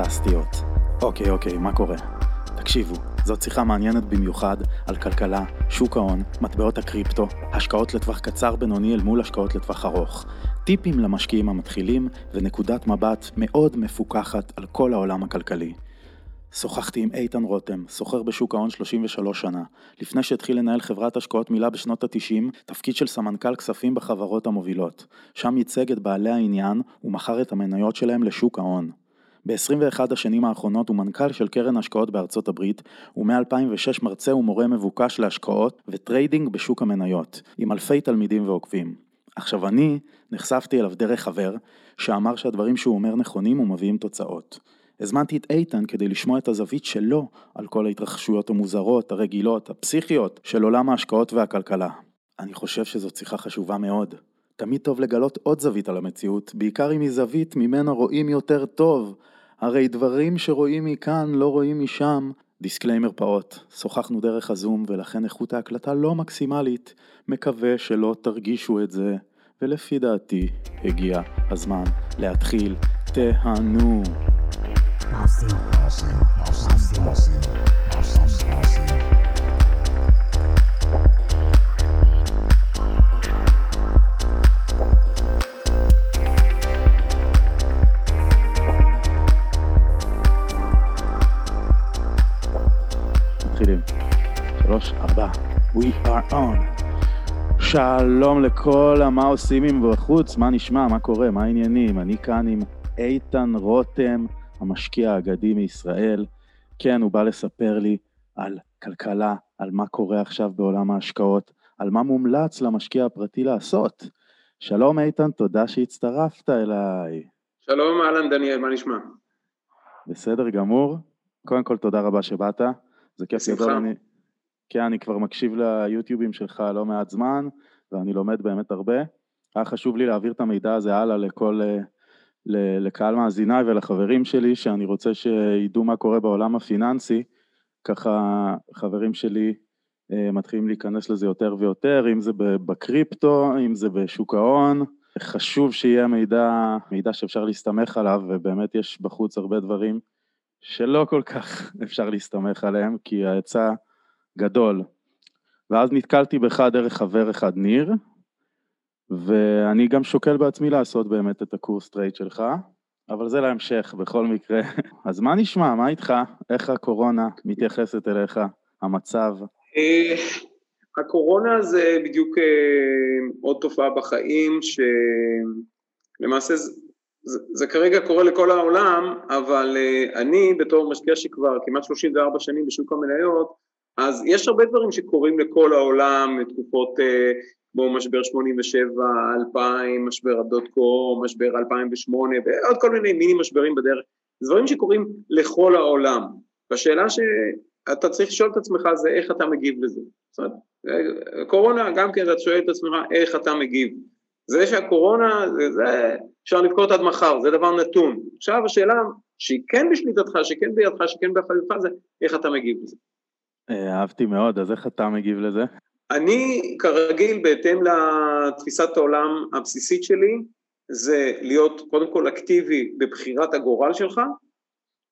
פנטסטיות. אוקיי, אוקיי, מה קורה? תקשיבו, זאת שיחה מעניינת במיוחד על כלכלה, שוק ההון, מטבעות הקריפטו, השקעות לטווח קצר בינוני אל מול השקעות לטווח ארוך, טיפים למשקיעים המתחילים ונקודת מבט מאוד מפוקחת על כל העולם הכלכלי. שוחחתי עם איתן רותם, סוחר בשוק ההון 33 שנה, לפני שהתחיל לנהל חברת השקעות מילה בשנות ה-90, תפקיד של סמנכ"ל כספים בחברות המובילות. שם ייצג את בעלי העניין ומכר את המניות שלהם לשוק ההון. ב-21 השנים האחרונות הוא מנכ"ל של קרן השקעות בארצות הברית, ומ-2006 מרצה ומורה מבוקש להשקעות ו trading בשוק המניות, עם אלפי תלמידים ועוקבים. עכשיו אני נחשפתי אליו דרך חבר, שאמר שהדברים שהוא אומר נכונים ומביאים תוצאות. הזמנתי את איתן כדי לשמוע את הזווית שלו על כל ההתרחשויות המוזרות, הרגילות, הפסיכיות של עולם ההשקעות והכלכלה. אני חושב שזאת שיחה חשובה מאוד. תמיד טוב לגלות עוד זווית על המציאות, בעיקר אם היא זווית ממנה רואים יותר טוב. הרי דברים שרואים מכאן לא רואים משם. דיסקליימר פעוט, שוחחנו דרך הזום ולכן איכות ההקלטה לא מקסימלית. מקווה שלא תרגישו את זה, ולפי דעתי הגיע הזמן להתחיל. תהנו. מתחילים. שלוש, ארבע. We are on. שלום לכל המה עושים עם בחוץ, מה נשמע, מה קורה, מה העניינים? אני כאן עם איתן רותם, המשקיע האגדי מישראל. כן, הוא בא לספר לי על כלכלה, על מה קורה עכשיו בעולם ההשקעות, על מה מומלץ למשקיע הפרטי לעשות. שלום איתן, תודה שהצטרפת אליי. שלום, אהלן דניאל, מה נשמע? בסדר גמור. קודם כל, תודה רבה שבאת. זה כיף גדול. אני... כן, אני כבר מקשיב ליוטיובים שלך לא מעט זמן, ואני לומד באמת הרבה. היה חשוב לי להעביר את המידע הזה הלאה לכל, לקהל מאזיניי ולחברים שלי, שאני רוצה שידעו מה קורה בעולם הפיננסי. ככה חברים שלי אה, מתחילים להיכנס לזה יותר ויותר, אם זה בקריפטו, אם זה בשוק ההון. חשוב שיהיה מידע, מידע שאפשר להסתמך עליו, ובאמת יש בחוץ הרבה דברים שלא כל כך אפשר להסתמך עליהם, כי ההיצע גדול. ואז נתקלתי בך דרך חבר אחד, ניר, ואני גם שוקל בעצמי לעשות באמת את הקורס trade שלך, אבל זה להמשך בכל מקרה. אז מה נשמע, מה איתך? איך הקורונה מתייחסת אליך, המצב? אה, הקורונה זה בדיוק אה, עוד תופעה בחיים, שלמעשה זה, זה כרגע קורה לכל העולם, אבל אה, אני בתור משקיע שכבר כמעט 34 שנים בשוק המניות, אז יש הרבה דברים שקורים לכל העולם, תקופות כמו משבר 87, 2000, משבר הדוט קום, משבר 2008 ועוד כל מיני מיני משברים בדרך, דברים שקורים לכל העולם. והשאלה שאתה צריך לשאול את עצמך זה איך אתה מגיב לזה. זאת אומרת, קורונה גם כן אתה שואל את עצמך איך אתה מגיב. זה שהקורונה, זה, זה אפשר לבכות עד מחר, זה דבר נתון. עכשיו השאלה שהיא כן בשליטתך, שכן בידך, שכן באחריותך, זה איך אתה מגיב לזה. אה, אהבתי מאוד, אז איך אתה מגיב לזה? אני כרגיל בהתאם לתפיסת העולם הבסיסית שלי זה להיות קודם כל אקטיבי בבחירת הגורל שלך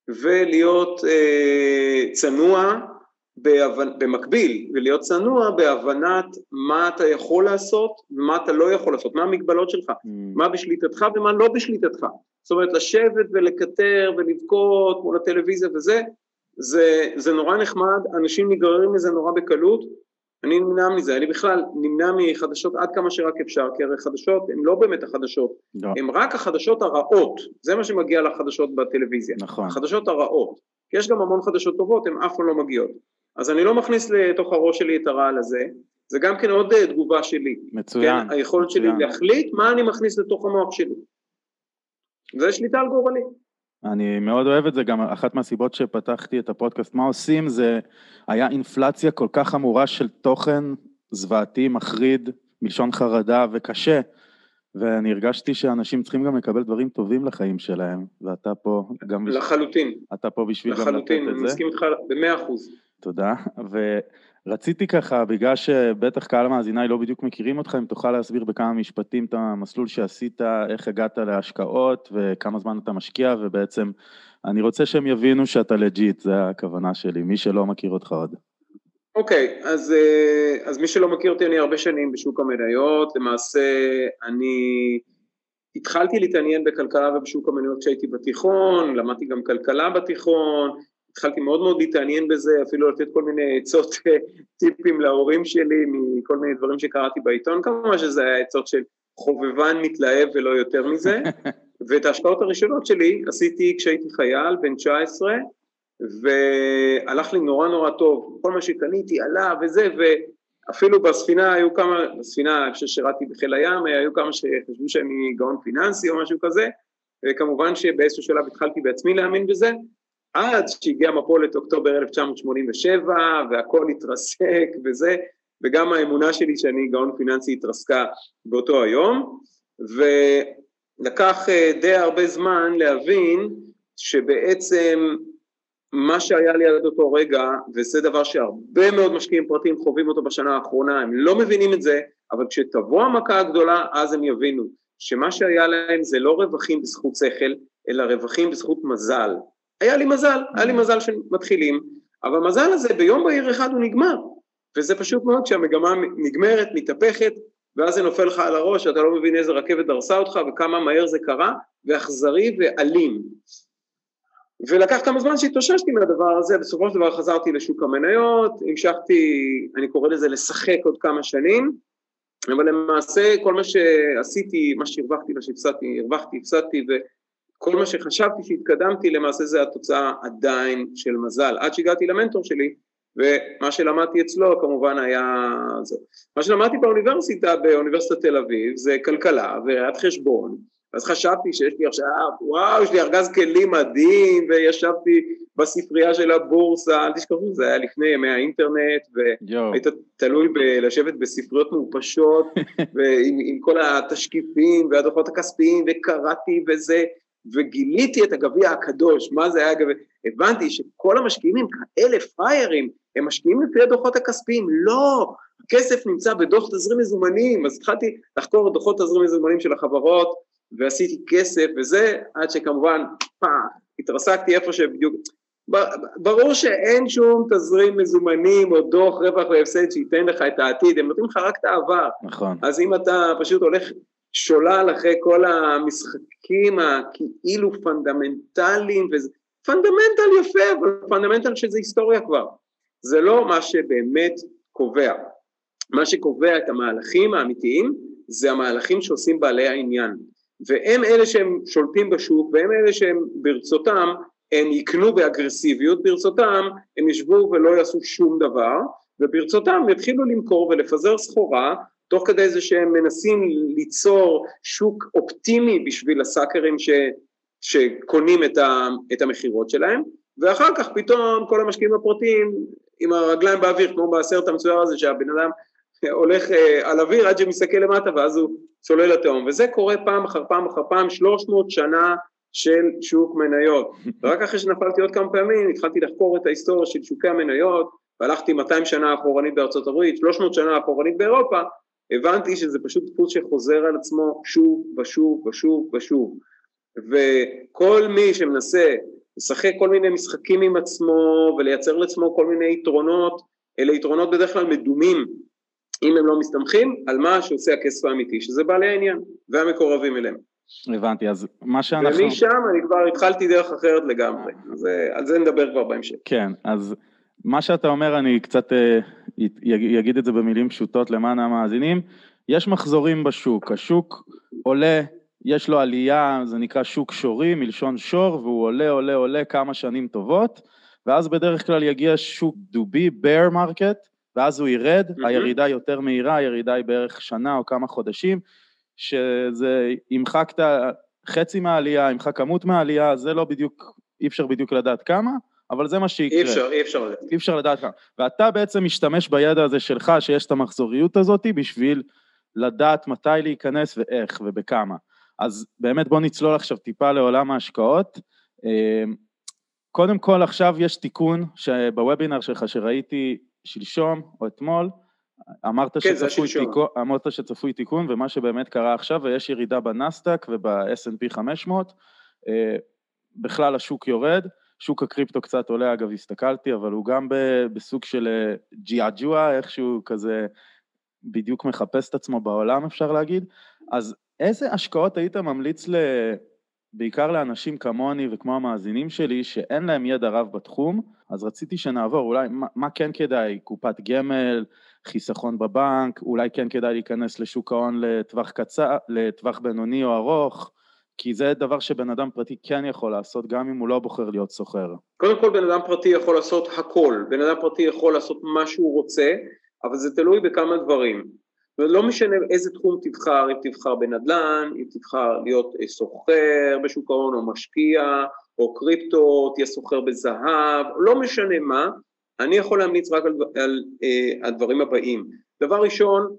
ולהיות אה, צנוע. במקביל ולהיות צנוע בהבנת מה אתה יכול לעשות ומה אתה לא יכול לעשות, מה המגבלות שלך, mm. מה בשליטתך ומה לא בשליטתך. זאת אומרת לשבת ולקטר ולבכות מול הטלוויזיה וזה, זה, זה נורא נחמד, אנשים נגררים לזה נורא בקלות אני נמנע מזה, אני בכלל נמנע מחדשות עד כמה שרק אפשר, כי הרי חדשות הן לא באמת החדשות, לא. הן רק החדשות הרעות, זה מה שמגיע לחדשות בטלוויזיה, נכון. החדשות הרעות, כי יש גם המון חדשות טובות, הן אף פעם לא מגיעות, אז אני לא מכניס לתוך הראש שלי את הרעל הזה, זה גם כן עוד אה, תגובה שלי, מצוין, כן, היכולת מצוין. שלי להחליט מה אני מכניס לתוך המוח שלי, זה שליטה על גורלי. אני מאוד אוהב את זה, גם אחת מהסיבות שפתחתי את הפודקאסט, מה עושים, זה היה אינפלציה כל כך חמורה של תוכן זוועתי, מחריד, מלשון חרדה וקשה, ואני הרגשתי שאנשים צריכים גם לקבל דברים טובים לחיים שלהם, ואתה פה גם... לחלוטין. אתה פה בשביל לחלוטין, גם לתת את זה. לחלוטין, אני מסכים איתך במאה אחוז. תודה, רציתי ככה, בגלל שבטח קהל המאזיני לא בדיוק מכירים אותך, אם תוכל להסביר בכמה משפטים את המסלול שעשית, איך הגעת להשקעות וכמה זמן אתה משקיע, ובעצם אני רוצה שהם יבינו שאתה לג'יט, זה הכוונה שלי, מי שלא מכיר אותך עוד. אוקיי, okay, אז, אה, אז מי שלא מכיר אותי, אני הרבה שנים בשוק המניות, למעשה אני התחלתי להתעניין בכלכלה ובשוק המניות כשהייתי בתיכון, למדתי גם כלכלה בתיכון, התחלתי מאוד מאוד להתעניין בזה, אפילו לתת כל מיני עצות, טיפים להורים שלי מכל מיני דברים שקראתי בעיתון, כמובן שזה היה עצות של חובבן מתלהב ולא יותר מזה, ואת ההשקעות הראשונות שלי עשיתי כשהייתי חייל, בן 19, והלך לי נורא נורא טוב, כל מה שקניתי עלה וזה, ואפילו בספינה היו כמה, בספינה, אני חושב ששירתי בחיל הים, היו כמה שחשבו שאני גאון פיננסי או משהו כזה, וכמובן שבאיזשהו שלב התחלתי בעצמי להאמין בזה, עד שהגיע מפולת אוקטובר 1987 והכל התרסק וזה, וגם האמונה שלי שאני גאון פיננסי התרסקה באותו היום, ולקח אה, די הרבה זמן להבין שבעצם מה שהיה לי עד אותו רגע, וזה דבר שהרבה מאוד משקיעים פרטיים חווים אותו בשנה האחרונה, הם לא מבינים את זה, אבל כשתבוא המכה הגדולה, אז הם יבינו שמה שהיה להם זה לא רווחים בזכות שכל, אלא רווחים בזכות מזל. היה לי מזל, היה לי מזל שמתחילים, אבל המזל הזה ביום בהיר אחד הוא נגמר, וזה פשוט מאוד כשהמגמה נגמרת, מתהפכת, ואז זה נופל לך על הראש, אתה לא מבין איזה רכבת דרסה אותך וכמה מהר זה קרה, ואכזרי ואלים. ולקח כמה זמן שהתאוששתי מהדבר הזה, בסופו של דבר חזרתי לשוק המניות, המשכתי, אני קורא לזה לשחק עוד כמה שנים, אבל למעשה כל מה שעשיתי, מה שהרווחתי, מה שהפסדתי, הרווחתי, הפסדתי, וכל מה שחשבתי שהתקדמתי, למעשה זה התוצאה עדיין של מזל. עד שהגעתי למנטור שלי, ומה שלמדתי אצלו כמובן היה זה. מה שלמדתי באוניברסיטה, באוניברסיטת תל אביב, זה כלכלה וראיית חשבון, אז חשבתי שיש לי עכשיו, וואו, יש לי ארגז כלים מדהים, וישבתי בספרייה של הבורסה, אל תשכחו, זה היה לפני ימי האינטרנט, והיית תלוי בלשבת בספריות מעופשות, ועם כל התשקיפים והדוחות הכספיים, וקראתי וזה, וגיליתי את הגביע הקדוש, מה זה היה הגביע, הבנתי שכל המשקיעים הם כאלה פריירים, הם משקיעים לפי הדוחות הכספיים, לא, הכסף נמצא בדוח תזרים מזומנים, אז התחלתי לחקור את דוחות תזרים מזומנים של החברות, ועשיתי כסף וזה, עד שכמובן, fuck, התרסקתי איפה שבדיוק, ברור שאין שום תזרים מזומנים או דוח רווח והפסד שייתן לך את העתיד, הם נותנים לך רק את העבר. נכון. אז אם אתה פשוט הולך שולל אחרי כל המשחקים הכאילו פונדמנטליים, וזה fundamental יפה, אבל fundamental שזה היסטוריה כבר. זה לא מה שבאמת קובע. מה שקובע את המהלכים האמיתיים זה המהלכים שעושים בעלי העניין. והם אלה שהם שולטים בשוק והם אלה שהם ברצותם הם יקנו באגרסיביות, ברצותם הם ישבו ולא יעשו שום דבר וברצותם יתחילו למכור ולפזר סחורה תוך כדי זה שהם מנסים ליצור שוק אופטימי בשביל הסאקרים ש, שקונים את, ה, את המכירות שלהם ואחר כך פתאום כל המשקיעים הפרטיים עם הרגליים באוויר כמו בסרט המצויר הזה שהבן אדם הולך אה, על אוויר עד שמסתכל למטה ואז הוא צולל לתהום, וזה קורה פעם אחר פעם אחר פעם, 300 שנה של שוק מניות. ורק אחרי שנפלתי עוד כמה פעמים התחלתי לחקור את ההיסטוריה של שוקי המניות, והלכתי 200 שנה אחורנית בארצות הברית, 300 שנה אחורנית באירופה, הבנתי שזה פשוט דפוס שחוזר על עצמו שוב ושוב ושוב ושוב. וכל מי שמנסה לשחק כל מיני משחקים עם עצמו ולייצר לעצמו כל מיני יתרונות, אלה יתרונות בדרך כלל מדומים אם הם לא מסתמכים על מה שעושה הכסף האמיתי, שזה בעלי העניין והמקורבים אליהם. הבנתי, אז מה שאנחנו... ומשם אני כבר התחלתי דרך אחרת לגמרי, אז אה, על זה נדבר כבר בהמשך. כן, אז מה שאתה אומר, אני קצת אגיד אה, את זה במילים פשוטות למען המאזינים, יש מחזורים בשוק, השוק עולה, יש לו עלייה, זה נקרא שוק שורי, מלשון שור, והוא עולה, עולה, עולה כמה שנים טובות, ואז בדרך כלל יגיע שוק דובי, bear market, ואז הוא ירד, mm-hmm. הירידה יותר מהירה, הירידה היא בערך שנה או כמה חודשים, שזה ימחק את חצי מהעלייה, ימחק כמות מהעלייה, זה לא בדיוק, אי אפשר בדיוק לדעת כמה, אבל זה מה שיקרה. אי אפשר, אי אפשר לדעת. אי אפשר לדעת כמה. ואתה בעצם משתמש בידע הזה שלך, שיש את המחזוריות הזאת, בשביל לדעת מתי להיכנס ואיך ובכמה. אז באמת בוא נצלול עכשיו טיפה לעולם ההשקעות. אמ, קודם כל עכשיו יש תיקון שבוובינר שלך שראיתי שלשום או אתמול, אמרת, כן, שצפוי תיקון, אמרת שצפוי תיקון, ומה שבאמת קרה עכשיו, ויש ירידה בנסדק וב-S&P 500, בכלל השוק יורד, שוק הקריפטו קצת עולה, אגב, הסתכלתי, אבל הוא גם בסוג של אה, ג'יאג'ואה, איכשהו כזה בדיוק מחפש את עצמו בעולם, אפשר להגיד. אז איזה השקעות היית ממליץ ל... בעיקר לאנשים כמוני וכמו המאזינים שלי, שאין להם ידע רב בתחום, אז רציתי שנעבור, אולי, מה, מה כן כדאי? קופת גמל, חיסכון בבנק, אולי כן כדאי להיכנס לשוק ההון לטווח קצר, לטווח בינוני או ארוך, כי זה דבר שבן אדם פרטי כן יכול לעשות, גם אם הוא לא בוחר להיות סוחר. קודם כל בן אדם פרטי יכול לעשות הכל, בן אדם פרטי יכול לעשות מה שהוא רוצה, אבל זה תלוי בכמה דברים. לא משנה איזה תחום תבחר, אם תבחר בנדל"ן, אם תבחר להיות אה, סוחר בשוק ההון או משקיע, או קריפטו, תהיה סוחר בזהב, לא משנה מה, אני יכול להמליץ רק על, על, על אה, הדברים הבאים. דבר ראשון,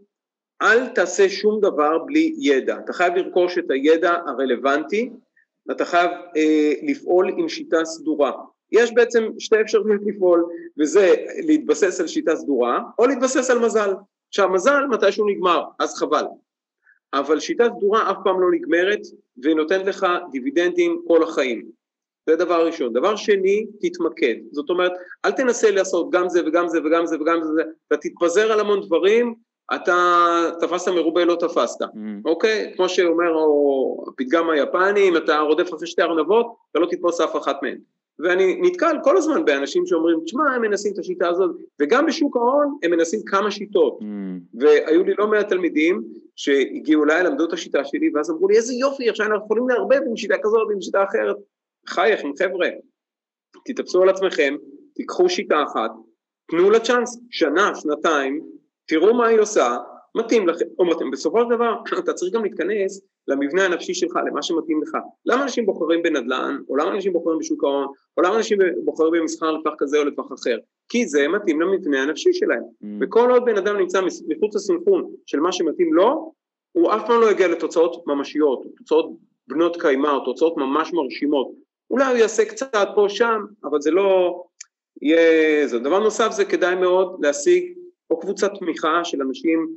אל תעשה שום דבר בלי ידע, אתה חייב לרכוש את הידע הרלוונטי, אתה חייב אה, לפעול עם שיטה סדורה. יש בעצם שתי אפשרויות לפעול, וזה להתבסס על שיטה סדורה, או להתבסס על מזל. עכשיו מזל מתישהו נגמר, אז חבל. אבל שיטה סדורה אף פעם לא נגמרת, והיא נותנת לך דיבידנדים כל החיים. זה דבר ראשון. דבר שני, תתמקד. זאת אומרת, אל תנסה לעשות גם זה וגם זה וגם זה וגם זה, אתה תתפזר על המון דברים, אתה תפסת מרובה לא תפסת, mm. אוקיי? כמו שאומר הפתגם היפני, אם אתה רודף אחרי שתי ארנבות, אתה לא תתפוס אף אחת מהן. ואני נתקל כל הזמן באנשים שאומרים, תשמע, הם מנסים את השיטה הזאת, וגם בשוק ההון הם מנסים כמה שיטות. Mm. והיו לי לא מעט תלמידים שהגיעו אליי, למדו את השיטה שלי, ואז אמרו לי, איזה יופי, עכשיו אנחנו יכולים לערבב עם שיטה כזאת ועם שיטה אחרת. חייכם, חבר'ה, תתאפסו על עצמכם, תיקחו שיטה אחת, תנו לה צ'אנס, שנה, שנתיים, תראו מה היא עושה, מתאים לכם, או מתאים, בסופו של דבר אתה צריך גם להתכנס למבנה הנפשי שלך, למה שמתאים לך. למה אנשים בוחרים בנדל"ן, או למה אנשים בוחרים בשוק ההון, או למה אנשים בוחרים במסחר לטווח כזה או לטווח אחר? כי זה מתאים למבנה הנפשי שלהם. Mm. וכל עוד בן אדם נמצא מחוץ לסנכרון של מה שמתאים לו, הוא אף פעם לא יגיע לתוצאות ממשיות, תוצאות בנות קיימא, או תוצאות ממש מרשימות. אולי הוא יעשה קצת פה שם, אבל זה לא יהיה... זה דבר נוסף זה כדאי מאוד להשיג או קבוצת תמיכה של אנשים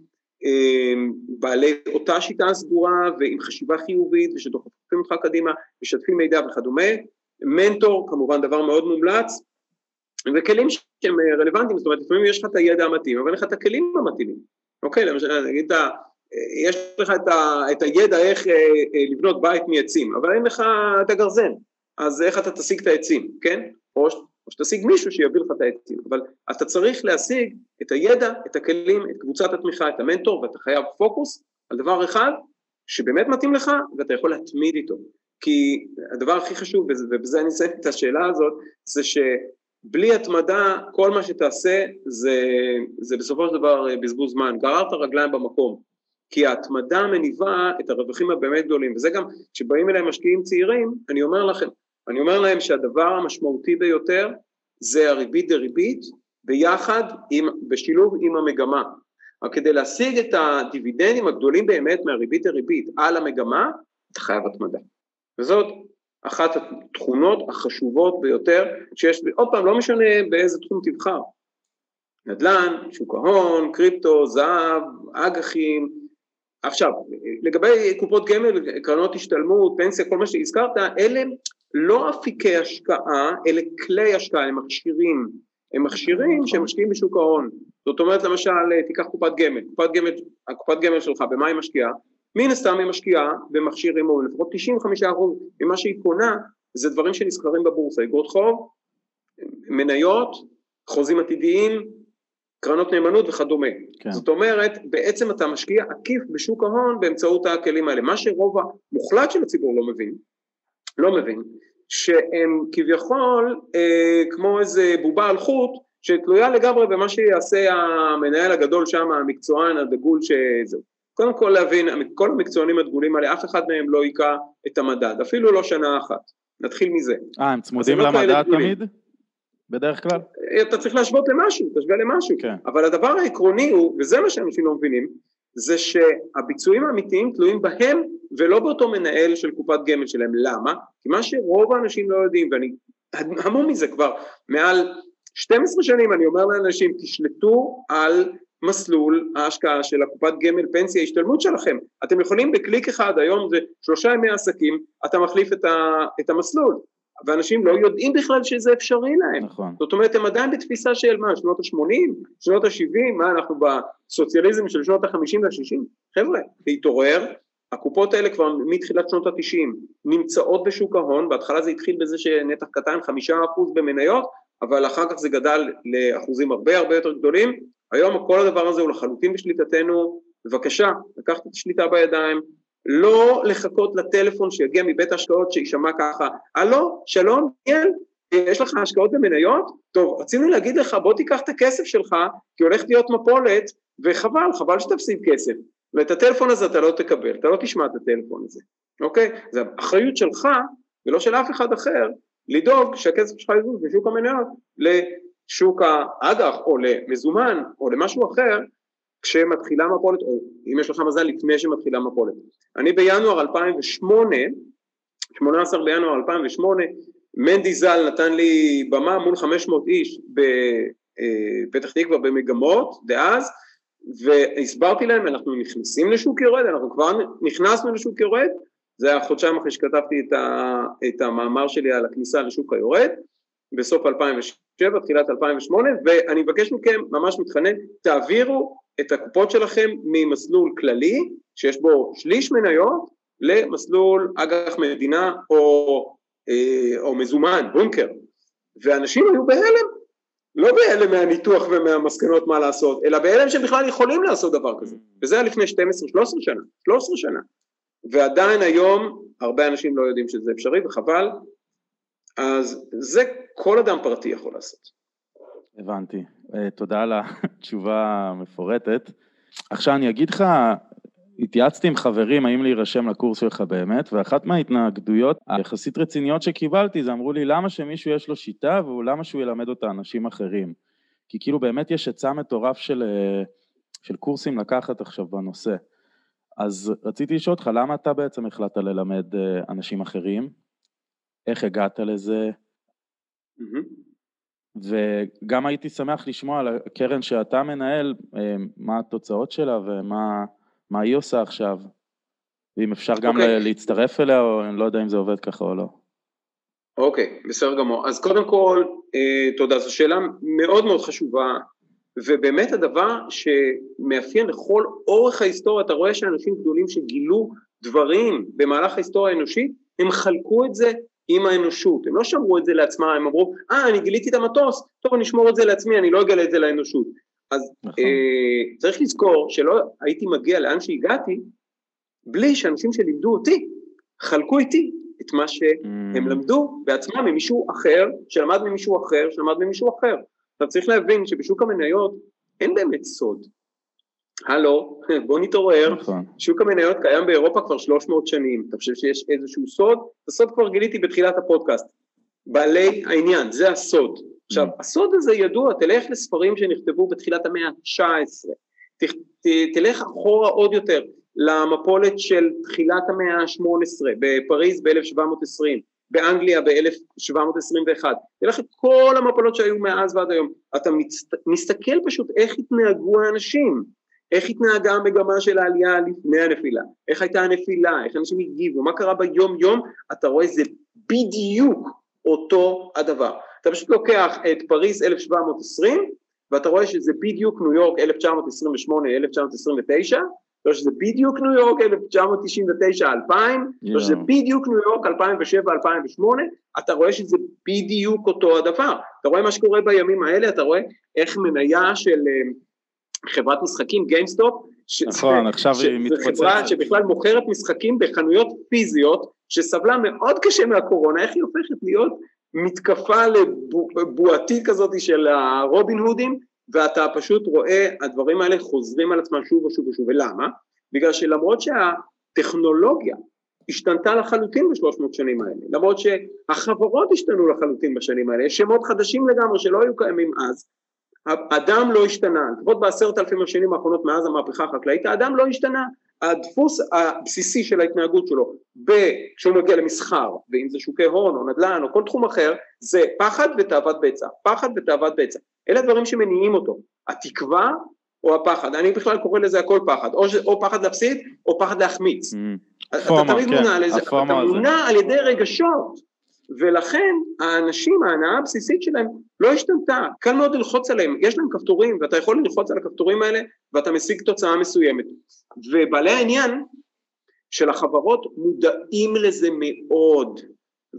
אה, בעלי אותה שיטה סגורה ועם חשיבה חיובית ושדוחפים אותך קדימה, משתפים מידע וכדומה, מנטור כמובן דבר מאוד מומלץ, וכלים שהם רלוונטיים, זאת אומרת לפעמים יש לך את הידע המתאים, אבל אין לך את הכלים המתאימים, אוקיי, למשל נגיד יש לך את, ה, את הידע איך אה, אה, לבנות בית מעצים, אבל אין לך את הגרזן, אז איך אתה תשיג את העצים, כן? או או שתשיג מישהו שיביא לך את העצים, אבל אתה צריך להשיג את הידע, את הכלים, את קבוצת התמיכה, את המנטור, ואתה חייב פוקוס על דבר אחד שבאמת מתאים לך ואתה יכול להתמיד איתו. כי הדבר הכי חשוב, ובזה אני אסיים את השאלה הזאת, זה שבלי התמדה כל מה שתעשה זה, זה בסופו של דבר בזבוז זמן, גררת רגליים במקום. כי ההתמדה מניבה את הרווחים הבאמת גדולים, וזה גם, כשבאים אליי משקיעים צעירים, אני אומר לכם, אני אומר להם שהדבר המשמעותי ביותר זה הריבית דריבית ביחד, עם, בשילוב עם המגמה. כדי להשיג את הדיבידנדים הגדולים באמת מהריבית דריבית על המגמה, אתה חייב התמדה. וזאת אחת התכונות החשובות ביותר שיש, עוד פעם, לא משנה באיזה תחום תבחר. נדל"ן, שוק ההון, קריפטו, זהב, אג"חים. עכשיו, לגבי קופות גמל, קרנות השתלמות, פנסיה, כל מה שהזכרת, אלה לא אפיקי השקעה, אלה כלי השקעה, הם מכשירים, הם מכשירים נכון. שהם משקיעים בשוק ההון. זאת אומרת למשל, תיקח קופת גמל, קופת גמל, הקופת גמל שלך, במה היא משקיעה? מן הסתם היא משקיעה במכשיר אימון, לפחות 95% ממה שהיא קונה זה דברים שנסחרים בבורסה, אגרות חוב, מניות, חוזים עתידיים, קרנות נאמנות וכדומה. כן. זאת אומרת, בעצם אתה משקיע עקיף בשוק ההון באמצעות הכלים האלה. מה שרוב המוחלט של הציבור לא מבין, לא מבין, שהם כביכול אה, כמו איזה בובה על חוט שתלויה לגמרי במה שיעשה המנהל הגדול שם, המקצוען, הדגול שזה. קודם כל להבין, כל המקצוענים הדגולים האלה, אף אחד מהם לא היכה את המדד, אפילו לא שנה אחת. נתחיל מזה. אה, הם צמודים לא למדד תמיד? בדרך כלל? אתה צריך להשוות למשהו, תשווה למשהו. כן. אבל הדבר העקרוני הוא, וזה מה שאנשים לא מבינים, זה שהביצועים האמיתיים תלויים בהם ולא באותו מנהל של קופת גמל שלהם. למה? כי מה שרוב האנשים לא יודעים, ואני המום מזה כבר מעל 12 שנים אני אומר לאנשים, תשלטו על מסלול ההשקעה של הקופת גמל פנסיה השתלמות שלכם. אתם יכולים בקליק אחד, היום זה שלושה ימי עסקים, אתה מחליף את, ה, את המסלול. ואנשים לא יודעים בכלל שזה אפשרי להם. נכון. זאת אומרת, הם עדיין בתפיסה של מה, שנות ה-80, שנות ה-70, מה, אנחנו בסוציאליזם של שנות ה-50 וה-60? חבר'ה, להתעורר, הקופות האלה כבר מתחילת שנות ה-90 נמצאות בשוק ההון, בהתחלה זה התחיל בזה שנתח קטן, חמישה אחוז במניות, אבל אחר כך זה גדל לאחוזים הרבה הרבה יותר גדולים. היום כל הדבר הזה הוא לחלוטין בשליטתנו, בבקשה, לקחת את השליטה בידיים, לא לחכות לטלפון שיגיע מבית ההשקעות שיישמע ככה, הלו, שלום, ניאל, יש לך השקעות במניות? טוב, רצינו להגיד לך, בוא תיקח את הכסף שלך, כי הולכת להיות מפולת, וחבל, חבל שתפסיד כסף. ואת הטלפון הזה אתה לא תקבל, אתה לא תשמע את הטלפון הזה, אוקיי? זה אחריות שלך, ולא של אף אחד אחר, לדאוג שהכסף שלך יזוז משוק המניות לשוק האג"ח או למזומן או למשהו אחר כשמתחילה מפולת, או אם יש לך מזל לפני שמתחילה מפולת. אני בינואר 2008, 18 בינואר 2008, מנדי ז"ל נתן לי במה מול 500 איש בפתח אה, תקווה במגמות דאז, והסברתי להם, אנחנו נכנסים לשוק יורד, אנחנו כבר נכנסנו לשוק יורד, זה היה חודשיים אחרי שכתבתי את, ה, את המאמר שלי על הכניסה לשוק היורד, בסוף 2007, תחילת 2008, ואני מבקש מכם, ממש מתחנן, תעבירו את הקופות שלכם ממסלול כללי, שיש בו שליש מניות, למסלול אג"ח מדינה או, אה, או מזומן, בונקר. ואנשים היו בהלם, לא בהלם מהניתוח ומהמסקנות מה לעשות, אלא בהלם שהם בכלל יכולים לעשות דבר כזה. וזה היה לפני 12-13 שנה, 13 שנה. ועדיין היום הרבה אנשים לא יודעים שזה אפשרי וחבל, אז זה כל אדם פרטי יכול לעשות. הבנתי, אה, תודה על התשובה המפורטת. עכשיו אני אגיד לך, התייעצתי עם חברים האם להירשם לקורס שלך באמת, ואחת מההתנגדויות היחסית רציניות שקיבלתי זה אמרו לי למה שמישהו יש לו שיטה ולמה שהוא ילמד אותה אנשים אחרים. כי כאילו באמת יש היצע מטורף של, אה, של קורסים לקחת עכשיו בנושא. אז רציתי לשאול אותך, למה אתה בעצם החלטת ללמד אה, אנשים אחרים? איך הגעת לזה? וגם הייתי שמח לשמוע על הקרן שאתה מנהל, אה, מה התוצאות שלה ומה היא עושה עכשיו, ואם אפשר גם okay. אוקיי. להצטרף אליה, או אני לא יודע אם זה עובד ככה או לא. אוקיי, okay, בסדר גמור. אז קודם כל, אה, תודה, זו שאלה מאוד מאוד חשובה, ובאמת הדבר שמאפיין לכל אורך ההיסטוריה, אתה רואה שאנשים גדולים שגילו דברים במהלך ההיסטוריה האנושית, הם חלקו את זה עם האנושות, הם לא שמרו את זה לעצמם, הם אמרו, אה, אני גיליתי את המטוס, טוב, אני אשמור את זה לעצמי, אני לא אגלה את זה לאנושות. אז נכון. אה, צריך לזכור שלא הייתי מגיע לאן שהגעתי, בלי שאנשים שלימדו אותי, חלקו איתי את מה שהם mm. למדו בעצמם ממישהו אחר, שלמד ממישהו אחר, שלמד ממישהו אחר. אתה צריך להבין שבשוק המניות אין באמת סוד. הלו, בוא נתעורר, נכון. שוק המניות קיים באירופה כבר 300 שנים, אתה חושב שיש איזשהו סוד? את הסוד כבר גיליתי בתחילת הפודקאסט. בעלי העניין, זה הסוד. עכשיו, mm. הסוד הזה ידוע, תלך לספרים שנכתבו בתחילת המאה ה-19, תלך אחורה עוד יותר למפולת של תחילת המאה ה-18 בפריז ב-1720, באנגליה ב-1721, תלך את כל המפולות שהיו מאז ועד היום, אתה מסתכל פשוט איך התנהגו האנשים, איך התנהגה המגמה של העלייה לפני הנפילה, איך הייתה הנפילה, איך אנשים הגיבו, מה קרה ביום יום, אתה רואה זה בדיוק אותו הדבר. אתה פשוט לוקח את פריז 1720 ואתה רואה שזה בדיוק ניו יורק 1928-1929, אתה רואה שזה בדיוק ניו יורק 1999-2000, אתה רואה שזה בדיוק ניו יורק 2007-2008, אתה רואה שזה בדיוק אותו הדבר. אתה רואה מה שקורה בימים האלה, אתה רואה איך מניה של אה, חברת משחקים, גיימסטופ, נכון, עכשיו היא מתפוצצת. זו חברה שבכלל מוכרת משחקים בחנויות פיזיות, שסבלה מאוד קשה מהקורונה, איך היא הופכת להיות מתקפה לבועתית כזאת של הרובין הודים, ואתה פשוט רואה הדברים האלה חוזרים על עצמם שוב ושוב ושוב, ולמה? בגלל שלמרות שהטכנולוגיה השתנתה לחלוטין בשלוש מאות שנים האלה, למרות שהחברות השתנו לחלוטין בשנים האלה, יש שמות חדשים לגמרי שלא היו קיימים אז, האדם לא השתנה, לפחות בעשרת אלפים השנים האחרונות מאז המהפכה החקלאית, האדם לא השתנה, הדפוס הבסיסי של ההתנהגות שלו כשהוא מגיע למסחר, ואם זה שוקי הון או נדל"ן או כל תחום אחר, זה פחד ותאוות בצע, פחד ותאוות בצע. אלה הדברים שמניעים אותו, התקווה או הפחד, אני בכלל קורא לזה הכל פחד, או, או פחד להפסיד או פחד להחמיץ. Mm, אתה תמיד כן, מונע לזה, אתה מונע על ידי רגשות. ולכן האנשים, ההנאה הבסיסית שלהם לא השתנתה, קל מאוד ללחוץ עליהם, יש להם כפתורים ואתה יכול ללחוץ על הכפתורים האלה ואתה משיג תוצאה מסוימת. ובעלי העניין של החברות מודעים לזה מאוד,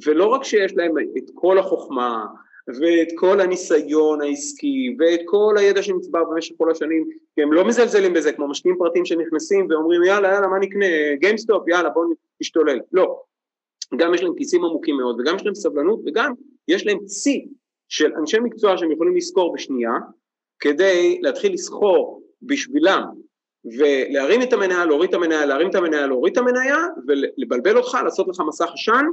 ולא רק שיש להם את כל החוכמה ואת כל הניסיון העסקי ואת כל הידע שנצבר במשך כל השנים, כי הם לא מזלזלים בזה כמו משקיעים פרטיים שנכנסים ואומרים יאללה יאללה מה נקנה? גיימסטופ יאללה בואו נשתולל, לא, גם יש להם כיסים עמוקים מאוד וגם יש להם סבלנות וגם יש להם צי של אנשי מקצוע שהם יכולים לזכור בשנייה כדי להתחיל לסחור בשבילם ולהרים את המניה, להוריד את המניה, להרים את המניה, להוריד את המניה ולבלבל אותך, לעשות לך מסך עשן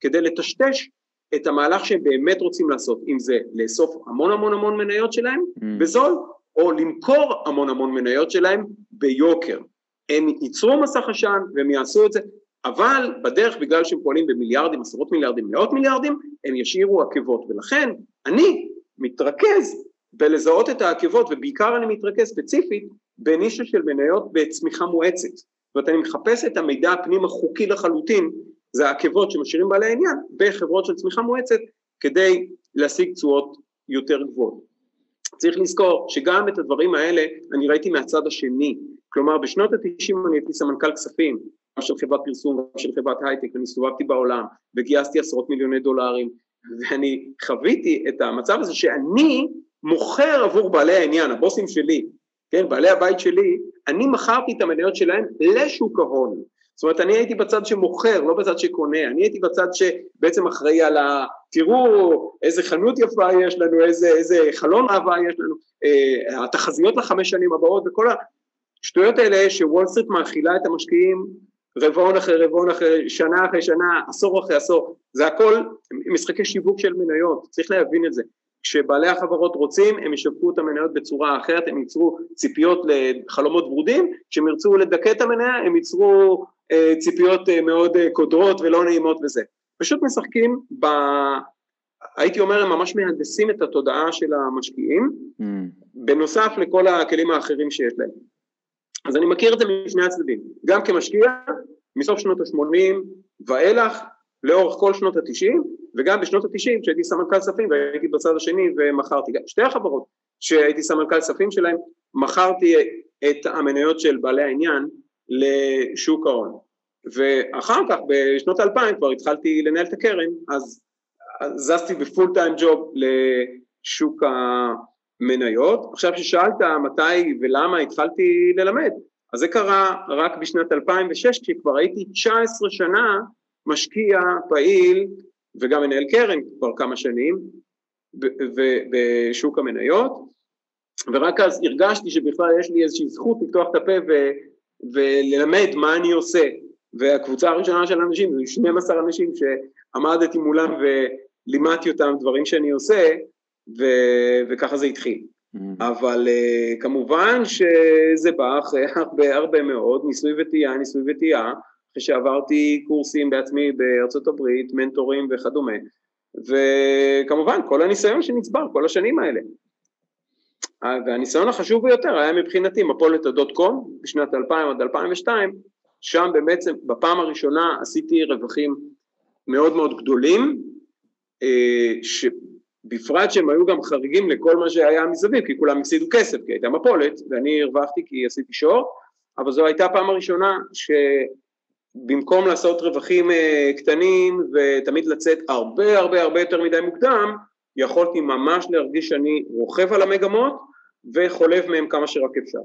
כדי לטשטש את המהלך שהם באמת רוצים לעשות, אם זה לאסוף המון המון המון מניות שלהם mm. בזול או למכור המון המון מניות שלהם ביוקר. הם ייצרו מסך עשן והם יעשו את זה אבל בדרך בגלל שהם פועלים במיליארדים, עשרות מיליארדים, מאות מיליארדים, הם ישאירו עקבות. ולכן אני מתרכז בלזהות את העקבות ובעיקר אני מתרכז ספציפית בנישה של מניות בצמיחה מואצת. זאת אומרת אני מחפש את המידע הפנים החוקי לחלוטין זה העקבות שמשאירים בעלי עניין בחברות של צמיחה מואצת כדי להשיג תשואות יותר גבוהות. צריך לזכור שגם את הדברים האלה אני ראיתי מהצד השני. כלומר בשנות התשעים אני הייתי סמנכ"ל כספים של חברת פרסום וגם של חברת הייטק, ואני הסתובבתי בעולם וגייסתי עשרות מיליוני דולרים, ואני חוויתי את המצב הזה שאני מוכר עבור בעלי העניין, הבוסים שלי, כן, בעלי הבית שלי, אני מכרתי את המניות שלהם לשוק ההון. זאת אומרת, אני הייתי בצד שמוכר, לא בצד שקונה, אני הייתי בצד שבעצם אחראי על ה... תראו איזה חנות יפה יש לנו, איזה, איזה חלון אהבה יש לנו, אה, התחזיות לחמש שנים הבאות וכל השטויות האלה שוול סטריט מאכילה את המשקיעים רבעון אחרי רבעון אחרי שנה אחרי שנה, עשור אחרי עשור, זה הכל משחקי שיווק של מניות, צריך להבין את זה. כשבעלי החברות רוצים הם ישווקו את המניות בצורה אחרת, הם ייצרו ציפיות לחלומות ורודים, כשהם ירצו לדכא את המניה הם ייצרו אה, ציפיות אה, מאוד אה, קודרות ולא נעימות וזה. פשוט משחקים ב... הייתי אומר הם ממש מהנדסים את התודעה של המשקיעים, mm. בנוסף לכל הכלים האחרים שיש להם. אז אני מכיר את זה משני הצדדים, גם כמשקיע מסוף שנות ה-80 ואילך לאורך כל שנות ה-90 וגם בשנות ה-90 כשהייתי סמנכ"ל כספים והייתי בצד השני ומכרתי, שתי החברות שהייתי סמנכ"ל כספים שלהם מכרתי את המניות של בעלי העניין לשוק ההון. ואחר כך בשנות האלפיים כבר התחלתי לנהל את הקרן אז זזתי בפול טיים ג'וב לשוק מניות. עכשיו ששאלת מתי ולמה התחלתי ללמד, אז זה קרה רק בשנת 2006 כשכבר הייתי 19 שנה משקיע פעיל וגם מנהל קרן כבר כמה שנים בשוק המניות ורק אז הרגשתי שבכלל יש לי איזושהי זכות לפתוח את הפה ו, וללמד מה אני עושה והקבוצה הראשונה של אנשים זה 12 אנשים שעמדתי מולם ולימדתי אותם דברים שאני עושה ו, וככה זה התחיל. Mm-hmm. אבל uh, כמובן שזה בא אחרי הרבה הרבה מאוד ניסוי וטעייה, ניסוי וטעייה, אחרי שעברתי קורסים בעצמי בארצות הברית, מנטורים וכדומה, וכמובן כל הניסיון שנצבר כל השנים האלה. אה, והניסיון החשוב ביותר היה מבחינתי מפולת הדוט קום בשנת 2000 עד 2002, שם בעצם בפעם הראשונה עשיתי רווחים מאוד מאוד גדולים, אה, בפרט שהם היו גם חריגים לכל מה שהיה מסביב, כי כולם הפסידו כסף, כי הייתה מפולת, ואני הרווחתי כי עשיתי שור, אבל זו הייתה הפעם הראשונה שבמקום לעשות רווחים אה, קטנים ותמיד לצאת הרבה הרבה הרבה יותר מדי מוקדם, יכולתי ממש להרגיש שאני רוכב על המגמות וחולב מהם כמה שרק אפשר.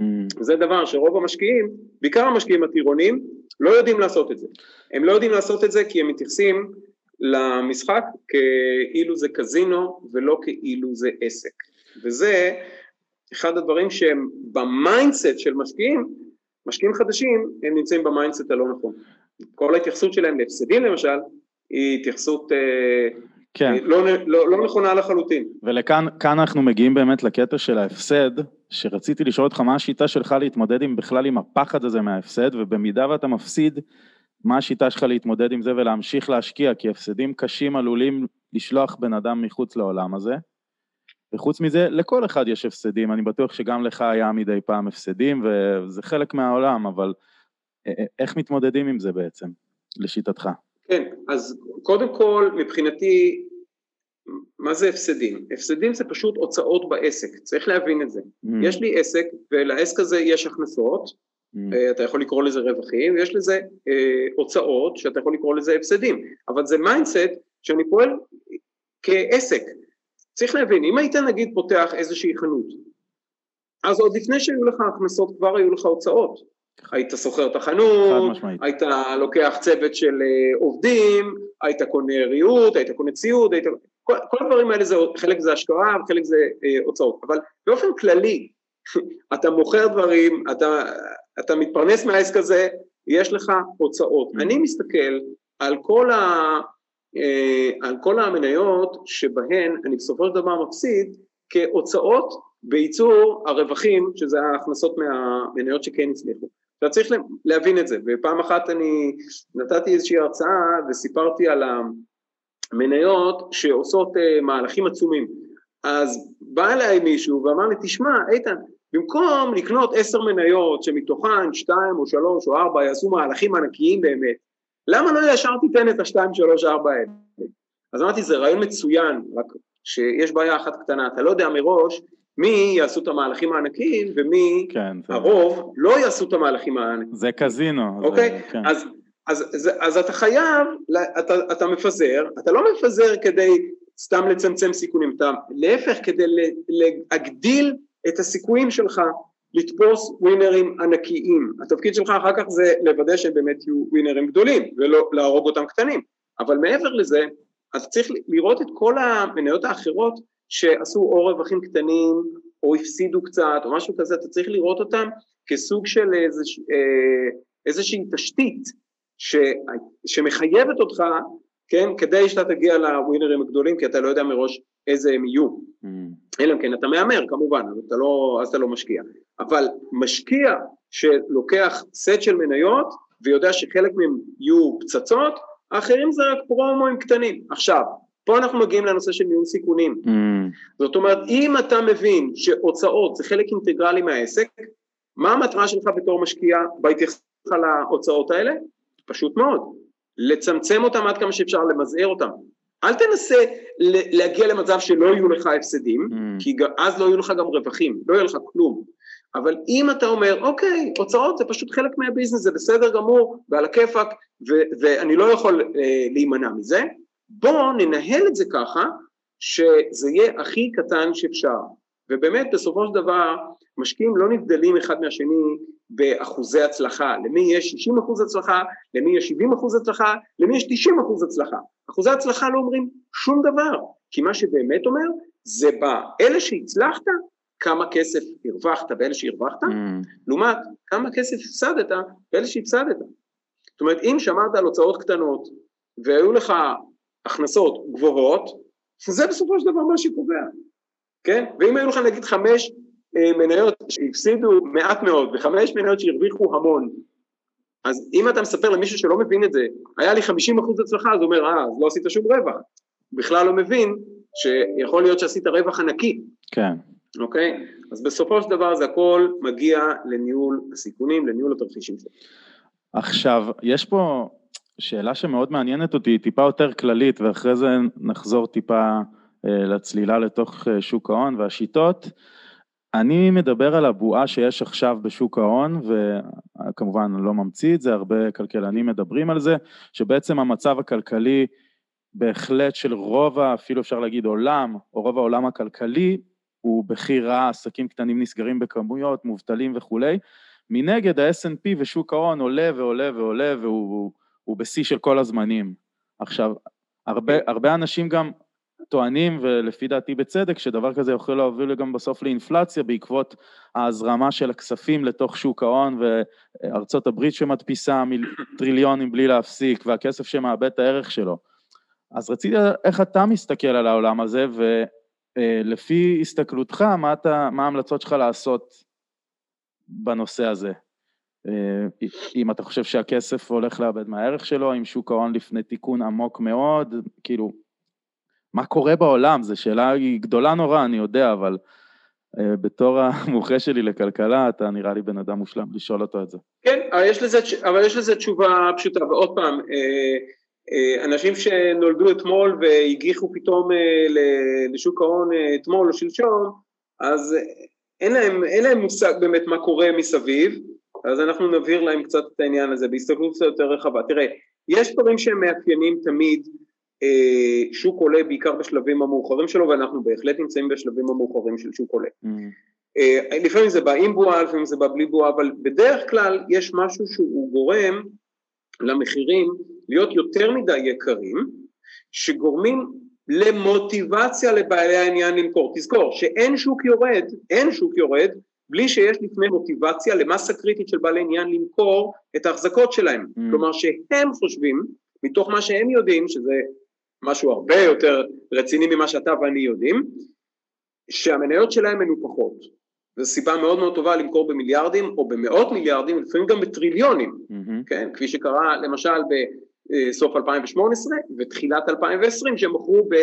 Mm. זה דבר שרוב המשקיעים, בעיקר המשקיעים הטירונים, לא יודעים לעשות את זה. הם לא יודעים לעשות את זה כי הם מתייחסים למשחק כאילו זה קזינו ולא כאילו זה עסק. וזה אחד הדברים שהם ב mindset של משקיעים, משקיעים חדשים הם נמצאים ב mindset הלא נכון. כל ההתייחסות שלהם להפסדים למשל היא התייחסות אה, כן. לא, לא, לא נכונה לחלוטין. ולכאן אנחנו מגיעים באמת לקטע של ההפסד, שרציתי לשאול אותך מה השיטה שלך להתמודד עם בכלל עם הפחד הזה מההפסד, ובמידה ואתה מפסיד, מה השיטה שלך להתמודד עם זה ולהמשיך להשקיע, כי הפסדים קשים עלולים לשלוח בן אדם מחוץ לעולם הזה. וחוץ מזה, לכל אחד יש הפסדים, אני בטוח שגם לך היה מדי פעם הפסדים, וזה חלק מהעולם, אבל אה, אה, איך מתמודדים עם זה בעצם, לשיטתך? כן, אז קודם כל, מבחינתי, מה זה הפסדים? הפסדים זה פשוט הוצאות בעסק, צריך להבין את זה. Mm. יש לי עסק, ולעסק הזה יש הכנסות, אתה יכול לקרוא לזה רווחים, ויש לזה אה, הוצאות, שאתה יכול לקרוא לזה הפסדים, אבל זה mindset שאני פועל כעסק. צריך להבין, אם היית נגיד פותח איזושהי חנות, אז עוד לפני שהיו לך הכנסות כבר היו לך הוצאות. היית שוכר את החנות, היית לוקח צוות של אה, עובדים, היית קונה ריהוט, היית קונה ציוד, היית... כל, כל הדברים האלה זה, חלק זה השקעה וחלק זה אה, הוצאות, אבל באופן כללי, אתה מוכר דברים, אתה, אתה מתפרנס מהעסק הזה, יש לך הוצאות. Mm. אני מסתכל על כל, ה, אה, על כל המניות שבהן אני בסופו של דבר מפסיד כהוצאות בייצור הרווחים, שזה ההכנסות מהמניות שכן הצליחו. אתה צריך להבין את זה, ופעם אחת אני נתתי איזושהי הרצאה וסיפרתי על המניות שעושות uh, מהלכים עצומים, אז בא אליי מישהו ואמר לי, תשמע, איתן, במקום לקנות עשר מניות שמתוכן שתיים או שלוש או ארבע יעשו מהלכים ענקיים באמת, למה לא ישר תיתן את השתיים, שלוש, ארבע האלה? אז אמרתי, זה רעיון מצוין, רק שיש בעיה אחת קטנה, אתה לא יודע מראש מי יעשו את המהלכים הענקיים ומי, כן, הרוב, זה... לא יעשו את המהלכים הענקיים. זה קזינו. אוקיי? זה, כן. אז, אז, אז, אז אתה חייב, אתה, אתה מפזר, אתה לא מפזר כדי סתם לצמצם סיכונים, אתה להפך כדי להגדיל את הסיכויים שלך לתפוס ווינרים ענקיים. התפקיד שלך אחר כך זה לוודא שבאמת יהיו ווינרים גדולים ולא להרוג אותם קטנים. אבל מעבר לזה, אז צריך לראות את כל המניות האחרות שעשו או רווחים קטנים או הפסידו קצת או משהו כזה, אתה צריך לראות אותם כסוג של איזוש, אה, איזושהי תשתית ש, שמחייבת אותך, כן, כדי שאתה תגיע לווינרים הגדולים, כי אתה לא יודע מראש איזה הם יהיו. Mm. אלא אם כן אתה מהמר כמובן, אז אתה, לא, אז אתה לא משקיע. אבל משקיע שלוקח סט של מניות ויודע שחלק מהם יהיו פצצות, האחרים זה רק פרומואים קטנים. עכשיו, פה אנחנו מגיעים לנושא של ניהול סיכונים. Mm. זאת אומרת, אם אתה מבין שהוצאות זה חלק אינטגרלי מהעסק, מה המטרה שלך בתור משקיע בהתייחסות להוצאות האלה? פשוט מאוד, לצמצם אותם עד כמה שאפשר, למזער אותם. אל תנסה להגיע למצב שלא יהיו לך הפסדים, mm. כי אז לא יהיו לך גם רווחים, לא יהיה לך כלום. אבל אם אתה אומר, אוקיי, הוצאות זה פשוט חלק מהביזנס, זה בסדר גמור, ועל הכיפאק, ואני לא יכול אה, להימנע מזה, בואו ננהל את זה ככה שזה יהיה הכי קטן שאפשר. ובאמת בסופו של דבר משקיעים לא נבדלים אחד מהשני באחוזי הצלחה, למי יש 60 אחוז הצלחה, למי יש 70 אחוז הצלחה, למי יש 90 אחוז הצלחה. אחוזי הצלחה לא אומרים שום דבר, כי מה שבאמת אומר זה באלה שהצלחת, כמה כסף הרווחת באלה שהרווחת, mm. לעומת כמה כסף הפסדת באלה שהפסדת. זאת אומרת אם שמרת על הוצאות קטנות והיו לך הכנסות גבוהות, שזה בסופו של דבר מה שקובע, כן? ואם היו לך נגיד חמש מניות שהפסידו מעט מאוד וחמש מניות שהרוויחו המון, אז אם אתה מספר למישהו שלא מבין את זה, היה לי 50% הצלחה, אז הוא אומר, אה, אז לא עשית שום רווח. בכלל לא מבין שיכול להיות שעשית רווח ענקי. כן. אוקיי? אז בסופו של דבר זה הכל מגיע לניהול הסיכונים, לניהול התרחישים שלו. עכשיו, יש פה שאלה שמאוד מעניינת אותי, טיפה יותר כללית, ואחרי זה נחזור טיפה אה, לצלילה לתוך אה, שוק ההון והשיטות. אני מדבר על הבועה שיש עכשיו בשוק ההון, וכמובן לא ממציא את זה, הרבה כלכלנים מדברים על זה, שבעצם המצב הכלכלי בהחלט של רוב, אפילו אפשר להגיד עולם, או רוב העולם הכלכלי, הוא בכי רע, עסקים קטנים נסגרים בכמויות, מובטלים וכולי. מנגד ה snp ושוק ההון עולה ועולה ועולה והוא הוא בשיא של כל הזמנים. עכשיו, הרבה, הרבה אנשים גם טוענים, ולפי דעתי בצדק, שדבר כזה יכול להוביל גם בסוף לאינפלציה בעקבות ההזרמה של הכספים לתוך שוק ההון וארצות הברית שמדפיסה טריליונים בלי להפסיק, והכסף שמאבד את הערך שלו. אז רציתי איך אתה מסתכל על העולם הזה, ולפי הסתכלותך, מה, אתה, מה ההמלצות שלך לעשות בנושא הזה? אם אתה חושב שהכסף הולך לאבד מהערך שלו, אם שוק ההון לפני תיקון עמוק מאוד, כאילו, מה קורה בעולם? זו שאלה גדולה נורא, אני יודע, אבל אה, בתור המומחה שלי לכלכלה, אתה נראה לי בן אדם מושלם לשאול אותו את זה. כן, אבל יש לזה, אבל יש לזה תשובה פשוטה, ועוד פעם, אה, אנשים שנולדו אתמול והגיחו פתאום לשוק ההון אתמול או שלשום, אז אין להם, אין להם מושג באמת מה קורה מסביב, אז אנחנו נבהיר להם קצת את העניין הזה בהסתכלות קצת יותר רחבה. תראה, יש דברים שהם מאפיינים תמיד אה, שוק עולה בעיקר בשלבים המאוחרים שלו ואנחנו בהחלט נמצאים בשלבים המאוחרים של שוק עולה. Mm. אה, לפעמים זה בא עם בועה, לפעמים זה בא בלי בועה, אבל בדרך כלל יש משהו שהוא גורם למחירים להיות יותר מדי יקרים, שגורמים למוטיבציה לבעלי העניין למכור. תזכור שאין שוק יורד, אין שוק יורד בלי שיש לפני מוטיבציה למסה קריטית של בעלי עניין למכור את ההחזקות שלהם. Mm. כלומר שהם חושבים, מתוך מה שהם יודעים, שזה משהו הרבה יותר רציני ממה שאתה ואני יודעים, שהמניות שלהם מנופחות. זו סיבה מאוד מאוד טובה למכור במיליארדים או במאות מיליארדים, לפעמים גם בטריליונים, mm-hmm. כן? כפי שקרה למשל בסוף 2018 ותחילת 2020 שהם מכרו ב...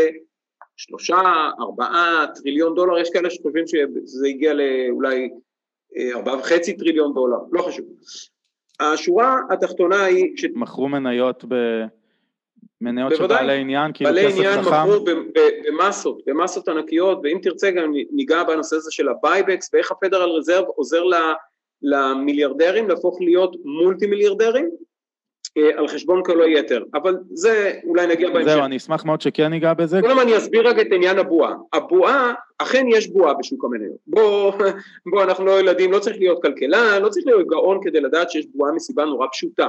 שלושה, ארבעה טריליון דולר, יש כאלה שחושבים שזה הגיע לאולי אה, ארבעה וחצי טריליון דולר, לא חשוב. השורה התחתונה היא... ש... מכרו מניות ב... מניות של בעלי עניין, כאילו כסף חכם. בעלי עניין מכרו במסות, במסות ענקיות, ואם תרצה גם ניגע בנושא הזה של ה buybacks, ואיך הפדרל רזרב עוזר למיליארדרים להפוך להיות מולטי מיליארדרים, אה, על חשבון כולי יתר, אבל זה אולי נגיע בהמשך. זהו, אני אשמח מאוד שכן ניגע בזה. קודם אני אסביר רק את עניין הבועה. הבועה, אכן יש בועה בשוק המניות. בוא, בוא, אנחנו לא ילדים, לא צריך להיות כלכלן, לא צריך להיות גאון כדי לדעת שיש בועה מסיבה נורא פשוטה.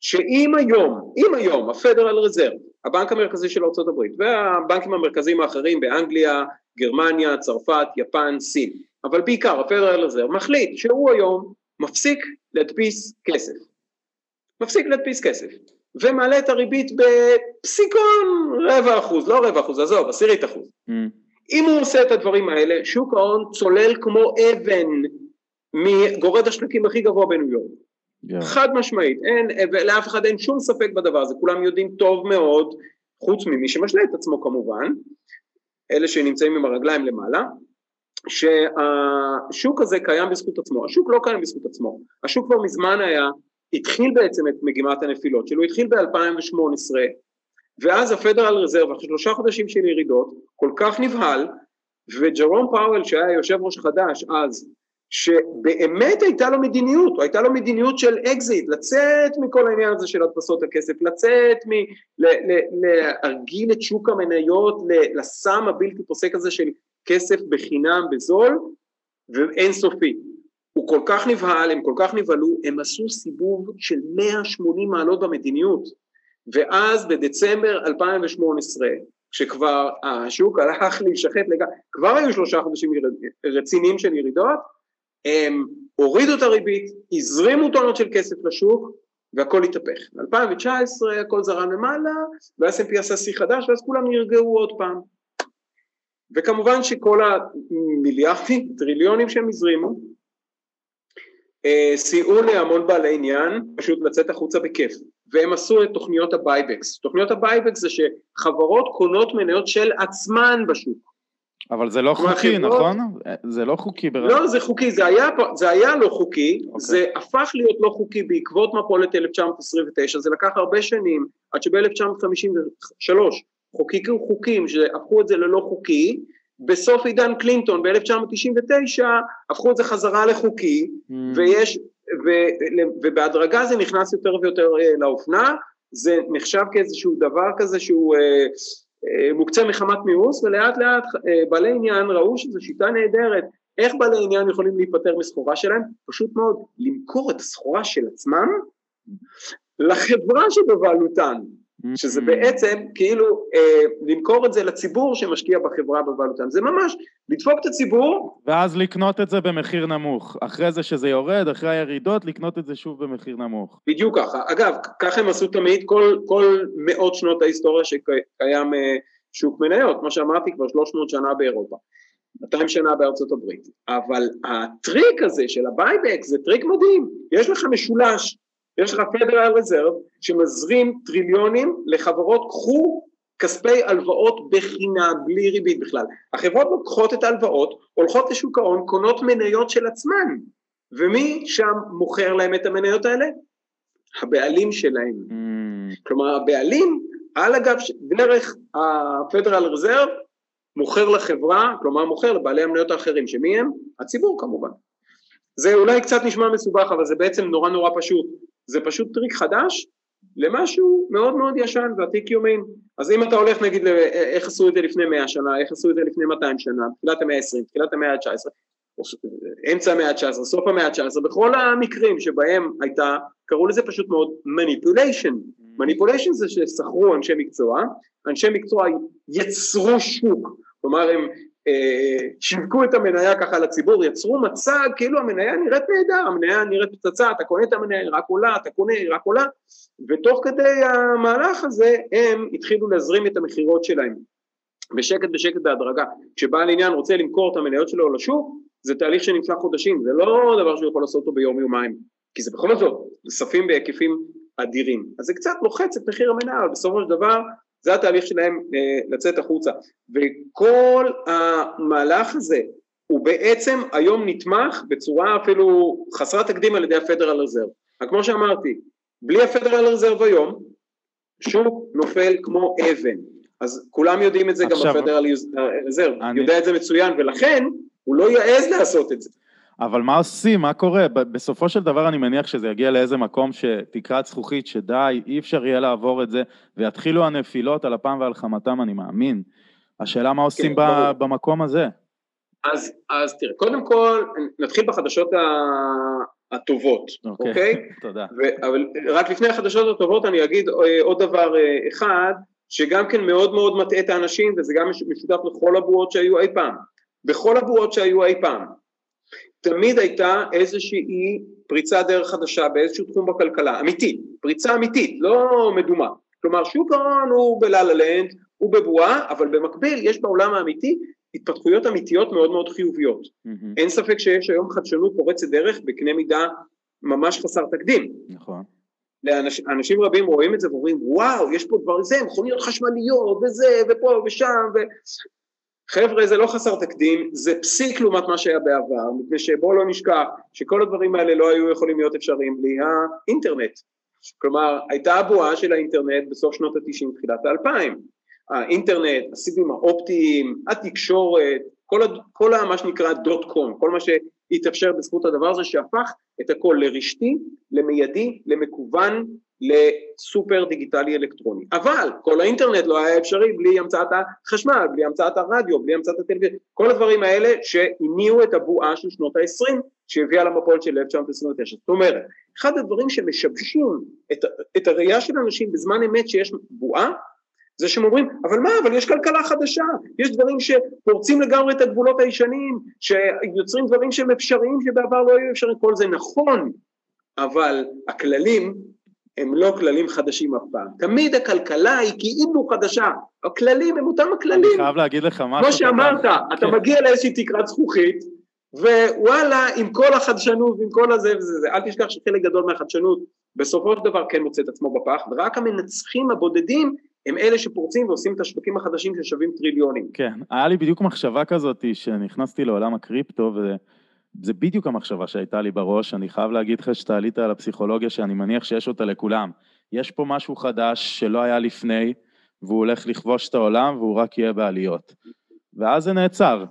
שאם היום, אם היום הפדרל רזרב, הבנק המרכזי של ארה"ב והבנקים המרכזיים האחרים באנגליה, גרמניה, צרפת, יפן, סין, אבל בעיקר הפדרל רזרב מחליט שהוא היום מפסיק להדפיס כסף. מפסיק להדפיס כסף, ומעלה את הריבית בפסיקון רבע אחוז, לא רבע אחוז, עזוב, עשירית אחוז. Mm. אם הוא עושה את הדברים האלה, שוק ההון צולל כמו אבן מגורד השלקים הכי גבוה בניו יורק. Yeah. חד משמעית, אין, לאף אחד אין שום ספק בדבר הזה, כולם יודעים טוב מאוד, חוץ ממי שמשלה את עצמו כמובן, אלה שנמצאים עם הרגליים למעלה, שהשוק הזה קיים בזכות עצמו, השוק לא קיים בזכות עצמו, השוק כבר מזמן היה התחיל בעצם את מגימת הנפילות שלו, התחיל ב-2018 ואז הפדרל רזרב אחרי שלושה חודשים של ירידות כל כך נבהל וג'רום פאוול שהיה יושב ראש חדש אז שבאמת הייתה לו מדיניות, או הייתה לו מדיניות של אקזיט, לצאת מכל העניין הזה של הדפסות הכסף, לצאת, מ, ל, ל, להרגיל את שוק המניות לסם הבלתי פוסק הזה של כסף בחינם בזול ואינסופי. הוא כל כך נבהל, הם כל כך נבהלו, הם עשו סיבוב של 180 מעלות במדיניות, ואז בדצמבר 2018, כשכבר השוק הלך להישחט לגמרי, כבר היו שלושה חודשים רציניים של ירידות, הם הורידו את הריבית, הזרימו טונות של כסף לשוק, והכל התהפך. ב-2019 הכל זרם למעלה, וה-S&P עשה שיא חדש, ואז כולם נרגעו עוד פעם. וכמובן שכל המיליארדים, טריליונים שהם הזרימו, אה, סייעו להמון בעלי עניין פשוט לצאת החוצה בכיף והם עשו את תוכניות ה buybacks תוכניות ה buybacks זה שחברות קונות מניות של עצמן בשוק אבל זה לא חוקי חברות... נכון? זה לא חוקי ברמה. לא זה חוקי זה היה, זה היה לא חוקי okay. אוקיי. זה הפך להיות לא חוקי בעקבות מפולת 1929 זה לקח הרבה שנים עד שב-1953 חוקקו חוקים שהפכו את זה ללא חוקי בסוף עידן קלינטון ב-1999 הפכו את זה חזרה לחוקי mm. ויש, ו, ובהדרגה זה נכנס יותר ויותר אה, לאופנה, זה נחשב כאיזשהו דבר כזה שהוא אה, מוקצה מחמת מיאוס ולאט לאט אה, בעלי עניין ראו שזו שיטה נהדרת איך בעלי עניין יכולים להיפטר מסחורה שלהם? פשוט מאוד למכור את הסחורה של עצמם לחברה שבבעלותן שזה בעצם כאילו אה, למכור את זה לציבור שמשקיע בחברה בבעלותם, זה ממש לדפוק את הציבור. ואז לקנות את זה במחיר נמוך, אחרי זה שזה יורד, אחרי הירידות, לקנות את זה שוב במחיר נמוך. בדיוק ככה, אגב, ככה הם עשו תמיד כל, כל מאות שנות ההיסטוריה שקיים אה, שוק מניות, כמו שאמרתי כבר 300 שנה באירופה. 200 שנה בארצות הברית, אבל הטריק הזה של ה buyback זה טריק מדהים, יש לך משולש, יש לך פדרל רזרב שמזרים טריליונים לחברות, קחו כספי הלוואות בחינם, בלי ריבית בכלל. החברות לוקחות את ההלוואות, הולכות לשוק ההון, קונות מניות של עצמן, ומי שם מוכר להם את המניות האלה? הבעלים שלהם. Mm. כלומר הבעלים על הגב, דרך הפדרל רזרב, מוכר לחברה, כלומר מוכר לבעלי המניות האחרים, שמי הם? הציבור כמובן. זה אולי קצת נשמע מסובך, אבל זה בעצם נורא נורא פשוט. זה פשוט טריק חדש למשהו מאוד מאוד ישן ועתיק יומין. אז אם אתה הולך נגיד איך עשו את זה לפני 100 שנה, איך עשו את זה לפני 200 שנה, תחילת המאה ה-20, תחילת המאה ה-19, אמצע המאה ה-19, סוף המאה ה-19, בכל המקרים שבהם הייתה, קראו לזה פשוט מאוד manipulation. manipulation זה ששכרו אנשי מקצוע, אנשי מקצוע יצרו שוק, כלומר הם אה, שיווקו את המניה ככה לציבור, יצרו מצג כאילו המניה נראית נהדר, המניה נראית פצצה, אתה קונה את המניה, היא רק עולה, אתה קונה, היא רק עולה, ותוך כדי המהלך הזה הם התחילו להזרים את המכירות שלהם בשקט בשקט בהדרגה. כשבעל עניין רוצה למכור את המניות שלו לשוק, זה תהליך שנמשך חודשים, זה לא דבר שהוא יכול לעשות אותו ביום יומיים, כי זה בכל זאת כספים בהיקפים אדירים. אז זה קצת לוחץ את מחיר המניה, אבל בסופו של דבר זה התהליך שלהם אה, לצאת החוצה. וכל המהלך הזה הוא בעצם היום נתמך בצורה אפילו חסרת תקדים על ידי הפדרל רזרב. כמו שאמרתי, בלי הפדרל רזרב היום, שוק נופל כמו אבן. אז כולם יודעים את זה, עכשיו, גם רזרב אני... יודע את זה מצוין, ולכן הוא לא יעז לעשות את זה. אבל מה עושים? מה קורה? בסופו של דבר אני מניח שזה יגיע לאיזה מקום שתקרת זכוכית, שדי, אי אפשר יהיה לעבור את זה, ויתחילו הנפילות על אפם ועל חמתם, אני מאמין. השאלה מה עושים כן, ב- במקום הזה. אז, אז תראה, קודם כל נתחיל בחדשות הטובות, אוקיי? Okay, okay? תודה. ו- אבל רק לפני החדשות הטובות אני אגיד אה, עוד דבר אה, אחד, שגם כן מאוד מאוד מטעה את האנשים, וזה גם משותף לכל הבועות שהיו אי פעם. בכל הבועות שהיו אי פעם, תמיד הייתה איזושהי פריצה דרך חדשה באיזשהו תחום בכלכלה, אמיתית, פריצה אמיתית, לא מדומה. כלומר שוק ההון הוא בלה לנד, הוא בבועה, אבל במקביל יש בעולם האמיתי התפתחויות אמיתיות מאוד מאוד חיוביות. Mm-hmm. אין ספק שיש היום חדשנות פורצת דרך בקנה מידה ממש חסר תקדים. נכון. לאנשים, אנשים רבים רואים את זה ואומרים וואו יש פה דבר זה מכוניות חשמליות וזה ופה ושם ו... חבר'ה זה לא חסר תקדים, זה פסיק לעומת מה שהיה בעבר, מפני שבואו לא נשכח שכל הדברים האלה לא היו יכולים להיות אפשריים בלי האינטרנט. כלומר, הייתה הבועה של האינטרנט בסוף שנות ה-90, תחילת ה-2000. האינטרנט, הסיבים האופטיים, התקשורת, כל, כל מה שנקרא דוט קום, כל מה שהתאפשר בזכות הדבר הזה שהפך את הכל לרשתי, למיידי, למקוון, לסופר דיגיטלי אלקטרוני. אבל כל האינטרנט לא היה אפשרי בלי המצאת החשמל, בלי המצאת הרדיו, בלי המצאת הטלוויזיה, כל הדברים האלה שהניעו את הבועה של שנות ה-20 שהביאה למפולת של 1929. זאת אומרת, אחד הדברים שמשבשים את, את הראייה של אנשים בזמן אמת שיש בועה, זה שהם אומרים, אבל מה, אבל יש כלכלה חדשה, יש דברים שפורצים לגמרי את הגבולות הישנים, שיוצרים דברים שהם אפשריים שבעבר לא היו אפשריים, כל זה נכון, אבל הכללים הם לא כללים חדשים אף פעם. תמיד הכלכלה היא כאילו חדשה, הכללים הם אותם הכללים. אני חייב להגיד לך משהו. כמו שאמרת, אתה כן. מגיע לאיזושהי תקרת זכוכית, ווואלה, עם כל החדשנות ועם כל הזה וזה, זה, אל תשכח שחלק גדול מהחדשנות בסופו של דבר כן מוצא את עצמו בפח, ורק המנצחים הבודדים הם אלה שפורצים ועושים את השווקים החדשים ששווים טריליונים. כן, היה לי בדיוק מחשבה כזאת שנכנסתי לעולם הקריפטו, זה בדיוק המחשבה שהייתה לי בראש, אני חייב להגיד לך שאתה עלית על הפסיכולוגיה שאני מניח שיש אותה לכולם. יש פה משהו חדש שלא היה לפני, והוא הולך לכבוש את העולם והוא רק יהיה בעליות. ואז זה נעצר.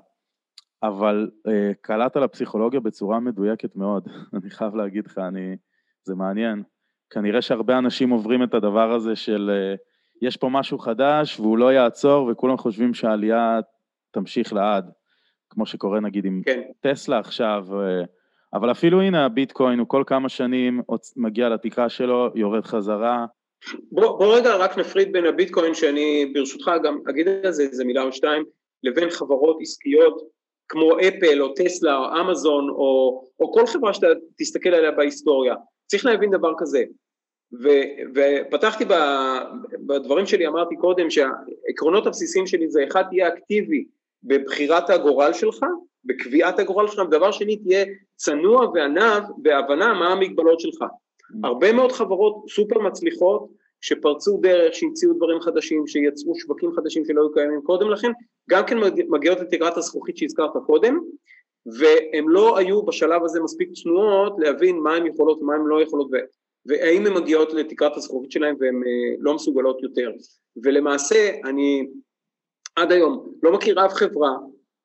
אבל אה, קלעת לפסיכולוגיה בצורה מדויקת מאוד, אני חייב להגיד לך, אני, זה מעניין. כנראה שהרבה אנשים עוברים את הדבר הזה של אה, יש פה משהו חדש והוא לא יעצור וכולם חושבים שהעלייה תמשיך לעד. כמו שקורה נגיד עם כן. טסלה עכשיו, אה, אבל אפילו הנה הביטקוין הוא כל כמה שנים מגיע לתקרה שלו, יורד חזרה, בוא, בוא רגע רק נפריד בין הביטקוין, שאני ברשותך גם אגיד על זה איזה מילה או שתיים, לבין חברות עסקיות כמו אפל או טסלה או אמזון או, או כל חברה שאתה תסתכל עליה בהיסטוריה. צריך להבין דבר כזה, ו, ופתחתי ב, בדברים שלי, אמרתי קודם שהעקרונות הבסיסיים שלי זה אחד תהיה אקטיבי בבחירת הגורל שלך, בקביעת הגורל שלך, ודבר שני תהיה צנוע וענב בהבנה מה המגבלות שלך. Mm. הרבה מאוד חברות סופר מצליחות שפרצו דרך, שהמציאו דברים חדשים, שיצרו שווקים חדשים שלא היו קיימים קודם לכן, גם כן מגיעות לתקרת הזכוכית שהזכרת קודם, והן לא היו בשלב הזה מספיק צנועות להבין מה הן יכולות ומה הן לא יכולות והאם הן מגיעות לתקרת הזכוכית שלהן והן אה, לא מסוגלות יותר. ולמעשה אני עד היום לא מכיר אף חברה,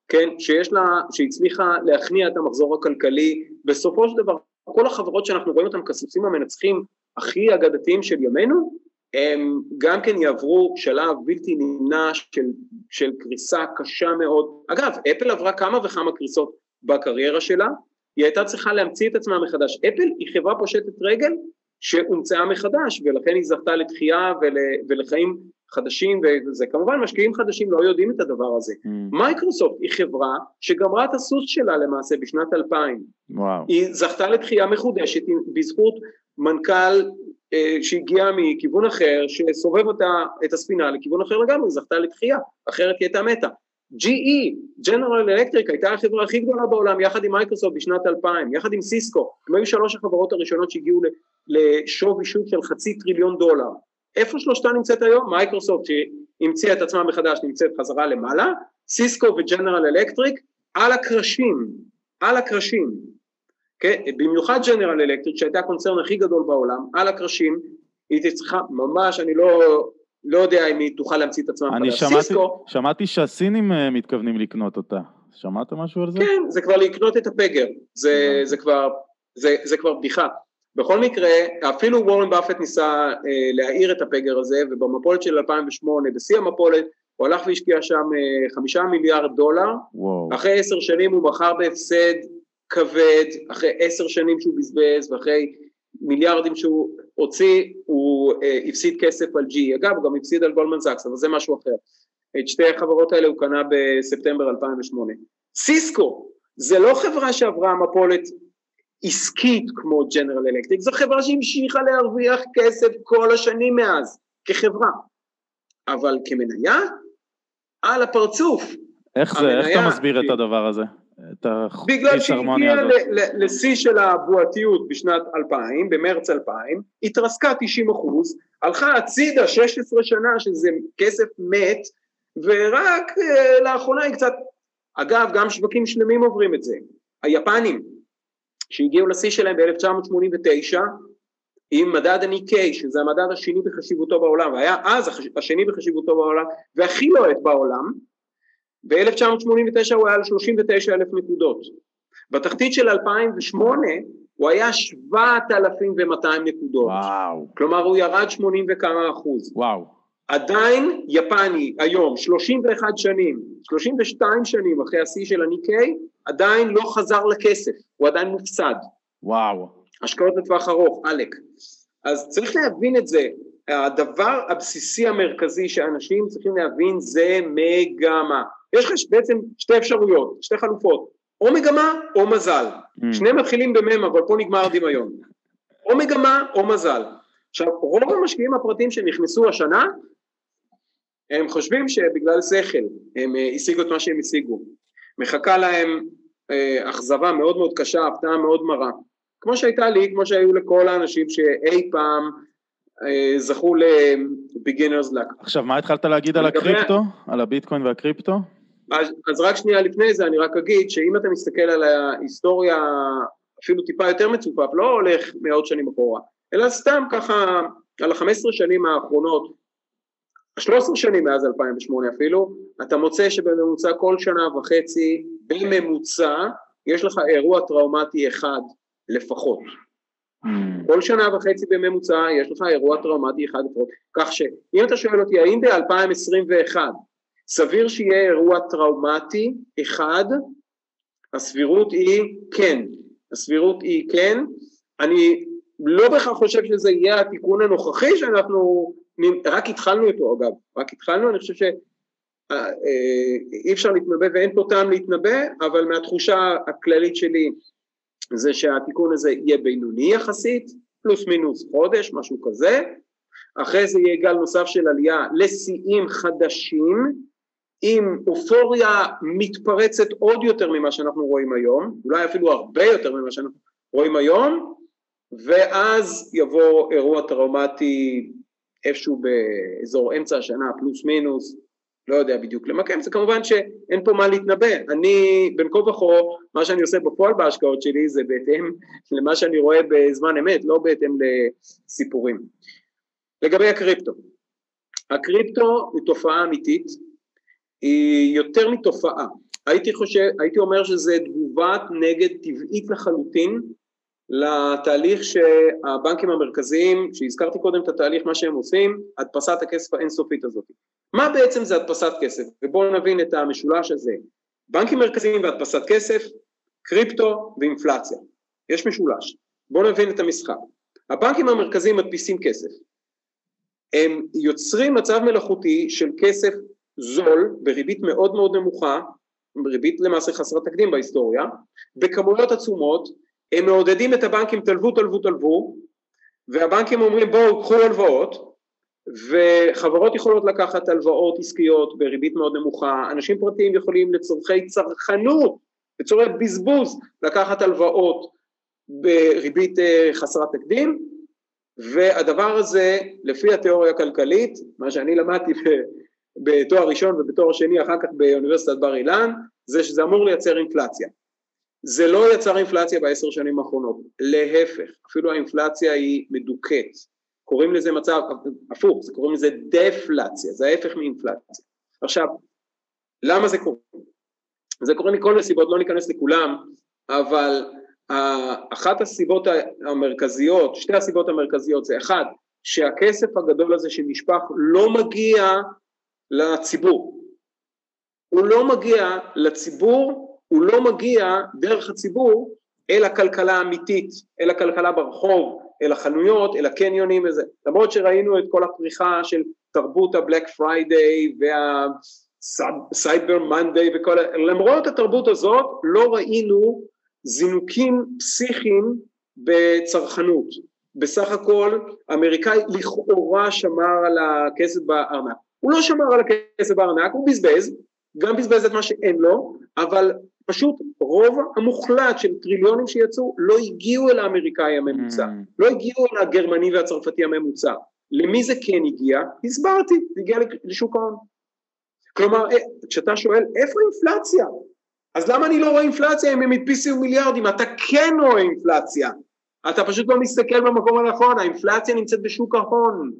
כן, שיש לה, שהצליחה להכניע את המחזור הכלכלי, בסופו של דבר כל החברות שאנחנו רואים אותן כסוסים המנצחים הכי אגדתיים של ימינו, הם גם כן יעברו שלב בלתי נמנע של, של קריסה קשה מאוד. אגב, אפל עברה כמה וכמה קריסות בקריירה שלה, היא הייתה צריכה להמציא את עצמה מחדש. אפל היא חברה פושטת רגל שהומצאה מחדש, ולכן היא זכתה לתחייה ול, ולחיים חדשים, וזה כמובן משקיעים חדשים לא יודעים את הדבר הזה. Mm. מייקרוסופט היא חברה שגמרה את הסוס שלה למעשה בשנת 2000. וואו. היא זכתה לתחייה מחודשת בזכות מנכ"ל אה, שהגיע מכיוון אחר, שסובב אותה, את הספינה לכיוון אחר לגמרי, זכתה לתחייה, אחרת היא הייתה מתה. GE, General Electric, הייתה החברה הכי גדולה בעולם יחד עם מייקרוסופט בשנת 2000, יחד עם סיסקו, הם היו שלוש החברות הראשונות שהגיעו לשווי שוק של חצי טריליון דולר. איפה שלושתן נמצאת היום? מייקרוסופט שהמציאה את עצמה מחדש נמצאת חזרה למעלה, סיסקו וג'נרל אלקטריק על הקרשים, על הקרשים. כן? במיוחד ג'נרל אלקטריק שהייתה הקונצרן הכי גדול בעולם, על הקרשים, היא צריכה ממש, אני לא, לא יודע אם היא תוכל להמציא את עצמה. אני שמעתי, סיסקו, שמעתי שהסינים אה, מתכוונים לקנות אותה. שמעת משהו על זה? כן, זה כבר לקנות את הפגר, זה, זה, כבר, זה, זה כבר בדיחה. בכל מקרה, אפילו וורן באפט ניסה אה, להעיר את הפגר הזה, ובמפולת של 2008, בשיא המפולת, הוא הלך והשקיע שם אה, חמישה מיליארד דולר, וואו. אחרי עשר שנים הוא מכר בהפסד כבד, אחרי עשר שנים שהוא בזבז, ואחרי מיליארדים שהוא הוציא, הוא אה, הפסיד כסף על G, אגב הוא גם הפסיד על גולדמן זקס, אבל זה משהו אחר. את שתי החברות האלה הוא קנה בספטמבר 2008. סיסקו, זה לא חברה שעברה מפולת עסקית כמו ג'נרל אלקטריק, זו חברה שהמשיכה להרוויח כסף כל השנים מאז, כחברה. אבל כמניה, על הפרצוף. איך זה, איך אתה מסביר את הדבר הזה? את בגלל שהגיעה לשיא של הבועתיות בשנת 2000, במרץ 2000, התרסקה 90 אחוז, הלכה הצידה 16 שנה שזה כסף מת, ורק אה, לאחרונה היא קצת, אגב גם שווקים שלמים עוברים את זה, היפנים שהגיעו לשיא שלהם ב-1989 עם מדד הניקיי שזה המדד השני בחשיבותו בעולם והיה אז השני בחשיבותו בעולם והכי לוהט בעולם ב-1989 הוא היה על 39 אלף נקודות בתחתית של 2008 הוא היה 7,200 נקודות וואו כלומר הוא ירד 80 וכמה אחוז וואו עדיין יפני היום 31 שנים 32 שנים אחרי השיא של הניקיי עדיין לא חזר לכסף, הוא עדיין מופסד. וואו. השקעות לטווח ארוך, עלק. אז צריך להבין את זה, הדבר הבסיסי המרכזי שאנשים צריכים להבין זה מגמה. יש לך בעצם שתי אפשרויות, שתי חלופות, או מגמה או מזל. Mm. שניהם מתחילים במם, אבל פה נגמר הדמיון. או מגמה או מזל. עכשיו, רוב המשקיעים הפרטיים שנכנסו השנה, הם חושבים שבגלל שכל הם אה, השיגו את מה שהם השיגו. מחכה להם אה, אכזבה מאוד מאוד קשה, הפתעה מאוד מרה. כמו שהייתה לי, כמו שהיו לכל האנשים שאי פעם אה, זכו ל-beginner's luck. עכשיו, מה התחלת להגיד על הקריפטו? על הביטקוין והקריפטו? אז, אז רק שנייה לפני זה, אני רק אגיד שאם אתה מסתכל על ההיסטוריה אפילו טיפה יותר מצופף, לא הולך מאות שנים אחורה, אלא סתם ככה על ה-15 שנים האחרונות, ה-13 שנים מאז 2008 אפילו, אתה מוצא שבממוצע כל שנה וחצי, בממוצע, יש לך אירוע טראומטי אחד לפחות. Mm. כל שנה וחצי בממוצע יש לך אירוע טראומטי אחד לפחות, כך שאם אתה שואל אותי האם ב-2021 סביר שיהיה אירוע טראומטי אחד, הסבירות היא כן, הסבירות היא כן, אני לא בהכרח חושב שזה יהיה התיקון הנוכחי שאנחנו רק התחלנו איתו אגב, רק התחלנו, אני חושב שאי אה, אפשר להתנבא ואין פה טעם להתנבא, אבל מהתחושה הכללית שלי זה שהתיקון הזה יהיה בינוני יחסית, פלוס מינוס חודש, משהו כזה, אחרי זה יהיה גל נוסף של עלייה לשיאים חדשים, עם אופוריה מתפרצת עוד יותר ממה שאנחנו רואים היום, אולי אפילו הרבה יותר ממה שאנחנו רואים היום, ואז יבוא אירוע טראומטי איפשהו באזור אמצע השנה, פלוס מינוס, לא יודע בדיוק למקם, זה כמובן שאין פה מה להתנבא, אני בין כה וכה, מה שאני עושה בפועל בהשקעות שלי זה בהתאם למה שאני רואה בזמן אמת, לא בהתאם לסיפורים. לגבי הקריפטו, הקריפטו היא תופעה אמיתית, היא יותר מתופעה, הייתי חושב, הייתי אומר שזה תגובת נגד טבעית לחלוטין לתהליך שהבנקים המרכזיים, שהזכרתי קודם את התהליך, מה שהם עושים, הדפסת הכסף האינסופית הזאת. מה בעצם זה הדפסת כסף? ובואו נבין את המשולש הזה. בנקים מרכזיים והדפסת כסף, קריפטו ואינפלציה. יש משולש. בואו נבין את המשחק. הבנקים המרכזיים מדפיסים כסף. הם יוצרים מצב מלאכותי של כסף זול בריבית מאוד מאוד נמוכה, ריבית למעשה חסרת תקדים בהיסטוריה, בכמויות עצומות, הם מעודדים את הבנקים תלוו תלוו תלוו, והבנקים אומרים בואו קחו הלוואות, וחברות יכולות לקחת הלוואות עסקיות בריבית מאוד נמוכה, אנשים פרטיים יכולים לצורכי צרכנות, בצורך בזבוז, לקחת הלוואות בריבית אה, חסרת תקדים, והדבר הזה, לפי התיאוריה הכלכלית, מה שאני למדתי בתואר ראשון ובתואר שני אחר כך באוניברסיטת בר אילן, זה שזה אמור לייצר אינפלציה. זה לא יצר אינפלציה בעשר שנים האחרונות, להפך, אפילו האינפלציה היא מדוכאת, קוראים לזה מצב הפוך, זה קוראים לזה דפלציה, זה ההפך מאינפלציה. עכשיו, למה זה קורה? זה קורה מכל הסיבות, לא ניכנס לכולם, אבל אחת הסיבות המרכזיות, שתי הסיבות המרכזיות זה אחד, שהכסף הגדול הזה שנשפך לא מגיע לציבור. הוא לא מגיע לציבור הוא לא מגיע דרך הציבור אל הכלכלה האמיתית, אל הכלכלה ברחוב, אל החנויות, אל הקניונים וזה. למרות שראינו את כל הפריחה של תרבות ה Black Friday וה Cyber Monday וכל, למרות התרבות הזאת לא ראינו זינוקים פסיכיים בצרכנות. בסך הכל אמריקאי לכאורה שמר על הכסף בארנק. הוא לא שמר על הכסף בארנק, הוא בזבז, גם בזבז את מה שאין לו, אבל פשוט רוב המוחלט של טריליונים שיצאו לא הגיעו אל האמריקאי הממוצע, mm. לא הגיעו אל הגרמני והצרפתי הממוצע. למי זה כן הגיע? הסברתי, זה הגיע לשוק ההון. כלומר, אה, כשאתה שואל איפה אינפלציה? אז למה אני לא רואה אינפלציה אם הם הדפיסו מיליארדים? אתה כן רואה אינפלציה. אתה פשוט לא מסתכל במקום הנכון, האינפלציה נמצאת בשוק ההון.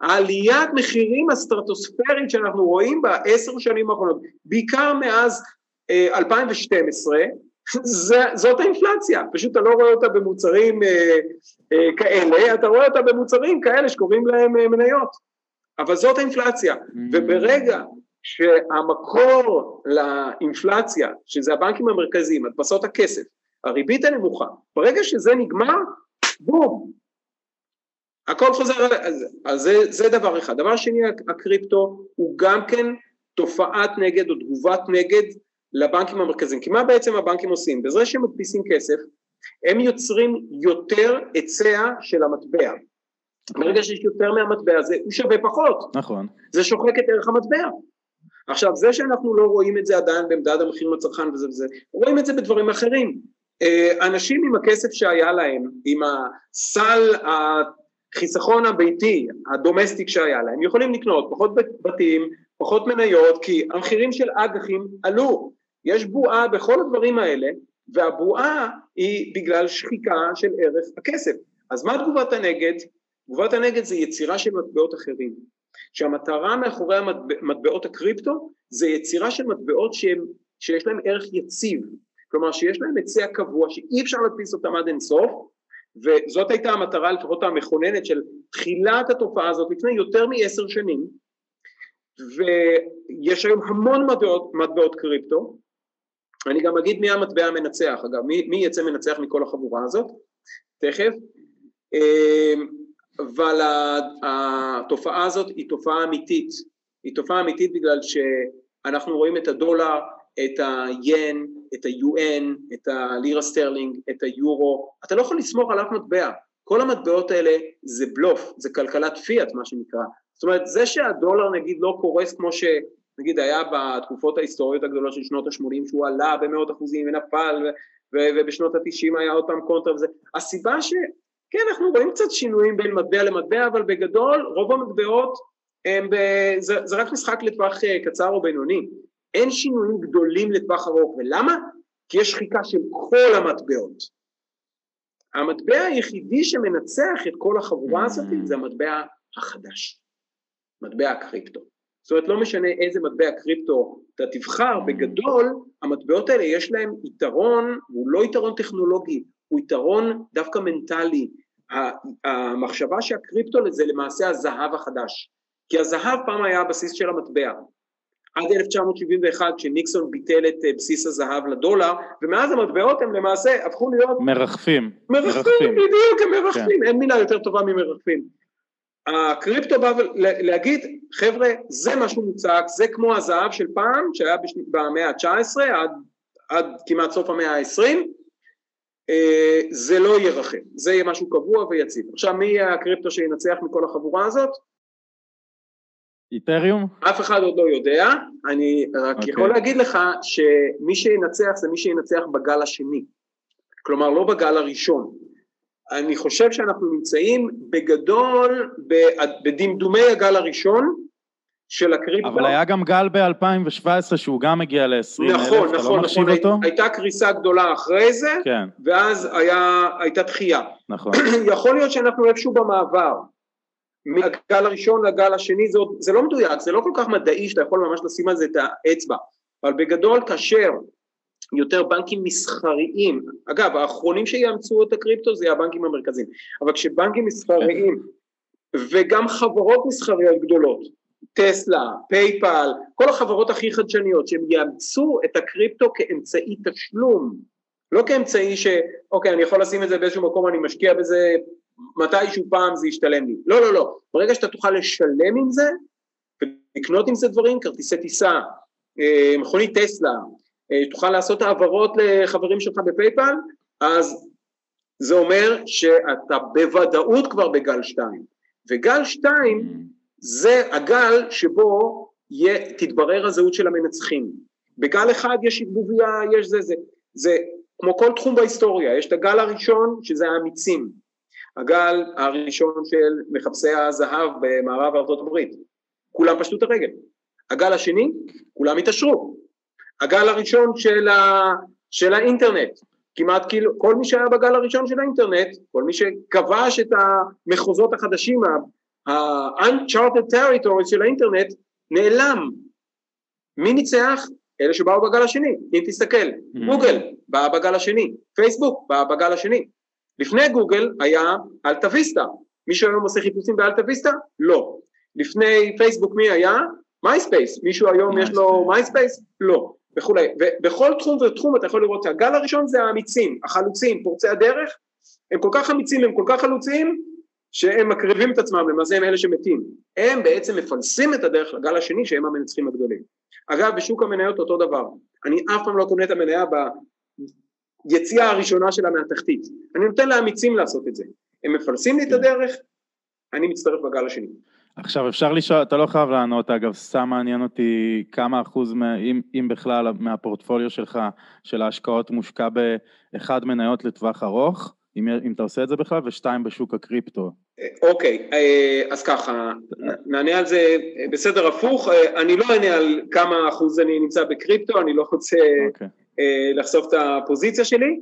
העליית מחירים הסטרטוספרית שאנחנו רואים בעשר שנים האחרונות, בעיקר מאז 2012, אה, זאת האינפלציה, פשוט אתה לא רואה אותה במוצרים אה, אה, כאלה, אתה רואה אותה במוצרים כאלה שקוראים להם מניות, אבל זאת האינפלציה, mm. וברגע שהמקור לאינפלציה, שזה הבנקים המרכזיים, הדפסות הכסף, הריבית הנמוכה, ברגע שזה נגמר, בום, הכל חוזר, אז, אז זה, זה דבר אחד. דבר שני, הקריפטו הוא גם כן תופעת נגד או תגובת נגד לבנקים המרכזיים. כי מה בעצם הבנקים עושים? בזה שהם מדפיסים כסף, הם יוצרים יותר היצע של המטבע. ברגע שיש יותר מהמטבע הזה, הוא שווה פחות. נכון. זה שוחק את ערך המטבע. עכשיו, זה שאנחנו לא רואים את זה עדיין במדד המחיר לצרכן וזה וזה, רואים את זה בדברים אחרים. אה, אנשים עם הכסף שהיה להם, עם הסל החיסכון הביתי, הדומסטיק שהיה להם, יכולים לקנות פחות בתים, פחות מניות, כי המחירים של אג"חים עלו. יש בועה בכל הדברים האלה, והבועה היא בגלל שחיקה של ערך הכסף. אז מה תגובת הנגד? תגובת הנגד זה יצירה של מטבעות אחרים. שהמטרה מאחורי מטבעות הקריפטו זה יצירה של מטבעות שהם, שיש להם ערך יציב, כלומר שיש להם היצע קבוע שאי אפשר להדפיס אותם עד אינסוף וזאת הייתה המטרה לפחות המכוננת של תחילת התופעה הזאת לפני יותר מעשר שנים. ויש היום המון מטבעות, מטבעות קריפטו. אני גם אגיד מי המטבע המנצח, אגב, מי, מי יצא מנצח מכל החבורה הזאת, תכף, אבל התופעה הזאת היא תופעה אמיתית, היא תופעה אמיתית בגלל שאנחנו רואים את הדולר, את ה-ין, את היואן, את הלירה סטרלינג, את היורו, אתה לא יכול לסמוך על אף מטבע, כל המטבעות האלה זה בלוף, זה כלכלת פיאט מה שנקרא, זאת אומרת זה שהדולר נגיד לא קורס כמו שנגיד היה בתקופות ההיסטוריות הגדולות של שנות ה-80 שהוא עלה במאות אחוזים ונפל ובשנות ה-90 היה עוד פעם קונטרה וזה, הסיבה ש... כן, אנחנו רואים קצת שינויים בין מטבע למטבע, אבל בגדול רוב המטבעות הם. זה, זה רק משחק לטווח אה, קצר או בינוני. אין שינויים גדולים לטווח ארוך, ולמה? כי יש שחיקה של כל המטבעות. המטבע היחידי שמנצח את כל החבורה mm. הזאת זה המטבע החדש, מטבע הקריפטו. זאת אומרת לא משנה איזה מטבע קריפטו אתה תבחר, בגדול המטבעות האלה יש להם יתרון, הוא לא יתרון טכנולוגי, הוא יתרון דווקא מנטלי, המחשבה שהקריפטו זה למעשה הזהב החדש, כי הזהב פעם היה הבסיס של המטבע, עד 1971 כשניקסון ביטל את אה, בסיס הזהב לדולר, ומאז המטבעות הם למעשה הפכו להיות... מרחפים. מרחפים, בדיוק, הם מרחפים, כן. אין מילה יותר טובה ממרחפים. הקריפטו בא להגיד, חבר'ה, זה משהו מוצק, זה כמו הזהב של פעם, שהיה במאה ה-19 עד, עד כמעט סוף המאה ה-20, אה, זה לא יהיה רחם, זה יהיה משהו קבוע ויציב. עכשיו מי יהיה הקריפטו שינצח מכל החבורה הזאת? איתריום? אף אחד עוד לא יודע, אני רק okay. אוקיי. יכול להגיד לך שמי שינצח זה מי שינצח בגל השני, כלומר לא בגל הראשון. אני חושב שאנחנו נמצאים בגדול בדמדומי הגל הראשון, של הקריפטו. אבל היה גם גל ב-2017 שהוא גם הגיע ל-20 אלף, נכון, אתה נכון, לא נכון, נכון, אותו? הייתה קריסה גדולה אחרי זה, כן. ואז היה, הייתה דחייה. נכון. יכול להיות שאנחנו איפשהו במעבר, מהגל הראשון לגל השני, זה, עוד, זה לא מדויק, זה לא כל כך מדעי שאתה יכול ממש לשים על זה את האצבע, אבל בגדול כאשר יותר בנקים מסחריים, אגב האחרונים שיאמצו את הקריפטו זה הבנקים המרכזיים, אבל כשבנקים מסחריים וגם חברות מסחריות גדולות טסלה, PayPal, כל החברות הכי חדשניות שהם יאמצו את הקריפטו כאמצעי תשלום, לא כאמצעי שאוקיי אני יכול לשים את זה באיזשהו מקום אני משקיע בזה מתישהו פעם זה ישתלם לי, לא לא לא, ברגע שאתה תוכל לשלם עם זה ולקנות עם זה דברים, כרטיסי טיסה, אה, מכונית טסלה, אה, תוכל לעשות העברות לחברים שלך ב PayPal, אז זה אומר שאתה בוודאות כבר בגל שתיים, וגל שתיים זה הגל שבו יהיה, תתברר הזהות של המנצחים. בגל אחד יש ערבוביה, יש זה, זה, זה כמו כל תחום בהיסטוריה, יש את הגל הראשון שזה האמיצים, הגל הראשון של מחפשי הזהב במערב ארצות הברית, כולם פשטו את הרגל, הגל השני, כולם התעשרו, הגל הראשון של, ה, של האינטרנט, כמעט כאילו כל מי שהיה בגל הראשון של האינטרנט, כל מי שכבש את המחוזות החדשים, ה-uncharted territory של האינטרנט נעלם. מי ניצח? אלה שבאו בגל השני, אם תסתכל, mm. גוגל באה בגל השני, פייסבוק באה בגל השני. לפני גוגל היה אלטה ויסטה, מישהו היום עושה חיפושים באלטה ויסטה? לא. לפני פייסבוק מי היה? MySpace, מישהו היום יש לו MySpace? לא, וכולי. ובכל תחום ותחום אתה יכול לראות שהגל הראשון זה האמיצים, החלוצים, פורצי הדרך, הם כל כך אמיצים, הם כל כך חלוצים, שהם מקריבים את עצמם, למעשה הם אלה שמתים. הם בעצם מפלסים את הדרך לגל השני שהם המנצחים הגדולים. אגב, בשוק המניות אותו דבר. אני אף פעם לא קונה את המניה ביציאה הראשונה שלה מהתחתית. אני נותן לאמיצים לעשות את זה. הם מפלסים לי את כן. הדרך, אני מצטרף בגל השני. עכשיו אפשר לשאול, אתה לא חייב לענות, אגב, סתם מעניין אותי כמה אחוז, אם, אם בכלל, מהפורטפוליו שלך, של ההשקעות מושקע באחד מניות לטווח ארוך, אם, אם אתה עושה את זה בכלל, ושתיים בשוק הקריפטו. אוקיי, אה, אז ככה, נענה על זה אה, בסדר הפוך, אה, אני לא אענה על כמה אחוז אני נמצא בקריפטו, אני לא רוצה. אוקיי. לחשוף את הפוזיציה שלי,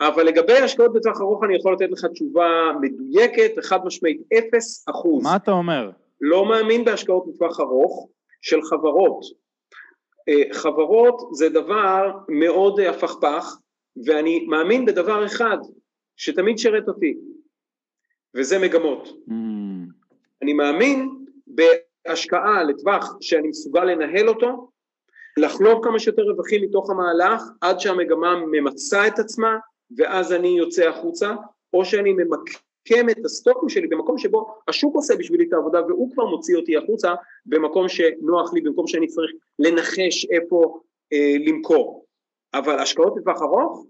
אבל לגבי השקעות בטווח ארוך אני יכול לתת לך תשובה מדויקת, חד משמעית, אפס אחוז. מה אתה אומר? לא מאמין בהשקעות בטווח ארוך של חברות. חברות זה דבר מאוד הפכפך, ואני מאמין בדבר אחד, שתמיד שירת אותי, וזה מגמות. Mm. אני מאמין בהשקעה לטווח שאני מסוגל לנהל אותו, לחלוב כמה שיותר רווחים מתוך המהלך עד שהמגמה ממצה את עצמה ואז אני יוצא החוצה, או שאני ממקד למקם את הסטוקים שלי במקום שבו השוק עושה בשבילי את העבודה והוא כבר מוציא אותי החוצה במקום שנוח לי, במקום שאני צריך לנחש איפה אה, למכור. אבל השקעות לטווח ארוך,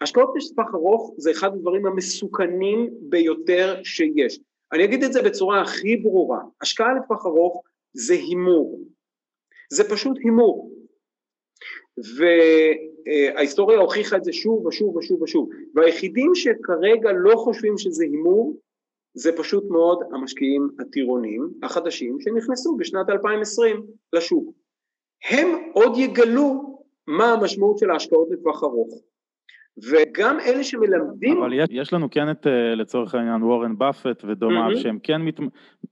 השקעות לטווח ארוך זה אחד הדברים המסוכנים ביותר שיש. אני אגיד את זה בצורה הכי ברורה, השקעה לטווח ארוך זה הימור, זה פשוט הימור. וההיסטוריה הוכיחה את זה שוב ושוב ושוב ושוב, והיחידים שכרגע לא חושבים שזה הימור זה פשוט מאוד המשקיעים הטירונים החדשים שנכנסו בשנת 2020 לשוק. הם עוד יגלו מה המשמעות של ההשקעות לטווח ארוך. וגם אלה שמלמדים... אבל יש, יש לנו כן את, אה, לצורך העניין, וורן באפט ודומיו, mm-hmm. שהם כן מת,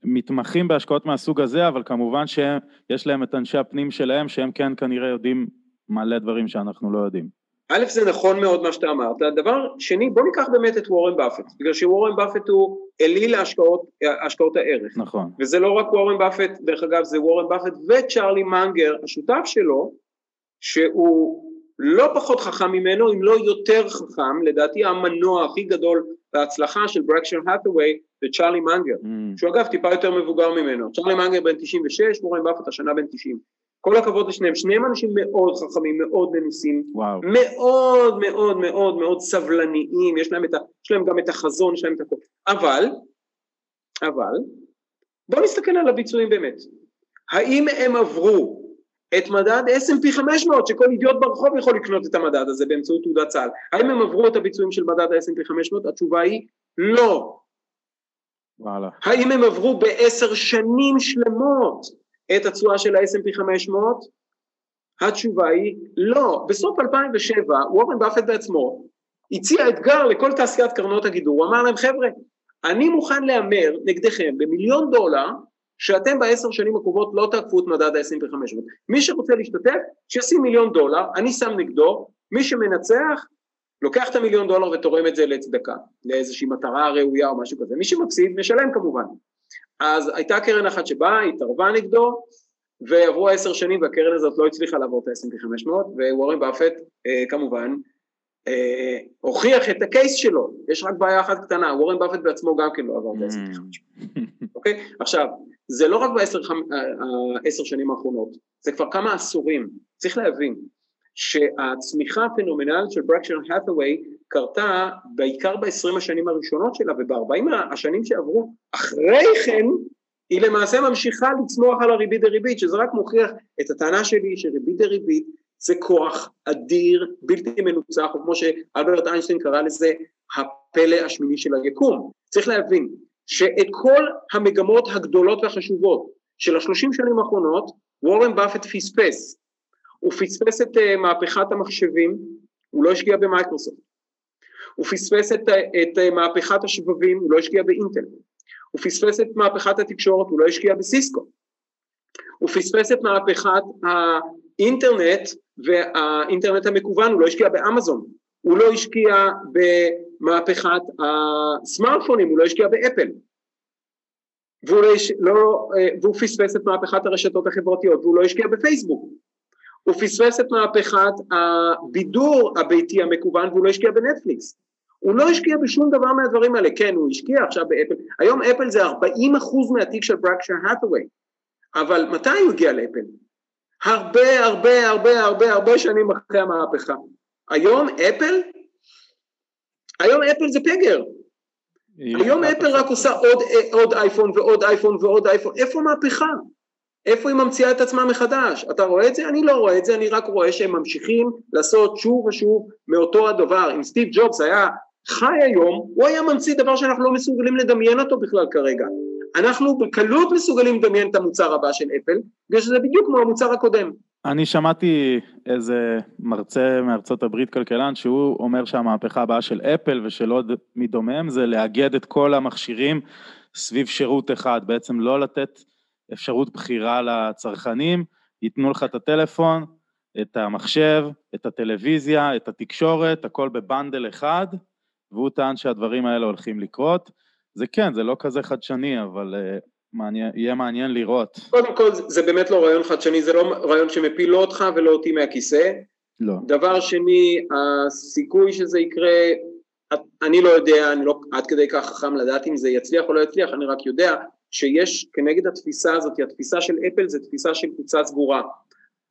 מתמחים בהשקעות מהסוג הזה, אבל כמובן שיש להם את אנשי הפנים שלהם, שהם כן כנראה יודעים מלא דברים שאנחנו לא יודעים. א', זה נכון מאוד מה שאתה אמרת. דבר שני, בוא ניקח באמת את וורן באפט, בגלל שוורן באפט הוא אליל להשקעות השקעות הערך. נכון. וזה לא רק וורן באפט, דרך אגב, זה וורן באפט וצ'ארלי מנגר, השותף שלו, שהוא לא פחות חכם ממנו, אם לא יותר חכם, לדעתי המנוע הכי גדול להצלחה של ברקשר האטווי זה צ'ארלי מנגר, mm. שהוא אגב טיפה יותר מבוגר ממנו. צ'ארלי מנגר בן 96, וורן באפט השנה בן 90. כל הכבוד לשניהם, שניהם אנשים מאוד חכמים, מאוד מנוסים, וואו. מאוד מאוד מאוד מאוד סבלניים, יש להם, ה, יש להם גם את החזון, יש להם את הכל, אבל, אבל, בואו נסתכל על הביצועים באמת, האם הם עברו את מדד S&P 500 שכל אידיוט ברחוב יכול לקנות את המדד הזה באמצעות תעודת צה"ל, האם הם עברו את הביצועים של מדד ה-S&P 500? התשובה היא לא. וואלה. האם הם עברו בעשר שנים שלמות את התשואה של ה-S&P 500? התשובה היא לא. בסוף 2007 וורן באפט בעצמו הציע אתגר לכל תעשיית קרנות הגידור, הוא אמר להם חבר'ה, אני מוכן להמר נגדכם במיליון דולר שאתם בעשר שנים הקרובות לא תעקפו את מדד ה-S&P 500. מי שרוצה להשתתף, שישים מיליון דולר, אני שם נגדו, מי שמנצח, לוקח את המיליון דולר ותורם את זה לצדקה, לאיזושהי מטרה ראויה או משהו כזה. מי שמפסיד, משלם כמובן. אז הייתה קרן אחת שבאה, התערבה נגדו, ועברו עשר שנים והקרן הזאת לא הצליחה לעבור את ה-S&P 500, ווורן באפט אה, כמובן אה, הוכיח את הקייס שלו, יש רק בעיה אחת קטנה, וורן באפט בעצמו גם כן לא עבר את ה-S&P 500, אוקיי? עכשיו, זה לא רק בעשר אה, שנים האחרונות, זה כבר כמה עשורים, צריך להבין שהצמיחה הפנומנלית של ברקשר האת'ווי קרתה בעיקר ב-20 השנים הראשונות שלה וב-40 השנים שעברו אחרי כן היא למעשה ממשיכה לצמוח על הריבית דריבית שזה רק מוכיח את הטענה שלי שריבית דריבית זה כוח אדיר בלתי מנוצח או כמו שאלברט איינשטיין קרא לזה הפלא השמיני של היקום. צריך להבין שאת כל המגמות הגדולות והחשובות של השלושים שנים האחרונות וורן באפט פספס. הוא פספס את uh, מהפכת המחשבים, הוא לא השקיע במייקרוסופט, הוא פספס את, את uh, מהפכת השבבים, הוא לא השקיע באינטל, הוא פספס את מהפכת התקשורת, הוא לא השקיע בסיסקו, הוא פספס את מהפכת האינטרנט והאינטרנט המקוון, הוא לא השקיע באמזון, הוא לא השקיע במהפכת הסמארטפונים, הוא לא השקיע באפל, והוא, לא, לא, אה, והוא פספס את מהפכת הרשתות החברתיות והוא לא השקיע בפייסבוק הוא פספס את מהפכת הבידור הביתי המקוון והוא לא השקיע בנטפליקס. הוא לא השקיע בשום דבר מהדברים האלה, כן הוא השקיע עכשיו באפל, היום אפל זה 40 אחוז מהתיק של ברקשר האטווי, אבל מתי הוא הגיע לאפל? הרבה הרבה הרבה הרבה הרבה שנים אחרי המהפכה. היום אפל, היום אפל זה פגר, היום אפל רק עושה עוד, עוד אייפון ועוד אייפון ועוד אייפון, איפה המהפכה? איפה היא ממציאה את עצמה מחדש? אתה רואה את זה? אני לא רואה את זה, אני רק רואה שהם ממשיכים לעשות שוב ושוב מאותו הדבר. אם סטיב ג'ובס היה חי היום, הוא היה ממציא דבר שאנחנו לא מסוגלים לדמיין אותו בכלל כרגע. אנחנו בקלות מסוגלים לדמיין את המוצר הבא של אפל, בגלל שזה בדיוק כמו המוצר הקודם. אני שמעתי איזה מרצה מארצות הברית כלכלן שהוא אומר שהמהפכה הבאה של אפל ושל עוד מדומיהם זה לאגד את כל המכשירים סביב שירות אחד, בעצם לא לתת אפשרות בחירה לצרכנים, ייתנו לך את הטלפון, את המחשב, את הטלוויזיה, את התקשורת, הכל בבנדל אחד, והוא טען שהדברים האלה הולכים לקרות. זה כן, זה לא כזה חדשני, אבל uh, מעניין, יהיה מעניין לראות. קודם כל, זה באמת לא רעיון חדשני, זה לא רעיון שמפיל לא אותך ולא אותי מהכיסא. לא. דבר שני, הסיכוי שזה יקרה אני לא יודע, אני לא עד כדי כך חכם לדעת אם זה יצליח או לא יצליח, אני רק יודע שיש כנגד התפיסה הזאת, התפיסה של אפל זה תפיסה של קבוצה סגורה.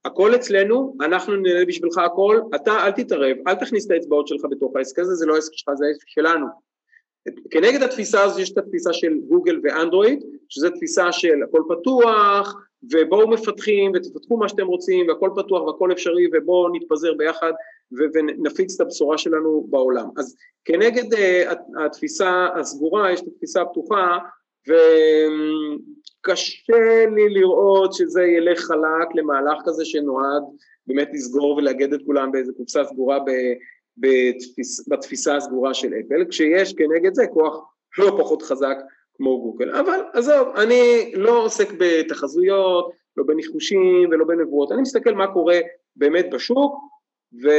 הכל אצלנו, אנחנו ננהל בשבילך הכל, אתה אל תתערב, אל תכניס את האצבעות שלך בתוך העסק הזה, זה לא העסק שלך, זה העסק שלנו. כנגד התפיסה הזו יש את התפיסה של גוגל ואנדרואיד, שזו תפיסה של הכל פתוח, ובואו מפתחים ותפתחו מה שאתם רוצים, והכל פתוח והכל אפשרי, ובואו נתפזר ביחד ונפיץ את הבשורה שלנו בעולם. אז כנגד uh, התפיסה הסגורה יש את התפיסה הפתוחה, וקשה לי לראות שזה ילך חלק למהלך כזה שנועד באמת לסגור ולאגד את כולם באיזה קופסה סגורה ב... בתפיס, בתפיסה הסגורה של אפל, כשיש כנגד זה כוח לא פחות חזק כמו גוגל. אבל עזוב, אני לא עוסק בתחזויות, לא בניחושים ולא בנבואות, אני מסתכל מה קורה באמת בשוק ו,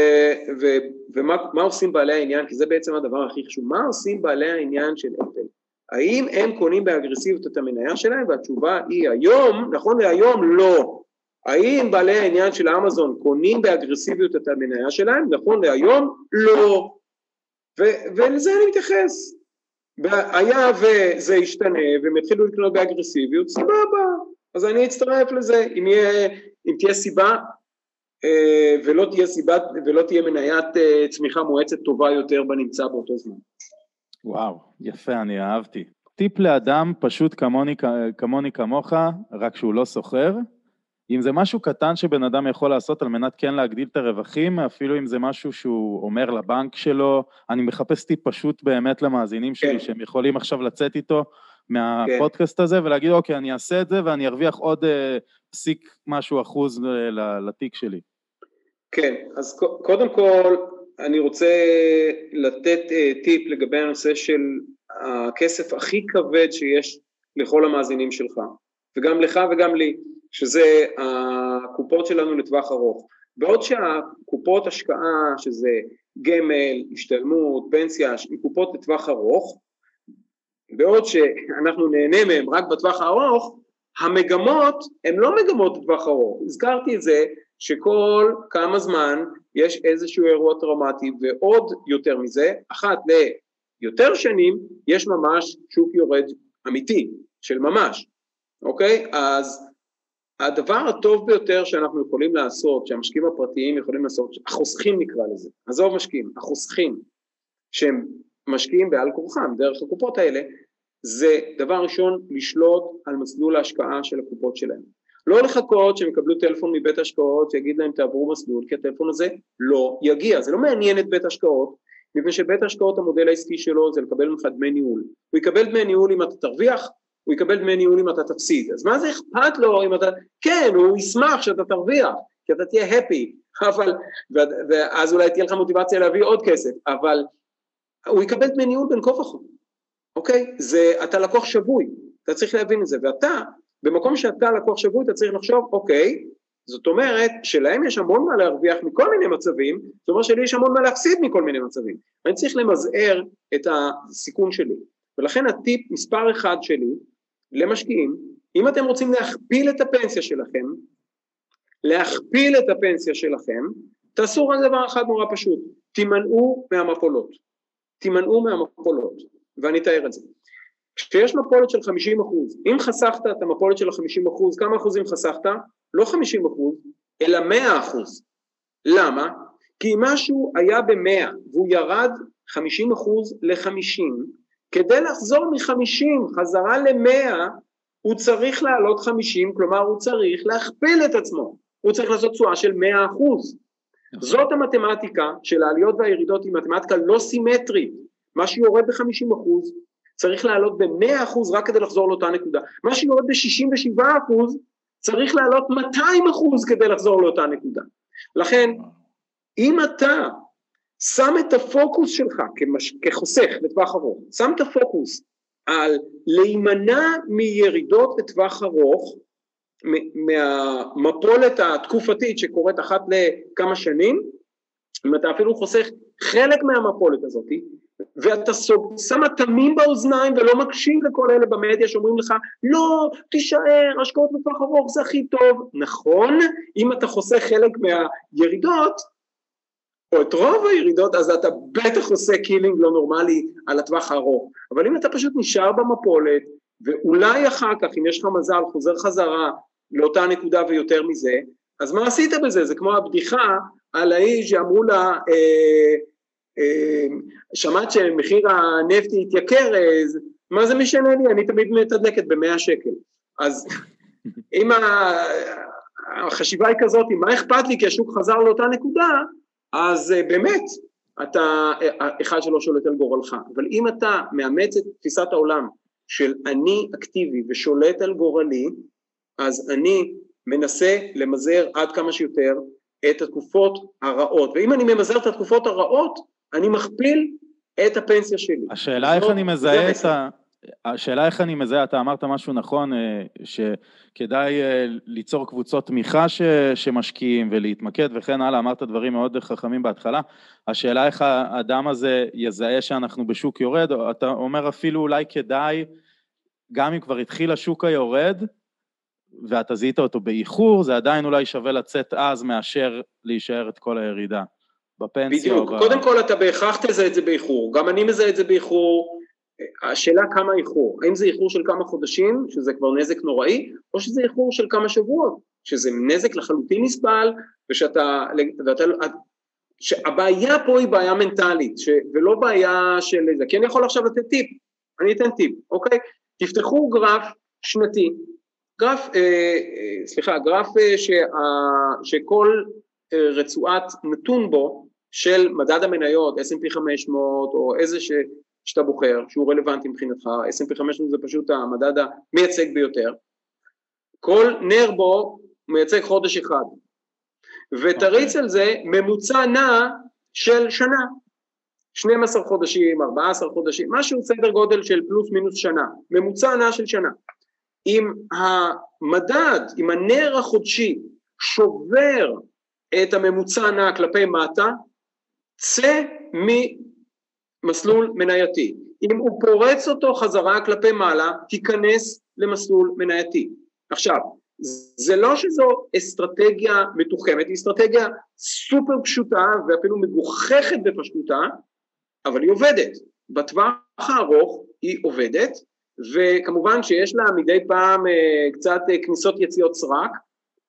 ו, ומה עושים בעלי העניין, כי זה בעצם הדבר הכי חשוב, מה עושים בעלי העניין של אפל? האם הם קונים באגרסיביות את המניה שלהם? והתשובה היא היום, נכון להיום לא. האם בעלי העניין של אמזון קונים באגרסיביות את המניה שלהם? נכון להיום לא. ו- ולזה אני מתייחס. היה וזה ישתנה והם יתחילו לקנות באגרסיביות, סבבה. אז אני אצטרף לזה. אם, יהיה, אם תהיה סיבה אה, ולא תהיה סיבה ולא תהיה מניית אה, צמיחה מואצת טובה יותר בנמצא באותו זמן. וואו, יפה, אני אהבתי. טיפ לאדם פשוט כמוני, כמוני כמוך, רק שהוא לא סוחר, אם זה משהו קטן שבן אדם יכול לעשות על מנת כן להגדיל את הרווחים, אפילו אם זה משהו שהוא אומר לבנק שלו, אני מחפש טיפ פשוט באמת למאזינים שלי, כן. שהם יכולים עכשיו לצאת איתו מהפודקאסט כן. הזה ולהגיד, אוקיי, אני אעשה את זה ואני ארוויח עוד אה, פסיק משהו אחוז אה, לתיק שלי. כן, אז קודם כל, אני רוצה לתת אה, טיפ לגבי הנושא של הכסף הכי כבד שיש לכל המאזינים שלך, וגם לך וגם לי. שזה הקופות שלנו לטווח ארוך. בעוד שהקופות השקעה, שזה גמל, השתלמות, פנסיה, הן קופות לטווח ארוך, בעוד שאנחנו נהנה מהן רק בטווח הארוך, המגמות הן לא מגמות לטווח ארוך. הזכרתי את זה שכל כמה זמן יש איזשהו אירוע טראומטי ועוד יותר מזה, אחת ליותר שנים יש ממש שוק יורד אמיתי של ממש, אוקיי? אז הדבר הטוב ביותר שאנחנו יכולים לעשות, שהמשקיעים הפרטיים יכולים לעשות, החוסכים נקרא לזה, עזוב משקיעים, החוסכים שהם משקיעים בעל כורחם דרך הקופות האלה, זה דבר ראשון לשלוט על מסלול ההשקעה של הקופות שלהם. לא לחכות שהם יקבלו טלפון מבית השקעות שיגיד להם תעברו מסלול, כי הטלפון הזה לא יגיע, זה לא מעניין את בית השקעות, מפני שבית השקעות המודל העסקי שלו זה לקבל ממך דמי ניהול, הוא יקבל דמי ניהול אם אתה תרוויח הוא יקבל דמי ניהול אם אתה תפסיד, אז מה זה אכפת לו אם אתה, כן, הוא ישמח שאתה תרוויח, כי אתה תהיה happy, אבל, ואז אולי תהיה לך מוטיבציה להביא עוד כסף, אבל הוא יקבל דמי ניהול בין כה וכה, אוקיי? זה, אתה לקוח שבוי, אתה צריך להבין את זה, ואתה, במקום שאתה לקוח שבוי, אתה צריך לחשוב, אוקיי, זאת אומרת שלהם יש המון מה להרוויח מכל מיני מצבים, זאת אומרת שלי יש המון מה להפסיד מכל מיני מצבים. אני צריך למזער את הסיכון שלי. ולכן הטיפ מספר אחד שלי למשקיעים, אם אתם רוצים להכפיל את הפנסיה שלכם, להכפיל את הפנסיה שלכם, תעשו רק דבר אחד נורא פשוט, תימנעו מהמפולות, תימנעו מהמפולות, ואני אתאר את זה. כשיש מפולת של 50 אחוז, אם חסכת את המפולת של ה-50 אחוז, כמה אחוזים חסכת? לא 50 אחוז, אלא 100 אחוז. למה? כי אם משהו היה ב-100 והוא ירד 50 אחוז ל-50, כדי לחזור מ-50 חזרה ל-100 הוא צריך לעלות 50, כלומר הוא צריך להכפיל את עצמו, הוא צריך לעשות תשואה של 100 אחוז. נכון. זאת המתמטיקה של העליות והירידות היא מתמטיקה לא סימטרית, מה שיורד ב-50 אחוז צריך לעלות ב-100 אחוז רק כדי לחזור לאותה נקודה, מה שיורד ב-67 אחוז צריך לעלות 200 אחוז כדי לחזור לאותה נקודה. לכן אם אתה שם את הפוקוס שלך כמש... כחוסך לטווח ארוך, שם את הפוקוס על להימנע מירידות לטווח ארוך מהמפולת התקופתית שקורית אחת לכמה שנים, אם אתה אפילו חוסך חלק מהמפולת הזאת, ואתה שם תמים באוזניים ולא מקשיב לכל אלה במדיה שאומרים לך לא, תישאר, השקעות לטווח ארוך זה הכי טוב. נכון, אם אתה חוסך חלק מהירידות, או את רוב הירידות, אז אתה בטח עושה killing לא נורמלי על הטווח הארוך. אבל אם אתה פשוט נשאר במפולת, ואולי אחר כך, אם יש לך מזל, חוזר חזרה לאותה נקודה ויותר מזה, אז מה עשית בזה? זה כמו הבדיחה על האיש שאמרו לה, אה, אה, שמעת שמחיר הנפט התייקר, אז מה זה משנה לי? אני תמיד מתדלקת במאה שקל. אז אם החשיבה היא כזאת, מה אכפת לי כי השוק חזר לאותה נקודה, אז אה, באמת, אתה אה, אחד שלא שולט על גורלך. אבל אם אתה מאמץ את תפיסת העולם של אני אקטיבי ושולט על גורלי, אז אני מנסה למזער עד כמה שיותר את התקופות הרעות. ואם אני ממזער את התקופות הרעות, אני מכפיל את הפנסיה שלי. השאלה איך אני מזהה את ה... השאלה איך אני מזהה, אתה אמרת משהו נכון, אה, שכדאי אה, ליצור קבוצות תמיכה ש, שמשקיעים ולהתמקד וכן הלאה, אמרת דברים מאוד חכמים בהתחלה. השאלה איך האדם הזה יזהה שאנחנו בשוק יורד, אתה אומר אפילו אולי כדאי, גם אם כבר התחיל השוק היורד, ואתה זיהית אותו באיחור, זה עדיין אולי שווה לצאת אז מאשר להישאר את כל הירידה. בפנסיה. בדיוק, ב... קודם כל אתה בהכרח תזהה את זה באיחור, גם אני מזהה את זה באיחור, השאלה כמה איחור, האם זה איחור של כמה חודשים, שזה כבר נזק נוראי, או שזה איחור של כמה שבועות, שזה נזק לחלוטין נסבל, ושאתה, ואתה, שהבעיה פה היא בעיה מנטלית, ש, ולא בעיה של זה, כי אני יכול עכשיו לתת טיפ, אני אתן טיפ, אוקיי? תפתחו גרף שנתי, גרף, אה, אה, סליחה, גרף אה, שה, שכל אה, רצועת נתון בו של מדד המניות, S&P 500 או איזה ש... שאתה בוחר, שהוא רלוונטי מבחינתך, S&P 500 זה פשוט המדד המייצג ביותר, כל נר בו מייצג חודש אחד, ותריץ okay. אוקיי. על זה ממוצע נע של שנה, 12 חודשים, 14 חודשים, משהו סדר גודל של פלוס מינוס שנה, ממוצע נע של שנה. אם המדד, אם הנר החודשי שובר את הממוצע נע כלפי מטה, צא מסלול מנייתי. אם הוא פורץ אותו חזרה כלפי מעלה, תיכנס למסלול מנייתי. עכשיו, זה לא שזו אסטרטגיה מתוחמת, היא אסטרטגיה סופר פשוטה ואפילו מגוחכת בפשטותה, אבל היא עובדת. בטווח הארוך היא עובדת, וכמובן שיש לה מדי פעם אה, קצת אה, כניסות יציאות סרק,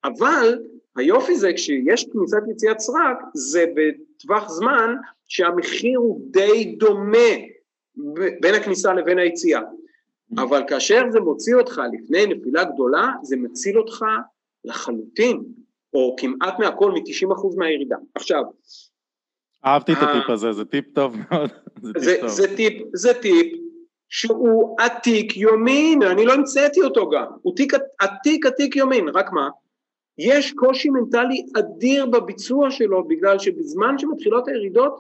אבל היופי זה כשיש כניסת יציאת סרק זה בטווח זמן שהמחיר הוא די דומה בין הכניסה לבין היציאה. אבל כאשר זה מוציא אותך לפני נפילה גדולה, זה מציל אותך לחלוטין, או כמעט מהכל, מ-90% מהירידה. עכשיו... אהבתי את הטיפ הזה, זה טיפ טוב מאוד. זה, זה, טיפ זה, טיפ, זה טיפ שהוא עתיק יומין, אני לא המצאתי אותו גם, הוא תיק עתיק עתיק יומין, רק מה? יש קושי מנטלי אדיר בביצוע שלו, בגלל שבזמן שמתחילות הירידות,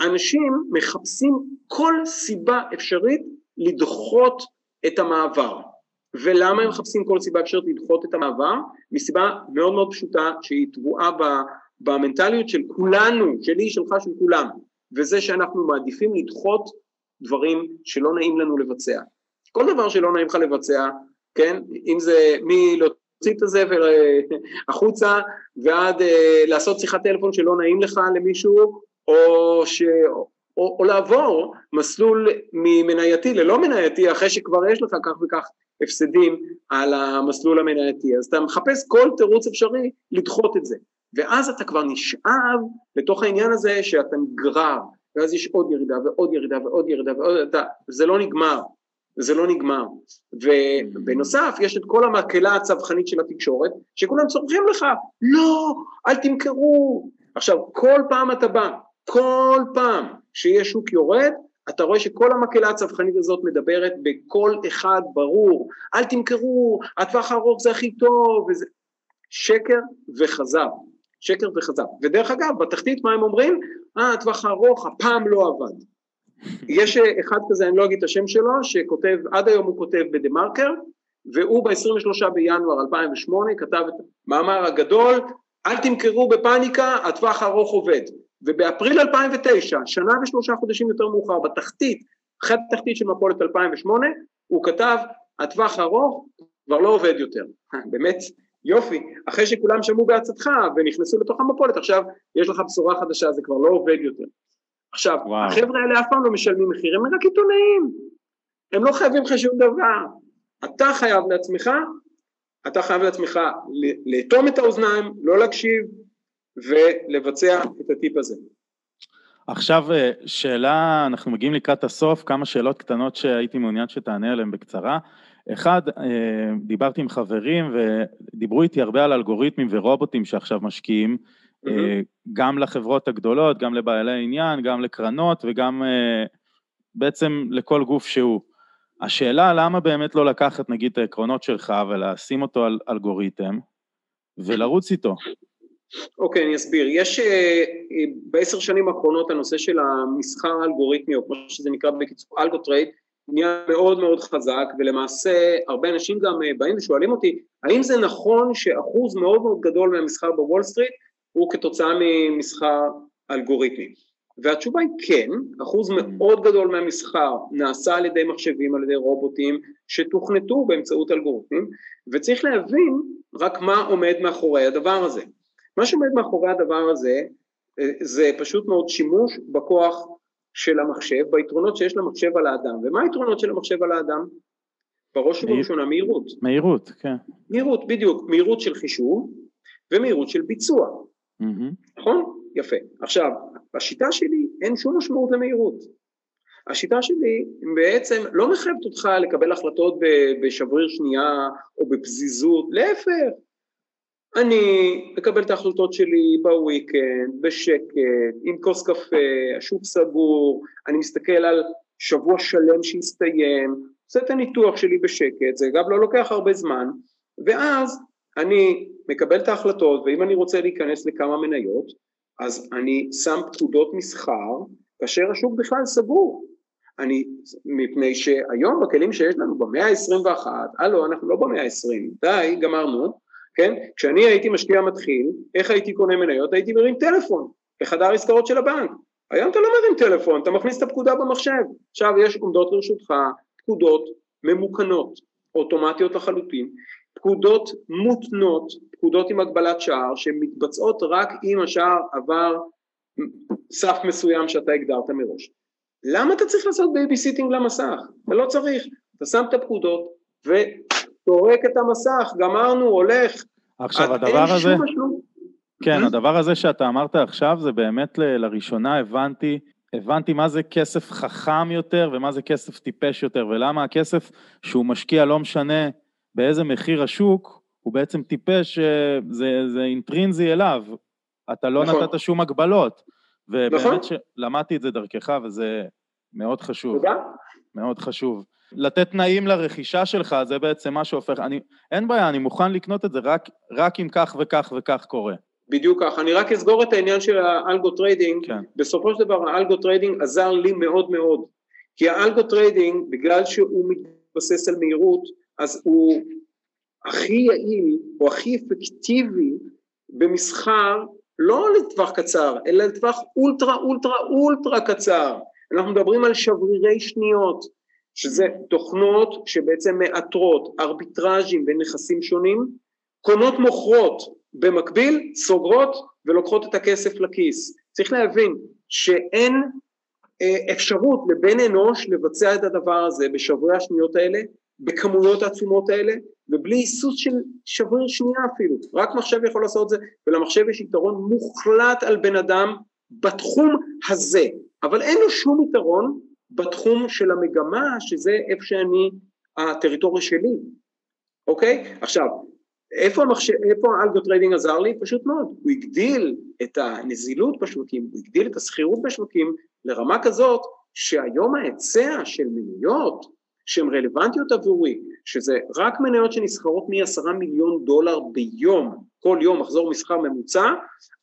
אנשים מחפשים כל סיבה אפשרית לדחות את המעבר. ולמה הם מחפשים כל סיבה אפשרית לדחות את המעבר? מסיבה מאוד מאוד פשוטה שהיא טבועה במנטליות של כולנו, שלי, שלך, של כולם, וזה שאנחנו מעדיפים לדחות דברים שלא נעים לנו לבצע. כל דבר שלא נעים לך לבצע, כן, אם זה מלהוציא את הזבל החוצה ועד אה, לעשות שיחת טלפון שלא נעים לך למישהו, או, ש... או, או לעבור מסלול ממנייתי ללא מנייתי אחרי שכבר יש לך כך וכך הפסדים על המסלול המנייתי, אז אתה מחפש כל תירוץ אפשרי לדחות את זה, ואז אתה כבר נשאב לתוך העניין הזה שאתה נגרר, ואז יש עוד ירידה ועוד ירידה ועוד ירידה ועוד ירידה, זה לא נגמר, זה לא נגמר, ובנוסף יש את כל המקהלה הצווחנית של התקשורת שכולם צורכים לך, לא, אל תמכרו, עכשיו כל פעם אתה בא כל פעם שיש שוק יורד, אתה רואה שכל המקהלה הצווחנית הזאת מדברת בקול אחד ברור, אל תמכרו, הטווח הארוך זה הכי טוב, וזה... שקר וכזב, שקר וכזב. ודרך אגב, בתחתית מה הם אומרים? אה, הטווח הארוך הפעם לא עבד. יש אחד כזה, אני לא אגיד את השם שלו, שכותב, עד היום הוא כותב בדה מרקר, והוא ב-23 בינואר 2008 כתב את המאמר הגדול, אל תמכרו בפאניקה, הטווח הארוך עובד. ובאפריל 2009, שנה ושלושה חודשים יותר מאוחר, בתחתית, אחרי התחתית של מפולת 2008, הוא כתב, הטווח הארוך כבר לא עובד יותר. באמת, יופי, אחרי שכולם שמעו בעצתך ונכנסו לתוך המפולת, עכשיו יש לך בשורה חדשה, זה כבר לא עובד יותר. עכשיו, וואו. החבר'ה האלה אף פעם לא משלמים מחיר, הם רק עיתונאים, הם לא חייבים לך שום דבר. אתה חייב לעצמך, אתה חייב לעצמך לאטום את האוזניים, לא להקשיב ולבצע את הטיפ הזה. עכשיו אה, שאלה, אנחנו מגיעים לקראת הסוף, כמה שאלות קטנות שהייתי מעוניין שתענה עליהן בקצרה. אחד, אה, דיברתי עם חברים ודיברו איתי הרבה על אלגוריתמים ורובוטים שעכשיו משקיעים, mm-hmm. גם לחברות הגדולות, גם לבעלי עניין, גם לקרנות וגם בעצם לכל גוף שהוא. השאלה למה באמת לא לקחת נגיד את העקרונות שלך ולשים אותו על אלגוריתם ולרוץ איתו. אוקיי, okay, אני אסביר. יש uh, בעשר שנים האחרונות הנושא של המסחר האלגוריתמי, או כמו שזה נקרא בקיצור algo trade, נהיה מאוד מאוד חזק, ולמעשה הרבה אנשים גם באים ושואלים אותי, האם זה נכון שאחוז מאוד מאוד גדול מהמסחר בוול סטריט הוא כתוצאה ממסחר אלגוריתמי? והתשובה היא כן, אחוז מאוד גדול מהמסחר נעשה על ידי מחשבים, על ידי רובוטים שתוכנתו באמצעות אלגוריתמים, וצריך להבין רק מה עומד מאחורי הדבר הזה. מה שעומד מאחורי הדבר הזה אה, זה פשוט מאוד שימוש בכוח של המחשב, ביתרונות שיש למחשב על האדם. ומה היתרונות של המחשב על האדם? בראש ובראשונה מהירות. מהירות, כן. מהירות, בדיוק. מהירות של חישוב ומהירות של ביצוע. נכון? יפה. עכשיו, בשיטה שלי אין שום משמעות למהירות. השיטה שלי בעצם לא מחייבת אותך לקבל החלטות בשבריר שנייה או בפזיזות, להפך. אני מקבל את ההחלטות שלי בוויקנד, בשקט, עם כוס קפה, השוק סגור, אני מסתכל על שבוע שלם שהסתיים, עושה את הניתוח שלי בשקט, זה אגב לא לוקח הרבה זמן, ואז אני מקבל את ההחלטות, ואם אני רוצה להיכנס לכמה מניות, אז אני שם פקודות מסחר כאשר השוק בכלל סגור. אני, מפני שהיום בכלים שיש לנו במאה ה-21, הלו, אנחנו לא במאה ה-20, די, גמרנו, כן? כשאני הייתי משקיע מתחיל, איך הייתי קונה מניות? הייתי מרים טלפון לחדר עסקאות של הבנק. היום אתה לא מרים טלפון, אתה מכניס את הפקודה במחשב. עכשיו יש עומדות לרשותך פקודות ממוכנות, אוטומטיות לחלוטין, פקודות מותנות, פקודות עם הגבלת שער, שמתבצעות רק אם השער עבר סף מסוים שאתה הגדרת מראש. למה אתה צריך לעשות babysitting למסך? אתה לא צריך, אתה שם את הפקודות וטורק את המסך, גמרנו, הולך. עכשיו הדבר הזה, כן, הדבר הזה שאתה אמרת עכשיו זה באמת לראשונה הבנתי הבנתי מה זה כסף חכם יותר ומה זה כסף טיפש יותר ולמה הכסף שהוא משקיע לא משנה באיזה מחיר השוק, הוא בעצם טיפש, זה, זה אינטרינזי אליו, אתה לא נכון. נתת שום הגבלות. ובאמת נכון. שלמדתי את זה דרכך וזה מאוד חשוב. תודה. מאוד חשוב. לתת תנאים לרכישה שלך, זה בעצם מה שהופך, אני, אין בעיה, אני מוכן לקנות את זה רק, רק אם כך וכך וכך קורה. בדיוק כך. אני רק אסגור את העניין של ה algo trading. כן. בסופו של דבר ה algo trading עזר לי מאוד מאוד. כי ה algo trading, בגלל שהוא מתבסס על מהירות, אז הוא הכי יעיל או הכי אפקטיבי במסחר לא לטווח קצר, אלא לטווח אולטרה אולטרה אולטרה קצר. אנחנו מדברים על שברירי שניות, שזה תוכנות שבעצם מאתרות ארביטראז'ים בין נכסים שונים, קונות מוכרות במקביל, סוגרות ולוקחות את הכסף לכיס. צריך להבין שאין אה, אפשרות לבן אנוש לבצע את הדבר הזה בשברי השניות האלה בכמויות העצומות האלה ובלי היסוס של שבריר שנייה אפילו, רק מחשב יכול לעשות את זה ולמחשב יש יתרון מוחלט על בן אדם בתחום הזה, אבל אין לו שום יתרון בתחום של המגמה שזה איפה שאני, הטריטוריה שלי, אוקיי? עכשיו, איפה, המחשב, איפה ה algo trading עזר לי? פשוט מאוד, הוא הגדיל את הנזילות בשווקים, הוא הגדיל את הסחירות בשווקים לרמה כזאת שהיום ההיצע של מניות שהן רלוונטיות עבורי, שזה רק מניות שנסחרות מ-10 מיליון דולר ביום, כל יום מחזור מסחר ממוצע,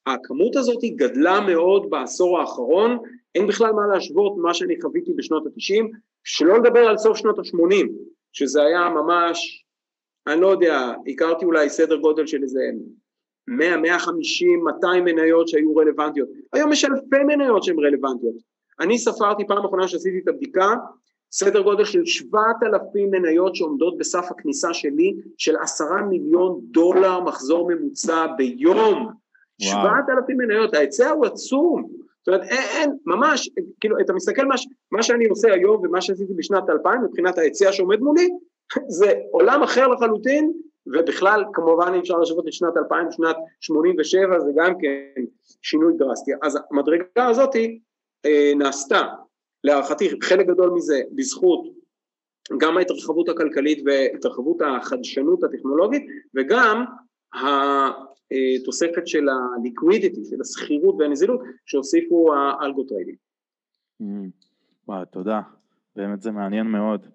הכמות הזאת גדלה מאוד בעשור האחרון, אין בכלל מה להשוות מה שאני חוויתי בשנות ה-90, שלא לדבר על סוף שנות ה-80, שזה היה ממש, אני לא יודע, הכרתי אולי סדר גודל של איזה 100, 150, 200 מניות שהיו רלוונטיות, היום יש אלפי מניות שהן רלוונטיות. אני ספרתי פעם אחרונה שעשיתי את הבדיקה, סדר גודל של 7,000 מניות שעומדות בסף הכניסה שלי של עשרה מיליון דולר מחזור ממוצע ביום. 7,000 מניות, ההיצע הוא עצום. זאת אומרת, אין, אין, ממש, כאילו, אתה מסתכל מה, מה שאני עושה היום ומה שעשיתי בשנת 2000 מבחינת ההיצע שעומד מולי, זה עולם אחר לחלוטין, ובכלל, כמובן אי אפשר לשוות את שנת 2000, שנת 87, זה גם כן שינוי דרסטי. אז המדרגה הזאתי אה, נעשתה להערכתי חלק גדול מזה בזכות גם ההתרחבות הכלכלית והתרחבות החדשנות הטכנולוגית וגם התוספת של ה liquidity, של הסחירות והנזילות שהוסיפו האלגוטריידים. Mm, וואו, תודה, באמת זה מעניין מאוד.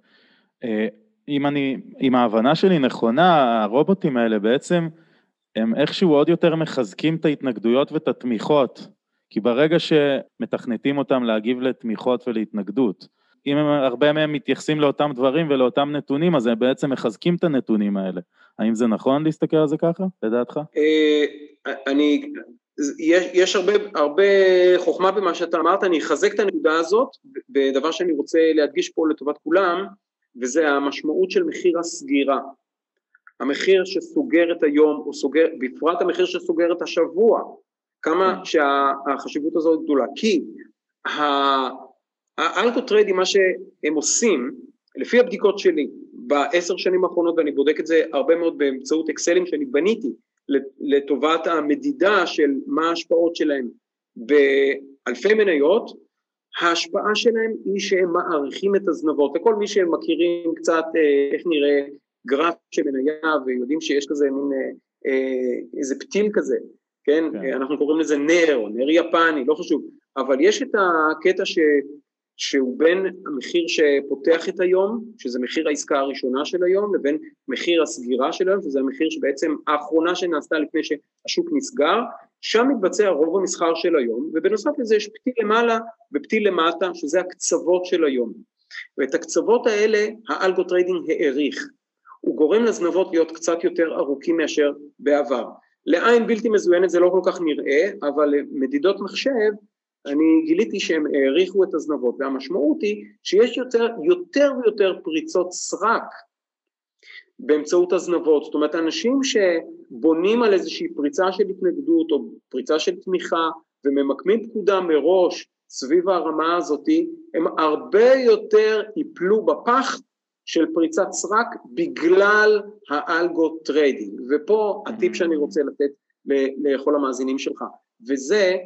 אה, אם אני, אם ההבנה שלי נכונה, הרובוטים האלה בעצם הם איכשהו עוד יותר מחזקים את ההתנגדויות ואת התמיכות כי ברגע שמתכנתים אותם להגיב לתמיכות ולהתנגדות, אם הם, הרבה מהם מתייחסים לאותם דברים ולאותם נתונים, אז הם בעצם מחזקים את הנתונים האלה. האם זה נכון להסתכל על זה ככה, לדעתך? אה, אני, יש, יש הרבה, הרבה חוכמה במה שאתה אמרת, אני אחזק את הנקודה הזאת בדבר שאני רוצה להדגיש פה לטובת כולם, וזה המשמעות של מחיר הסגירה. המחיר שסוגר את היום, או סוגר, בפרט המחיר שסוגר את השבוע, כמה כן. שהחשיבות הזאת גדולה, כי האלקוטריידים מה שהם עושים, לפי הבדיקות שלי בעשר שנים האחרונות, ואני בודק את זה הרבה מאוד באמצעות אקסלים שאני בניתי לטובת המדידה של מה ההשפעות שלהם באלפי מניות, ההשפעה שלהם היא שהם מעריכים את הזנבות, לכל מי שמכירים קצת אה, איך נראה גרף של מניה ויודעים שיש כזה מין אה, אה, איזה פתיל כזה כן? כן, אנחנו קוראים לזה נר או נר יפני, לא חשוב, אבל יש את הקטע ש, שהוא בין המחיר שפותח את היום, שזה מחיר העסקה הראשונה של היום, לבין מחיר הסגירה של היום, שזה המחיר שבעצם האחרונה שנעשתה לפני שהשוק נסגר, שם מתבצע רוב המסחר של היום, ובנוסף לזה יש פתיל למעלה ופתיל למטה, שזה הקצוות של היום. ואת הקצוות האלה ה algo trading האריך. הוא גורם לזנבות להיות קצת יותר ארוכים מאשר בעבר. לעין בלתי מזוינת זה לא כל כך נראה, אבל מדידות מחשב, אני גיליתי שהם האריכו את הזנבות, והמשמעות היא שיש יותר, יותר ויותר פריצות סרק באמצעות הזנבות, זאת אומרת אנשים שבונים על איזושהי פריצה של התנגדות או פריצה של תמיכה וממקמים פקודה מראש סביב הרמה הזאתי, הם הרבה יותר ייפלו בפח של פריצת סרק בגלל ה algo trading, ופה הטיפ שאני רוצה לתת לכל המאזינים שלך, וזה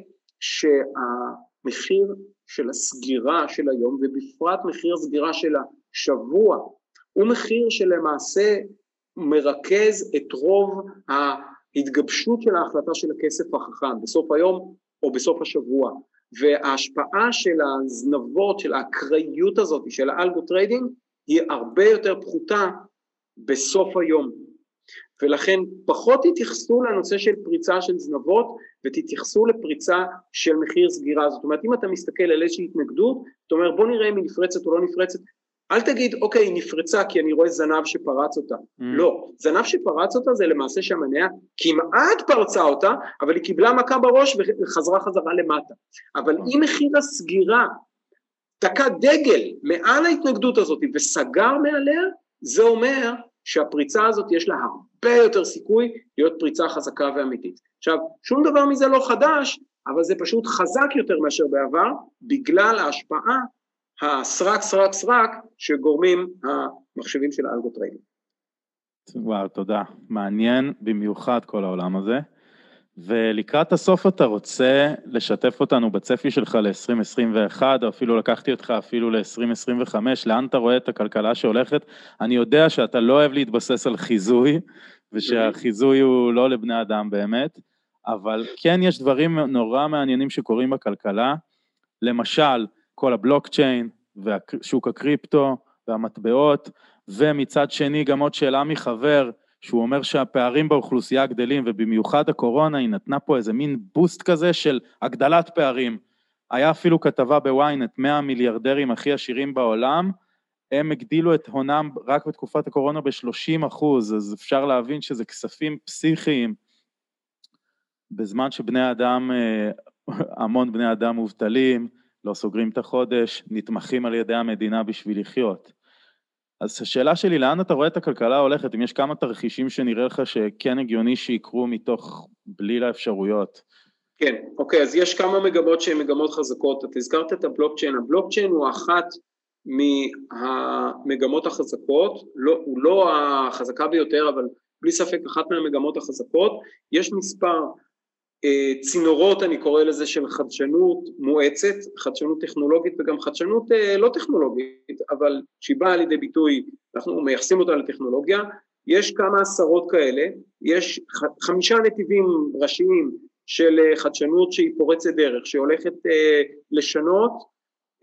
שהמחיר של הסגירה של היום, ובפרט מחיר הסגירה של השבוע, הוא מחיר שלמעשה מרכז את רוב ההתגבשות של ההחלטה של הכסף החכם בסוף היום או בסוף השבוע. וההשפעה של הזנבות, של האקראיות הזאת, של ה algo trading היא הרבה יותר פחותה בסוף היום. ולכן פחות תתייחסו לנושא של פריצה של זנבות ותתייחסו לפריצה של מחיר סגירה. זאת אומרת, אם אתה מסתכל על איזושהי התנגדות, אתה אומר בוא נראה אם היא נפרצת או לא נפרצת, אל תגיד אוקיי היא נפרצה כי אני רואה זנב שפרץ אותה, mm. לא, זנב שפרץ אותה זה למעשה שהמניה כמעט פרצה אותה אבל היא קיבלה מכה בראש וחזרה חזרה למטה, אבל אם מחיר הסגירה תקע דגל מעל ההתנגדות הזאת וסגר מעליה, זה אומר שהפריצה הזאת יש לה הרבה יותר סיכוי להיות פריצה חזקה ואמיתית. עכשיו, שום דבר מזה לא חדש, אבל זה פשוט חזק יותר מאשר בעבר, בגלל ההשפעה הסרק סרק סרק שגורמים המחשבים של האלגוטריידים. וואו, תודה. מעניין במיוחד כל העולם הזה. ולקראת הסוף אתה רוצה לשתף אותנו בצפי שלך ל-2021, או אפילו לקחתי אותך אפילו ל-2025, לאן אתה רואה את הכלכלה שהולכת? אני יודע שאתה לא אוהב להתבסס על חיזוי, ושהחיזוי הוא לא לבני אדם באמת, אבל כן יש דברים נורא מעניינים שקורים בכלכלה, למשל כל הבלוקצ'יין ושוק הקריפטו והמטבעות, ומצד שני גם עוד שאלה מחבר, שהוא אומר שהפערים באוכלוסייה גדלים, ובמיוחד הקורונה היא נתנה פה איזה מין בוסט כזה של הגדלת פערים. היה אפילו כתבה בוויינט, 100 מיליארדרים הכי עשירים בעולם, הם הגדילו את הונם רק בתקופת הקורונה ב-30 אחוז, אז אפשר להבין שזה כספים פסיכיים, בזמן שבני אדם, אה, המון בני אדם מובטלים, לא סוגרים את החודש, נתמכים על ידי המדינה בשביל לחיות. אז השאלה שלי, לאן אתה רואה את הכלכלה הולכת? אם יש כמה תרחישים שנראה לך שכן הגיוני שיקרו מתוך בליל האפשרויות. כן, אוקיי, אז יש כמה מגמות שהן מגמות חזקות. אתה הזכרת את הבלוקצ'יין, הבלוקצ'יין הוא אחת מהמגמות החזקות, לא, הוא לא החזקה ביותר, אבל בלי ספק אחת מהמגמות החזקות. יש מספר צינורות, אני קורא לזה, של חדשנות מואצת, חדשנות טכנולוגית וגם חדשנות אה, לא טכנולוגית, אבל שהיא באה לידי ביטוי, אנחנו מייחסים אותה לטכנולוגיה. יש כמה עשרות כאלה, יש חמישה נתיבים ראשיים של אה, חדשנות שהיא פורצת דרך, שהולכת לשנות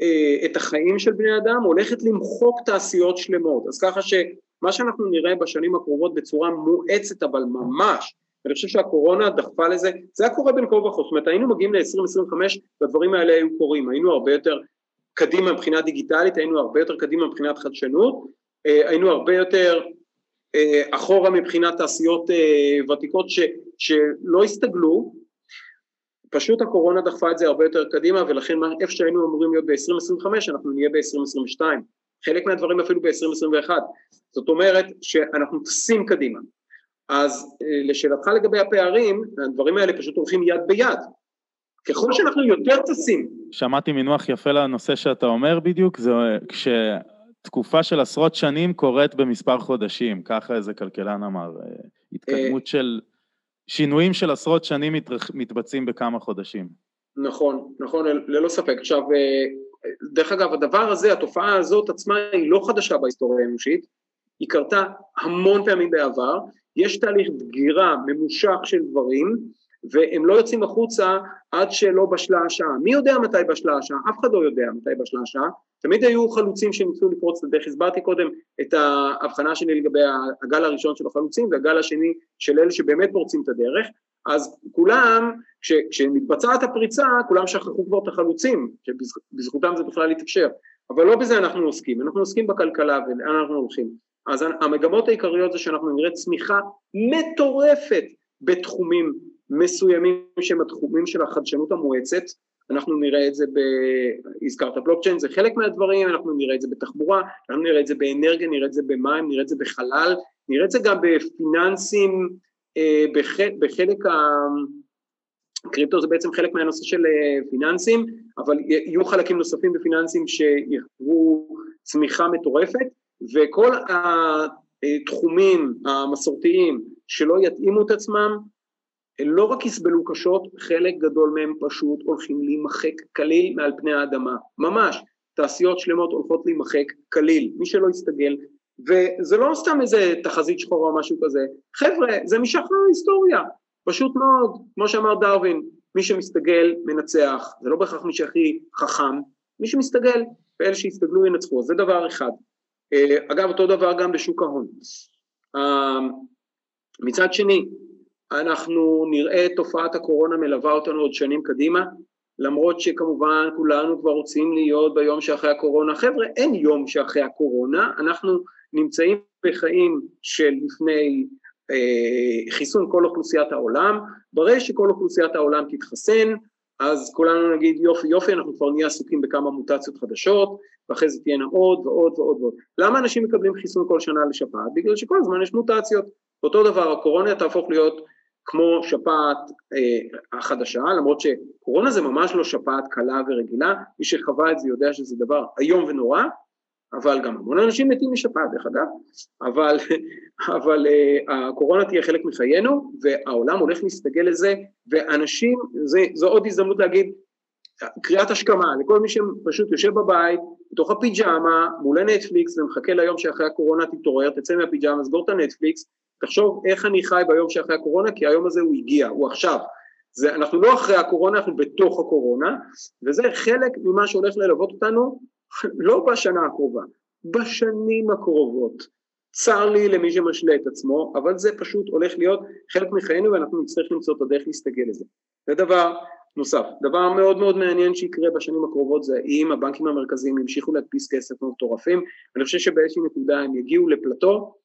אה, את החיים של בני אדם, הולכת למחוק תעשיות שלמות. אז ככה שמה שאנחנו נראה בשנים הקרובות בצורה מואצת אבל ממש, ואני חושב שהקורונה דחפה לזה, זה היה קורה בין כה וכה, זאת אומרת היינו מגיעים ל-2025 והדברים האלה היו קורים, היינו הרבה יותר קדימה מבחינה דיגיטלית, היינו הרבה יותר קדימה מבחינת חדשנות, אה, היינו הרבה יותר אה, אחורה מבחינת תעשיות ותיקות ש, שלא הסתגלו. פשוט הקורונה דחפה את זה הרבה יותר קדימה ולכן איפה שהיינו אמורים להיות ב-2025 אנחנו נהיה ב-2022 חלק מהדברים אפילו ב-2021 זאת אומרת שאנחנו טסים קדימה אז אה, לשאלתך לגבי הפערים הדברים האלה פשוט הולכים יד ביד ככל שאנחנו יותר טסים שמעתי מינוח יפה לנושא שאתה אומר בדיוק זה כשתקופה של עשרות שנים קורית במספר חודשים ככה איזה כלכלן אמר אה, התקדמות של שינויים של עשרות שנים. מתבצעים בכמה חודשים. נכון, נכון, ללא ספק. עכשיו, אה, דרך אגב, הדבר הזה, התופעה הזאת עצמה היא לא חדשה בהיסטוריה האנושית, היא קרתה המון פעמים בעבר, יש תהליך דגירה ממושך של דברים, והם לא יוצאים החוצה עד שלא בשלה השעה. מי יודע מתי בשלה השעה? אף אחד לא יודע מתי בשלה השעה. תמיד היו חלוצים שניסו לפרוץ את הדרך. הסברתי קודם את ההבחנה שלי לגבי הגל הראשון של החלוצים והגל השני של אלה שבאמת פורצים את הדרך. אז כולם, כש, כשמתבצעת הפריצה, כולם שכחו כבר את החלוצים, שבזכותם זה בכלל התאפשר. אבל לא בזה אנחנו עוסקים, אנחנו עוסקים בכלכלה ולאן אנחנו הולכים. אז המגמות העיקריות זה שאנחנו נראה צמיחה מטורפת בתחומים מסוימים שהם התחומים של החדשנות המואצת, אנחנו נראה את זה, ב... הזכרת בלוקצ'יין, זה חלק מהדברים, אנחנו נראה את זה בתחבורה, אנחנו נראה את זה באנרגיה, נראה את זה במים, נראה את זה בחלל, נראה את זה גם בפיננסים, אה, בח... בחלק ה... קריפטו זה בעצם חלק מהנושא של אה, פיננסים, אבל יהיו חלקים נוספים בפיננסים שיחוו צמיחה מטורפת, וכל התחומים המסורתיים שלא יתאימו את עצמם, לא רק יסבלו קשות, חלק גדול מהם פשוט הולכים להימחק כליל מעל פני האדמה, ממש, תעשיות שלמות הולכות להימחק כליל, מי שלא יסתגל, וזה לא סתם איזה תחזית שחורה או משהו כזה, חבר'ה, זה משחר ההיסטוריה, פשוט מאוד, כמו שאמר דרווין, מי שמסתגל מנצח, זה לא בהכרח מי שהכי חכם, מי שמסתגל, ואלה שיסתגלו ינצחו, זה דבר אחד. אה, אגב, אותו דבר גם בשוק ההון. אה, מצד שני, אנחנו נראה את תופעת הקורונה מלווה אותנו עוד שנים קדימה, למרות שכמובן כולנו כבר רוצים להיות ביום שאחרי הקורונה. חבר'ה, אין יום שאחרי הקורונה, אנחנו נמצאים בחיים של לפני אה, חיסון כל אוכלוסיית העולם, ברגע שכל אוכלוסיית העולם תתחסן, אז כולנו נגיד יופי יופי, אנחנו כבר נהיה עסוקים בכמה מוטציות חדשות, ואחרי זה תהיינה עוד ועוד ועוד ועוד. למה אנשים מקבלים חיסון כל שנה לשפעת? בגלל שכל הזמן יש מוטציות. אותו דבר, הקורונה תהפוך להיות כמו שפעת אה, החדשה, למרות שקורונה זה ממש לא שפעת קלה ורגילה, מי שחווה את זה יודע שזה דבר איום ונורא, אבל גם המון אנשים מתים משפעת דרך אגב, אבל, אבל אה, הקורונה תהיה חלק מחיינו והעולם הולך להסתגל לזה ואנשים, זה, זו עוד הזדמנות להגיד קריאת השכמה לכל מי שפשוט יושב בבית בתוך הפיג'מה מול הנטפליקס ומחכה ליום שאחרי הקורונה תתעורר, תצא מהפיג'מה, סגור את הנטפליקס תחשוב איך אני חי ביום שאחרי הקורונה, כי היום הזה הוא הגיע, הוא עכשיו. זה, אנחנו לא אחרי הקורונה, אנחנו בתוך הקורונה, וזה חלק ממה שהולך ללוות אותנו לא בשנה הקרובה, בשנים הקרובות. צר לי למי שמשלה את עצמו, אבל זה פשוט הולך להיות חלק מחיינו ואנחנו נצטרך למצוא את הדרך להסתגל לזה. זה דבר נוסף. דבר מאוד מאוד מעניין שיקרה בשנים הקרובות זה אם הבנקים המרכזיים ימשיכו להדפיס כסף מטורפים, אני חושב שבאיזושהי נקודה הם יגיעו לפלטו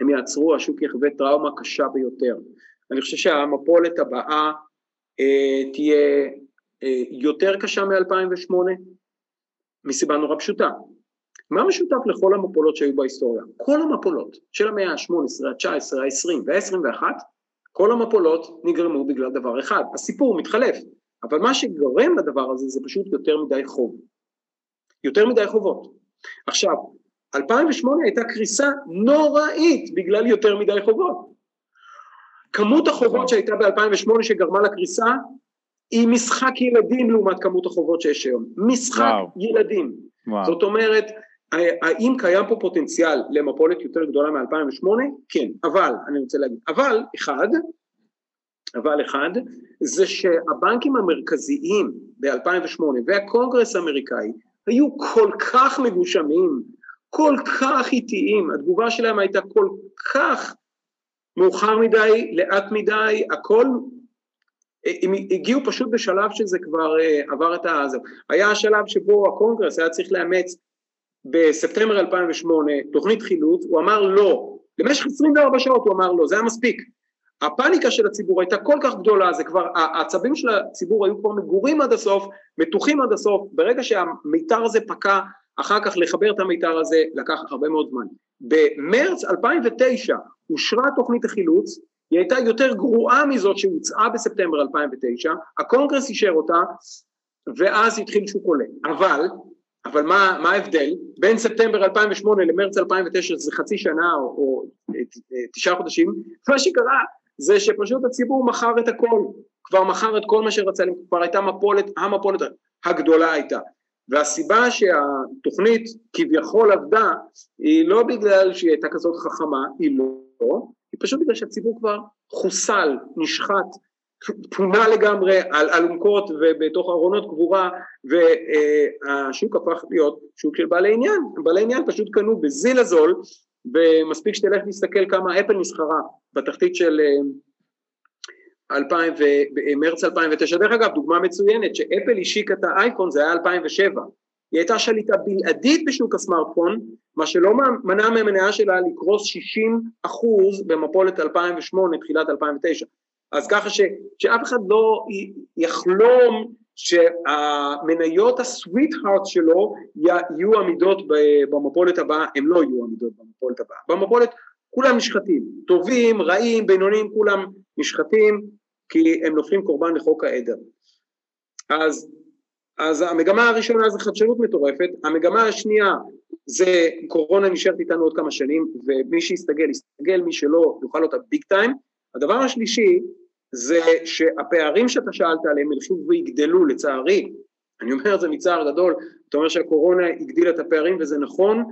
הם יעצרו, השוק יחווה טראומה קשה ביותר. אני חושב שהמפולת הבאה אה, תהיה אה, יותר קשה מ-2008? מסיבה נורא פשוטה. מה משותף לכל המפולות שהיו בהיסטוריה? כל המפולות של המאה ה-18, ה-19, ה-20 וה-21, כל המפולות נגרמו בגלל דבר אחד, הסיפור מתחלף, אבל מה שגורם לדבר הזה זה פשוט יותר מדי חוב. יותר מדי חובות. עכשיו, 2008 הייתה קריסה נוראית בגלל יותר מדי חובות. כמות החובות שהייתה ב-2008 שגרמה לקריסה היא משחק ילדים לעומת כמות החובות שיש היום. משחק וואו. ילדים. וואו. זאת אומרת, האם קיים פה פוטנציאל למפולת יותר גדולה מ-2008? כן, אבל, אני רוצה להגיד, אבל אחד, אבל אחד, זה שהבנקים המרכזיים ב-2008 והקונגרס האמריקאי היו כל כך מגושמים, כל כך איטיים, התגובה שלהם הייתה כל כך מאוחר מדי, לאט מדי, הכל, הם הגיעו פשוט בשלב שזה כבר אה, עבר את ה... היה השלב שבו הקונגרס היה צריך לאמץ בספטמבר 2008 תוכנית חילוץ, הוא אמר לא, למשך 24 שעות הוא אמר לא, זה היה מספיק. הפאניקה של הציבור הייתה כל כך גדולה, זה כבר, העצבים של הציבור היו כבר מגורים עד הסוף, מתוחים עד הסוף, ברגע שהמיתר הזה פקע, אחר כך לחבר את המיתר הזה לקח הרבה מאוד זמן. במרץ 2009 אושרה תוכנית החילוץ, היא הייתה יותר גרועה מזאת שהוצעה בספטמבר 2009, הקונגרס אישר אותה, ואז התחיל שוק עולה. אבל אבל מה, מה ההבדל? בין ספטמבר 2008 למרץ 2009 זה חצי שנה או, או תשעה חודשים, מה שקרה זה שפשוט הציבור מכר את הכל, כבר מכר את כל מה שרצה, כבר הייתה מפולת, המפולת הגדולה הייתה. והסיבה שהתוכנית כביכול עבדה היא לא בגלל שהיא הייתה כזאת חכמה, היא לא, היא פשוט בגלל שהציבור כבר חוסל, נשחט, פונה לגמרי על אלונקות ובתוך ארונות קבורה והשוק הפך להיות שוק של בעלי עניין, בעלי עניין פשוט קנו בזיל הזול ומספיק שתלך להסתכל כמה אפל נסחרה בתחתית של 2000 ו... מרץ 2009, דרך אגב דוגמה מצוינת שאפל השיקה את האייפון זה היה 2007 היא הייתה שליטה בלעדית בשוק הסמארטפון, מה שלא מנע מהמניה שלה לקרוס 60 אחוז במפולת 2008, תחילת 2009. אז ככה ש, שאף אחד לא יחלום שהמניות הסוויט-הארט שלו יהיו עמידות במפולת הבאה, הם לא יהיו עמידות במפולת הבאה. במפולת כולם נשחטים, טובים, רעים, בינוניים, כולם נשחטים כי הם נופלים קורבן לחוק העדר. אז, אז המגמה הראשונה זה חדשנות מטורפת, המגמה השנייה זה קורונה נשארת איתנו עוד כמה שנים ומי שיסתגל יסתגל, מי שלא יאכל אותה ביג טיים הדבר השלישי זה שהפערים שאתה שאלת עליהם ילכו ויגדלו לצערי, אני אומר את זה מצער גדול, אתה אומר שהקורונה הגדילה את הפערים וזה נכון,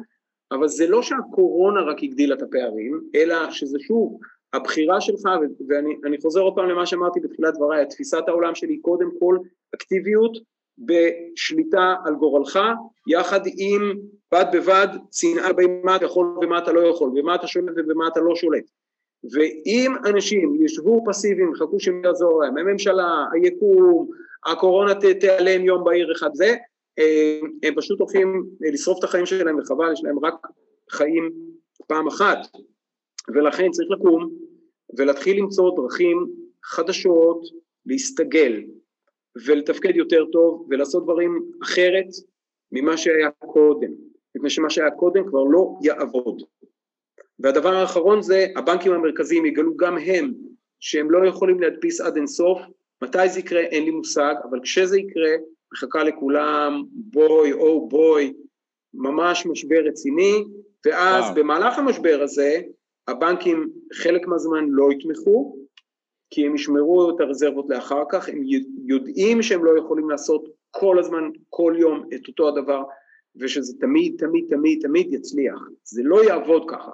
אבל זה לא שהקורונה רק הגדילה את הפערים, אלא שזה שוב הבחירה שלך, ואני חוזר עוד פעם למה שאמרתי בתחילת דבריי, תפיסת העולם שלי קודם כל אקטיביות בשליטה על גורלך, יחד עם בד בבד שנאה במה אתה יכול ומה אתה לא יכול, במה אתה שולט ובמה אתה לא שולט. ואם אנשים ישבו פסיביים, יחכו שיעזור להם, הממשלה, היקום, הקורונה תיעלם יום בהיר אחד זה, הם פשוט הולכים לשרוף את החיים שלהם וחבל, יש להם רק חיים פעם אחת, ולכן צריך לקום ולהתחיל למצוא דרכים חדשות להסתגל ולתפקד יותר טוב ולעשות דברים אחרת ממה שהיה קודם, מפני שמה שהיה קודם כבר לא יעבוד. והדבר האחרון זה הבנקים המרכזיים יגלו גם הם שהם לא יכולים להדפיס עד אינסוף, מתי זה יקרה אין לי מושג, אבל כשזה יקרה מחכה לכולם בוי או בוי, ממש משבר רציני, ואז וואו. במהלך המשבר הזה הבנקים חלק מהזמן לא יתמכו, כי הם ישמרו את הרזרבות לאחר כך, הם יודעים שהם לא יכולים לעשות כל הזמן, כל יום את אותו הדבר, ושזה תמיד, תמיד, תמיד, תמיד יצליח. זה לא יעבוד ככה.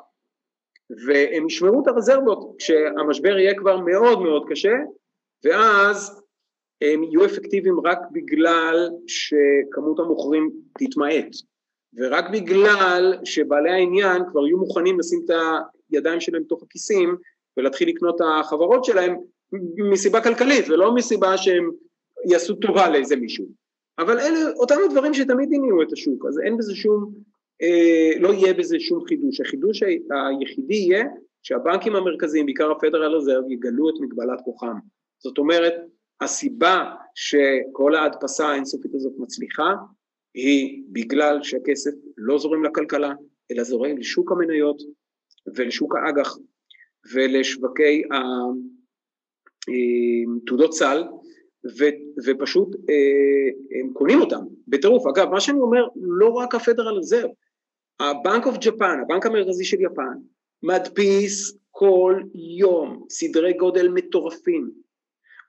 והם ישמרו את הרזרבות כשהמשבר יהיה כבר מאוד מאוד קשה ואז הם יהיו אפקטיביים רק בגלל שכמות המוכרים תתמעט ורק בגלל שבעלי העניין כבר יהיו מוכנים לשים את הידיים שלהם בתוך הכיסים ולהתחיל לקנות את החברות שלהם מסיבה כלכלית ולא מסיבה שהם יעשו טובה לאיזה מישהו. אבל אלה אותם הדברים שתמיד הניעו את השוק אז אין בזה שום לא יהיה בזה שום חידוש. החידוש היחידי יהיה שהבנקים המרכזיים, בעיקר רזרב, יגלו את מגבלת כוחם. זאת אומרת, הסיבה שכל ההדפסה האינסופית הזאת מצליחה, היא בגלל שהכסף לא זורם לכלכלה, אלא זורם לשוק המניות ולשוק האג"ח ולשווקי תעודות סל, ו, ופשוט אה, הם קונים אותם בטירוף. אגב, מה שאני אומר, לא רק רזרב, הבנק אוף ג'פן, הבנק המרכזי של יפן, מדפיס כל יום סדרי גודל מטורפים,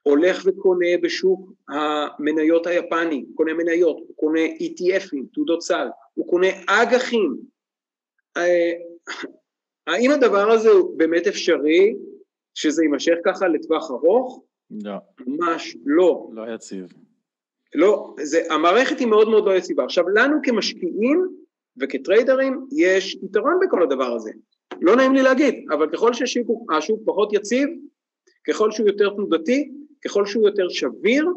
הולך וקונה בשוק המניות היפני, הוא קונה מניות, הוא קונה ETFים, תעודות סל, הוא קונה אג"חים. אה, האם הדבר הזה הוא באמת אפשרי שזה יימשך ככה לטווח ארוך? לא. ממש לא. לא יציב. לא, זה, המערכת היא מאוד מאוד לא יציבה. עכשיו, לנו כמשקיעים וכטריידרים יש יתרון בכל הדבר הזה. לא נעים לי להגיד, אבל ככל שהשוק פחות יציב, ככל שהוא יותר תנודתי, ככל שהוא יותר שביר,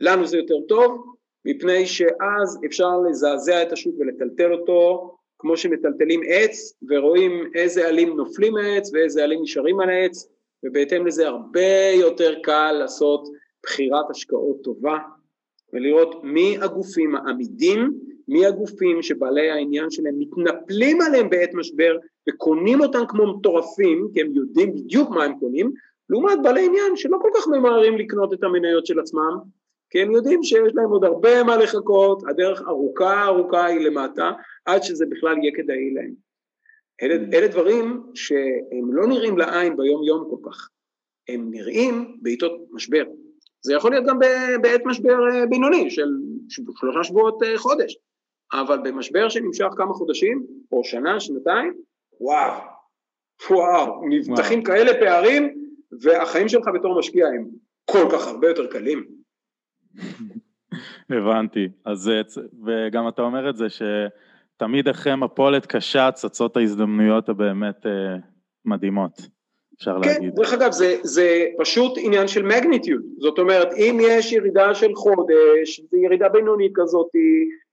לנו זה יותר טוב, מפני שאז אפשר לזעזע את השוק ולטלטל אותו כמו שמטלטלים עץ ורואים איזה עלים נופלים מהעץ ואיזה עלים נשארים על העץ ובהתאם לזה הרבה יותר קל לעשות בחירת השקעות טובה ולראות מי הגופים העמידים, מי הגופים שבעלי העניין שלהם מתנפלים עליהם בעת משבר וקונים אותם כמו מטורפים כי הם יודעים בדיוק מה הם קונים לעומת בעלי עניין שלא כל כך ממהרים לקנות את המניות של עצמם כי הם יודעים שיש להם עוד הרבה מה לחכות, הדרך ארוכה ארוכה היא למטה עד שזה בכלל יהיה כדאי להם. אלה, mm. אלה דברים שהם לא נראים לעין ביום יום כל כך, הם נראים בעיתות משבר. זה יכול להיות גם בעת משבר אה, בינוני של שלושה שבועות אה, חודש, אבל במשבר שנמשך כמה חודשים, או שנה, שנתיים, וואו, וואו, נפתחים. כאלה פערים, והחיים שלך בתור משקיע הם כל כך הרבה יותר קלים. הבנתי, אז וגם אתה אומר את זה ש... תמיד אחרי מפולת קשה צצות ההזדמנויות הבאמת אה, מדהימות, אפשר כן, להגיד. כן, דרך אגב, זה, זה פשוט עניין של מגניטיוד, זאת אומרת, אם יש ירידה של חודש, ירידה בינונית כזאת,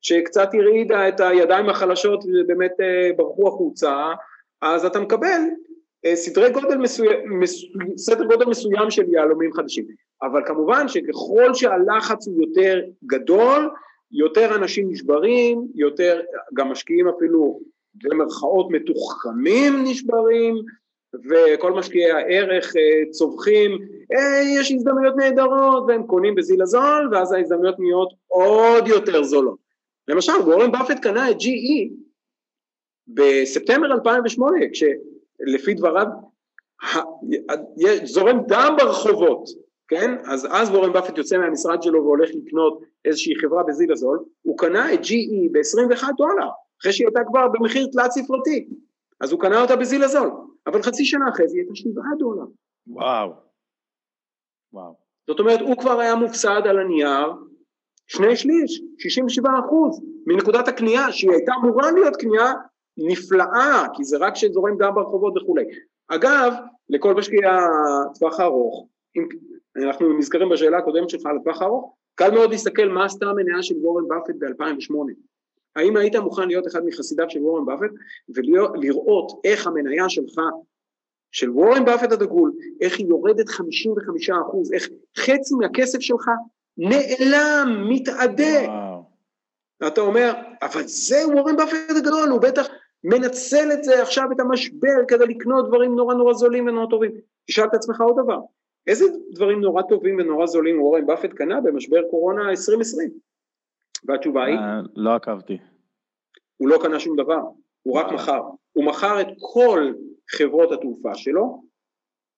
שקצת הרעידה את הידיים החלשות ובאמת אה, ברחו החוצה, אז אתה מקבל אה, סדרי גודל מסוים, מסו, סדר גודל מסוים של יהלומים חדשים. אבל כמובן שככל שהלחץ הוא יותר גדול, יותר אנשים נשברים, יותר, גם משקיעים אפילו במרכאות מתוחכמים נשברים, וכל משקיעי הערך אה, צווחים, אה, יש הזדמנויות נהדרות, והם קונים בזיל הזול, ואז ההזדמנויות נהיות עוד יותר זולות. למשל, וורן באפט קנה את GE בספטמבר 2008, כשלפי דבריו זורם דם ברחובות, כן? אז אז וורן באפט יוצא מהמשרד שלו והולך לקנות איזושהי חברה בזיל הזול, הוא קנה את GE ב-21 דולר, אחרי שהיא הייתה כבר במחיר תלת ספרתי, אז הוא קנה אותה בזיל הזול, אבל חצי שנה אחרי זה היא הייתה 7 דולר. וואו. וואו. זאת אומרת, הוא כבר היה מופסד על הנייר, שני שליש, 67 אחוז, מנקודת הקנייה, שהיא הייתה אמורה להיות קנייה נפלאה, כי זה רק שזורם דם ברחובות וכולי. אגב, לכל משקיעי הטווח הארוך, אם אנחנו נזכרים בשאלה הקודמת שלך על הטווח הארוך, קל מאוד להסתכל מה עשתה המניה של וורן באפט ב-2008. האם היית מוכן להיות אחד מחסידיו של וורן באפט ולראות איך המניה שלך, של וורן באפט הדגול, איך היא יורדת 55 אחוז, איך חצי מהכסף שלך נעלם, מתאדה. אתה אומר, אבל זה וורן באפט הגדול, הוא בטח מנצל את זה עכשיו, את המשבר, כדי לקנות דברים נורא נורא זולים ונורא טובים. תשאל את עצמך עוד דבר, איזה דברים נורא טובים ונורא זולים וורן באפט קנה במשבר קורונה 2020? והתשובה היא? אה, לא עקבתי. הוא לא קנה שום דבר, הוא רק מכר. הוא מכר את כל חברות התעופה שלו,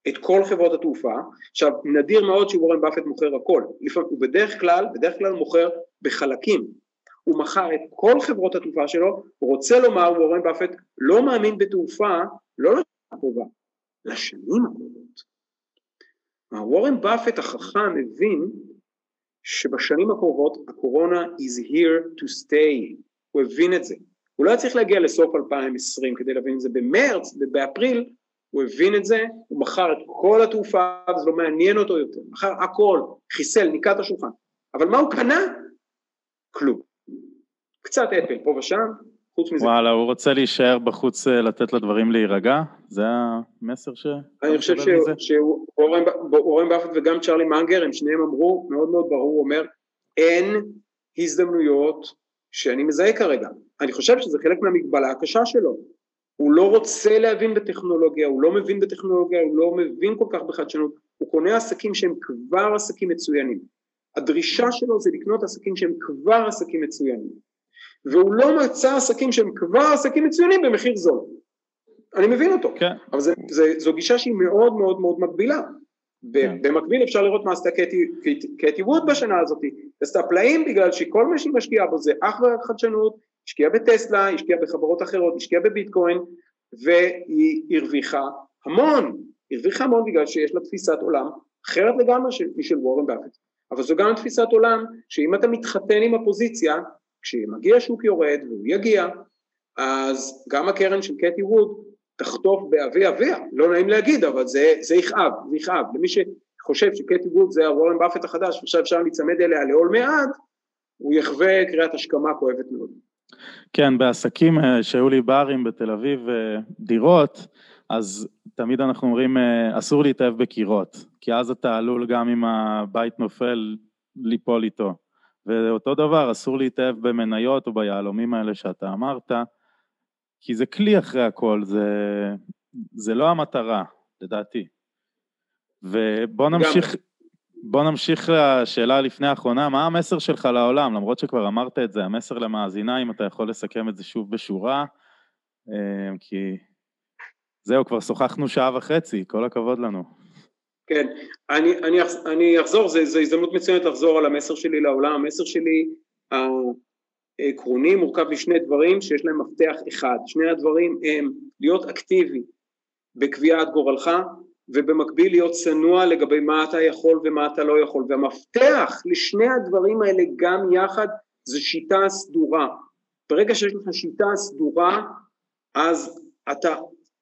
את כל חברות התעופה, עכשיו נדיר מאוד שוורן באפט מוכר הכל, לפעמים הוא בדרך כלל, בדרך כלל מוכר בחלקים, הוא מכר את כל חברות התעופה שלו, הוא רוצה לומר וורן באפט לא מאמין בתעופה, לא לשנה הקרובה, לשנים הקרובות. וורן באפט החכם הבין שבשנים הקרובות הקורונה is here to stay, הוא הבין את זה, הוא לא היה צריך להגיע לסוף 2020 כדי להבין את זה במרץ ובאפריל, הוא הבין את זה, הוא מכר את כל התעופה, זה לא מעניין אותו יותר, מכר הכל, חיסל, ניקה את השולחן, אבל מה הוא קנה? כלום. קצת אפל פה ושם, חוץ מזה. וואלה, הוא רוצה להישאר בחוץ אה, לתת לדברים להירגע? זה המסר ש... אני חושב שוורן באפט וגם צ'רלי מנגר, הם שניהם אמרו מאוד מאוד ברור, הוא אומר, אין הזדמנויות שאני מזהה כרגע. אני חושב שזה חלק מהמגבלה הקשה שלו. הוא לא רוצה להבין בטכנולוגיה, הוא לא מבין בטכנולוגיה, הוא לא מבין כל כך בחדשנות, הוא קונה עסקים שהם כבר עסקים מצוינים. הדרישה שלו זה לקנות עסקים שהם כבר עסקים מצוינים. והוא לא מצא עסקים שהם כבר עסקים מצוינים במחיר זול. אני מבין אותו, כן. אבל זה, זה, זו גישה שהיא מאוד מאוד מאוד מגבילה. כן. במקביל אפשר לראות מה עשתה קטי, קטי ווד בשנה הזאת, עשתה פלאים בגלל שכל מה שהיא משקיעה בו זה אך ורק חדשנות, השקיעה בטסלה, השקיעה בחברות אחרות, השקיעה בביטקוין והיא הרוויחה המון, הרוויחה המון בגלל שיש לה תפיסת עולם אחרת לגמרי משל וורן באפט, אבל זו גם תפיסת עולם שאם אתה מתחתן עם הפוזיציה, כשמגיע שוק יורד והוא יגיע, אז גם הקרן של קטי ווד תחטוף באבי אביה, לא נעים להגיד, אבל זה, זה יכאב, זה יכאב. למי שחושב שקטי ווד זה הוורן באפט החדש, ועכשיו אפשר להיצמד אליה לעול מעד, הוא יחווה קריאת השכמה כואבת מאוד. כן, בעסקים אה, שהיו לי ברים בתל אביב, אה, דירות, אז תמיד אנחנו אומרים, אה, אסור להתאהב בקירות, כי אז אתה עלול גם אם הבית נופל, ליפול איתו. ואותו דבר, אסור להתאהב במניות או ביהלומים האלה שאתה אמרת, כי זה כלי אחרי הכל, זה, זה לא המטרה, לדעתי. ובוא נמשיך, בוא נמשיך לשאלה לפני האחרונה, מה המסר שלך לעולם? למרות שכבר אמרת את זה, המסר למאזינה, אם אתה יכול לסכם את זה שוב בשורה, אה, כי זהו, כבר שוחחנו שעה וחצי, כל הכבוד לנו. כן, אני, אני, אני אחזור, זו הזדמנות מצוינת לחזור על המסר שלי לעולם, המסר שלי העקרוני מורכב משני דברים שיש להם מפתח אחד, שני הדברים הם להיות אקטיבי בקביעת גורלך ובמקביל להיות צנוע לגבי מה אתה יכול ומה אתה לא יכול. והמפתח לשני הדברים האלה גם יחד זה שיטה סדורה. ברגע שיש לך שיטה סדורה אז אתה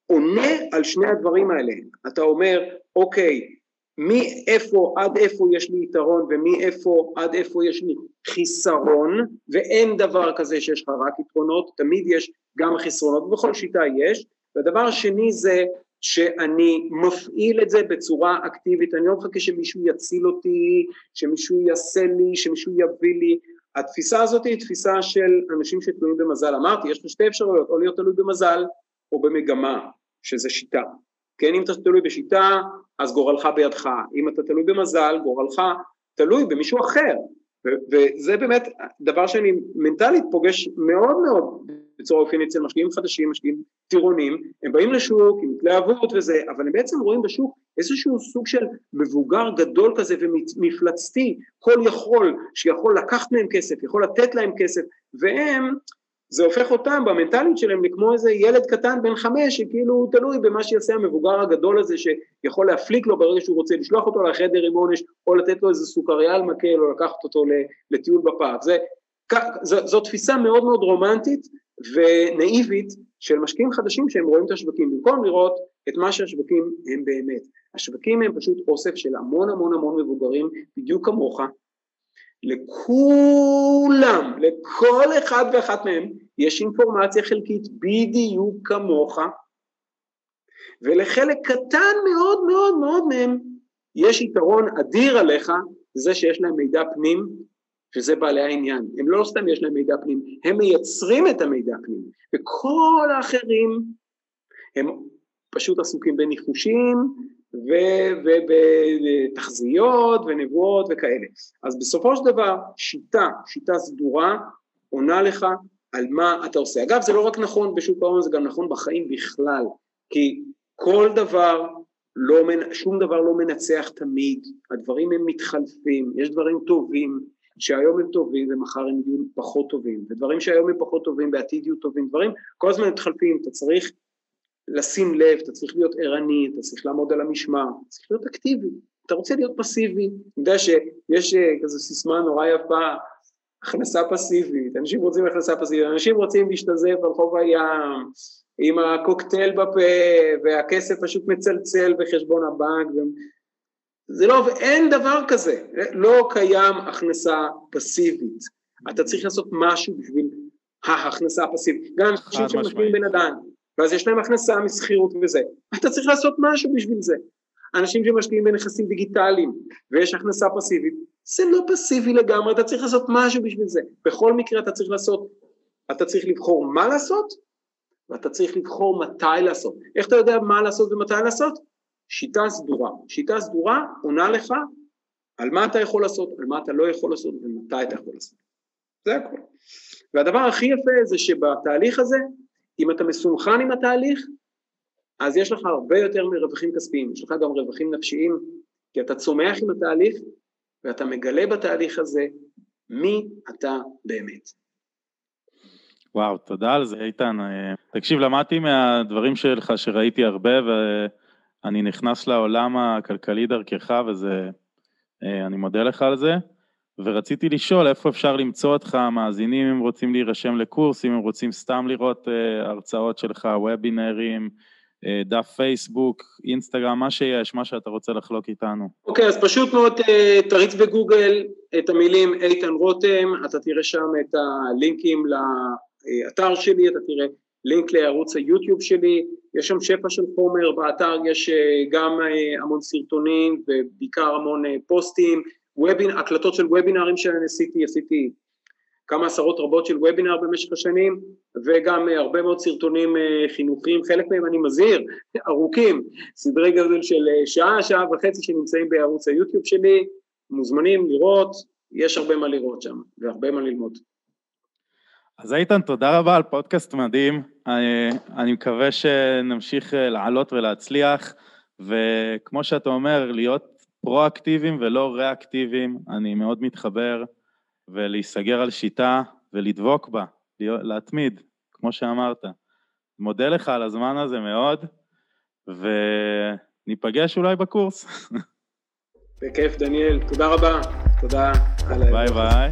עונה על שני הדברים האלה. אתה אומר אוקיי מאיפה עד איפה יש לי יתרון ומאיפה עד איפה יש לי חיסרון ואין דבר כזה שיש לך רק יתרונות תמיד יש גם חסרונות בכל שיטה יש. והדבר השני זה שאני מפעיל את זה בצורה אקטיבית, אני לא מחכה שמישהו יציל אותי, שמישהו יעשה לי, שמישהו יביא לי, התפיסה הזאת היא תפיסה של אנשים שתלויים במזל, אמרתי יש לך שתי אפשרויות, או להיות תלוי במזל או במגמה, שזה שיטה, כן אם אתה תלוי בשיטה אז גורלך בידך, אם אתה תלוי במזל גורלך תלוי במישהו אחר, וזה באמת דבר שאני מנטלית פוגש מאוד מאוד בצורה אופיינית אצל משקיעים חדשים, משקיעים טירונים, הם באים לשוק עם התלהבות וזה, אבל הם בעצם רואים בשוק איזשהו סוג של מבוגר גדול כזה ומפלצתי, כל יכול, שיכול לקחת מהם כסף, יכול לתת להם כסף, והם זה הופך אותם במנטליות שלהם לכמו איזה ילד קטן בן חמש שכאילו הוא תלוי במה שיעשה המבוגר הגדול הזה שיכול להפליק לו ברגע שהוא רוצה לשלוח אותו לחדר עם עונש או לתת לו איזה סוכריה על מקל או לקחת אותו לטיול בפארק. זה, זו, זו תפיסה מאוד מאוד רומנטית ונאיבית של משקיעים חדשים שהם רואים את השווקים במקום לראות את מה שהשווקים הם באמת. השווקים הם פשוט אוסף של המון המון המון מבוגרים בדיוק כמוך לכולם, לכל אחד ואחת מהם יש אינפורמציה חלקית בדיוק כמוך. ולחלק קטן מאוד מאוד מאוד מהם יש יתרון אדיר עליך זה שיש להם מידע פנים שזה בעלי העניין, הם לא סתם יש להם מידע פנים, הם מייצרים את המידע פנים. וכל האחרים הם פשוט עסוקים בניחושים ובתחזיות ונבואות וכאלה. אז בסופו של דבר שיטה, שיטה סדורה, עונה לך על מה אתה עושה. אגב זה לא רק נכון בשוק ההון, זה גם נכון בחיים בכלל, כי כל דבר, לא, שום דבר לא מנצח תמיד, הדברים הם מתחלפים, יש דברים טובים שהיום הם טובים ומחר הם יהיו פחות טובים, ודברים שהיום הם פחות טובים בעתיד יהיו טובים, דברים כל הזמן מתחלפים, אתה צריך לשים לב, אתה צריך להיות ערני, אתה צריך לעמוד על המשמר, אתה צריך להיות אקטיבי, אתה רוצה להיות פסיבי, אני יודע שיש אה, כזו סיסמה נורא יפה, הכנסה פסיבית, אנשים רוצים הכנסה פסיבית, אנשים רוצים להשתזף על חוב הים, עם הקוקטייל בפה, והכסף פשוט מצלצל בחשבון הבנק, ו... זה לא, אין דבר כזה, לא קיים הכנסה פסיבית, אתה צריך לעשות משהו בשביל ההכנסה הפסיבית, גם אנשים שמשקיעים בנדל"ן, ואז יש להם הכנסה משכירות וזה. אתה צריך לעשות משהו בשביל זה. אנשים שמשקיעים בנכסים דיגיטליים ויש הכנסה פסיבית, זה לא פסיבי לגמרי, אתה צריך לעשות משהו בשביל זה. בכל מקרה אתה צריך לעשות, אתה צריך לבחור מה לעשות ואתה צריך לבחור מתי לעשות. איך אתה יודע מה לעשות ומתי לעשות? שיטה סדורה. שיטה סדורה עונה לך על מה אתה יכול לעשות, על מה אתה לא יכול לעשות ומתי אתה יכול לעשות. זה הכל. והדבר הכי יפה זה שבתהליך הזה, אם אתה מסונכן עם התהליך, אז יש לך הרבה יותר מרווחים כספיים, יש לך גם רווחים נפשיים, כי אתה צומח עם התהליך ואתה מגלה בתהליך הזה מי אתה באמת. וואו, תודה על זה, איתן. אה, תקשיב, למדתי מהדברים שלך שראיתי הרבה, ואני נכנס לעולם הכלכלי דרכך, וזה... אה, אני מודה לך על זה. ורציתי לשאול איפה אפשר למצוא אותך, מאזינים אם רוצים להירשם לקורס, אם הם רוצים סתם לראות uh, הרצאות שלך, וובינרים, uh, דף פייסבוק, אינסטגרם, מה שיש, מה שאתה רוצה לחלוק איתנו. אוקיי, okay, אז פשוט מאוד uh, תריץ בגוגל את המילים איתן רותם, אתה תראה שם את הלינקים לאתר שלי, אתה תראה לינק לערוץ היוטיוב שלי, יש שם שפע של חומר, באתר יש גם המון סרטונים ובעיקר המון פוסטים, וובינ, הקלטות של וובינארים שאני עשיתי, עשיתי כמה עשרות רבות של וובינאר במשך השנים וגם אה, הרבה מאוד סרטונים אה, חינוכיים, חלק מהם אני מזהיר, ארוכים, סדרי גודל של אה, שעה, שעה וחצי שנמצאים בערוץ היוטיוב שלי, מוזמנים לראות, יש הרבה מה לראות שם והרבה מה ללמוד. אז איתן, תודה רבה על פודקאסט מדהים, אני, אני מקווה שנמשיך לעלות ולהצליח, וכמו שאתה אומר, להיות פרואקטיביים ולא ריאקטיביים, אני מאוד מתחבר, ולהיסגר על שיטה ולדבוק בה, להתמיד, כמו שאמרת. מודה לך על הזמן הזה מאוד, וניפגש אולי בקורס. בכיף, דניאל. תודה רבה. תודה. ביי ביי.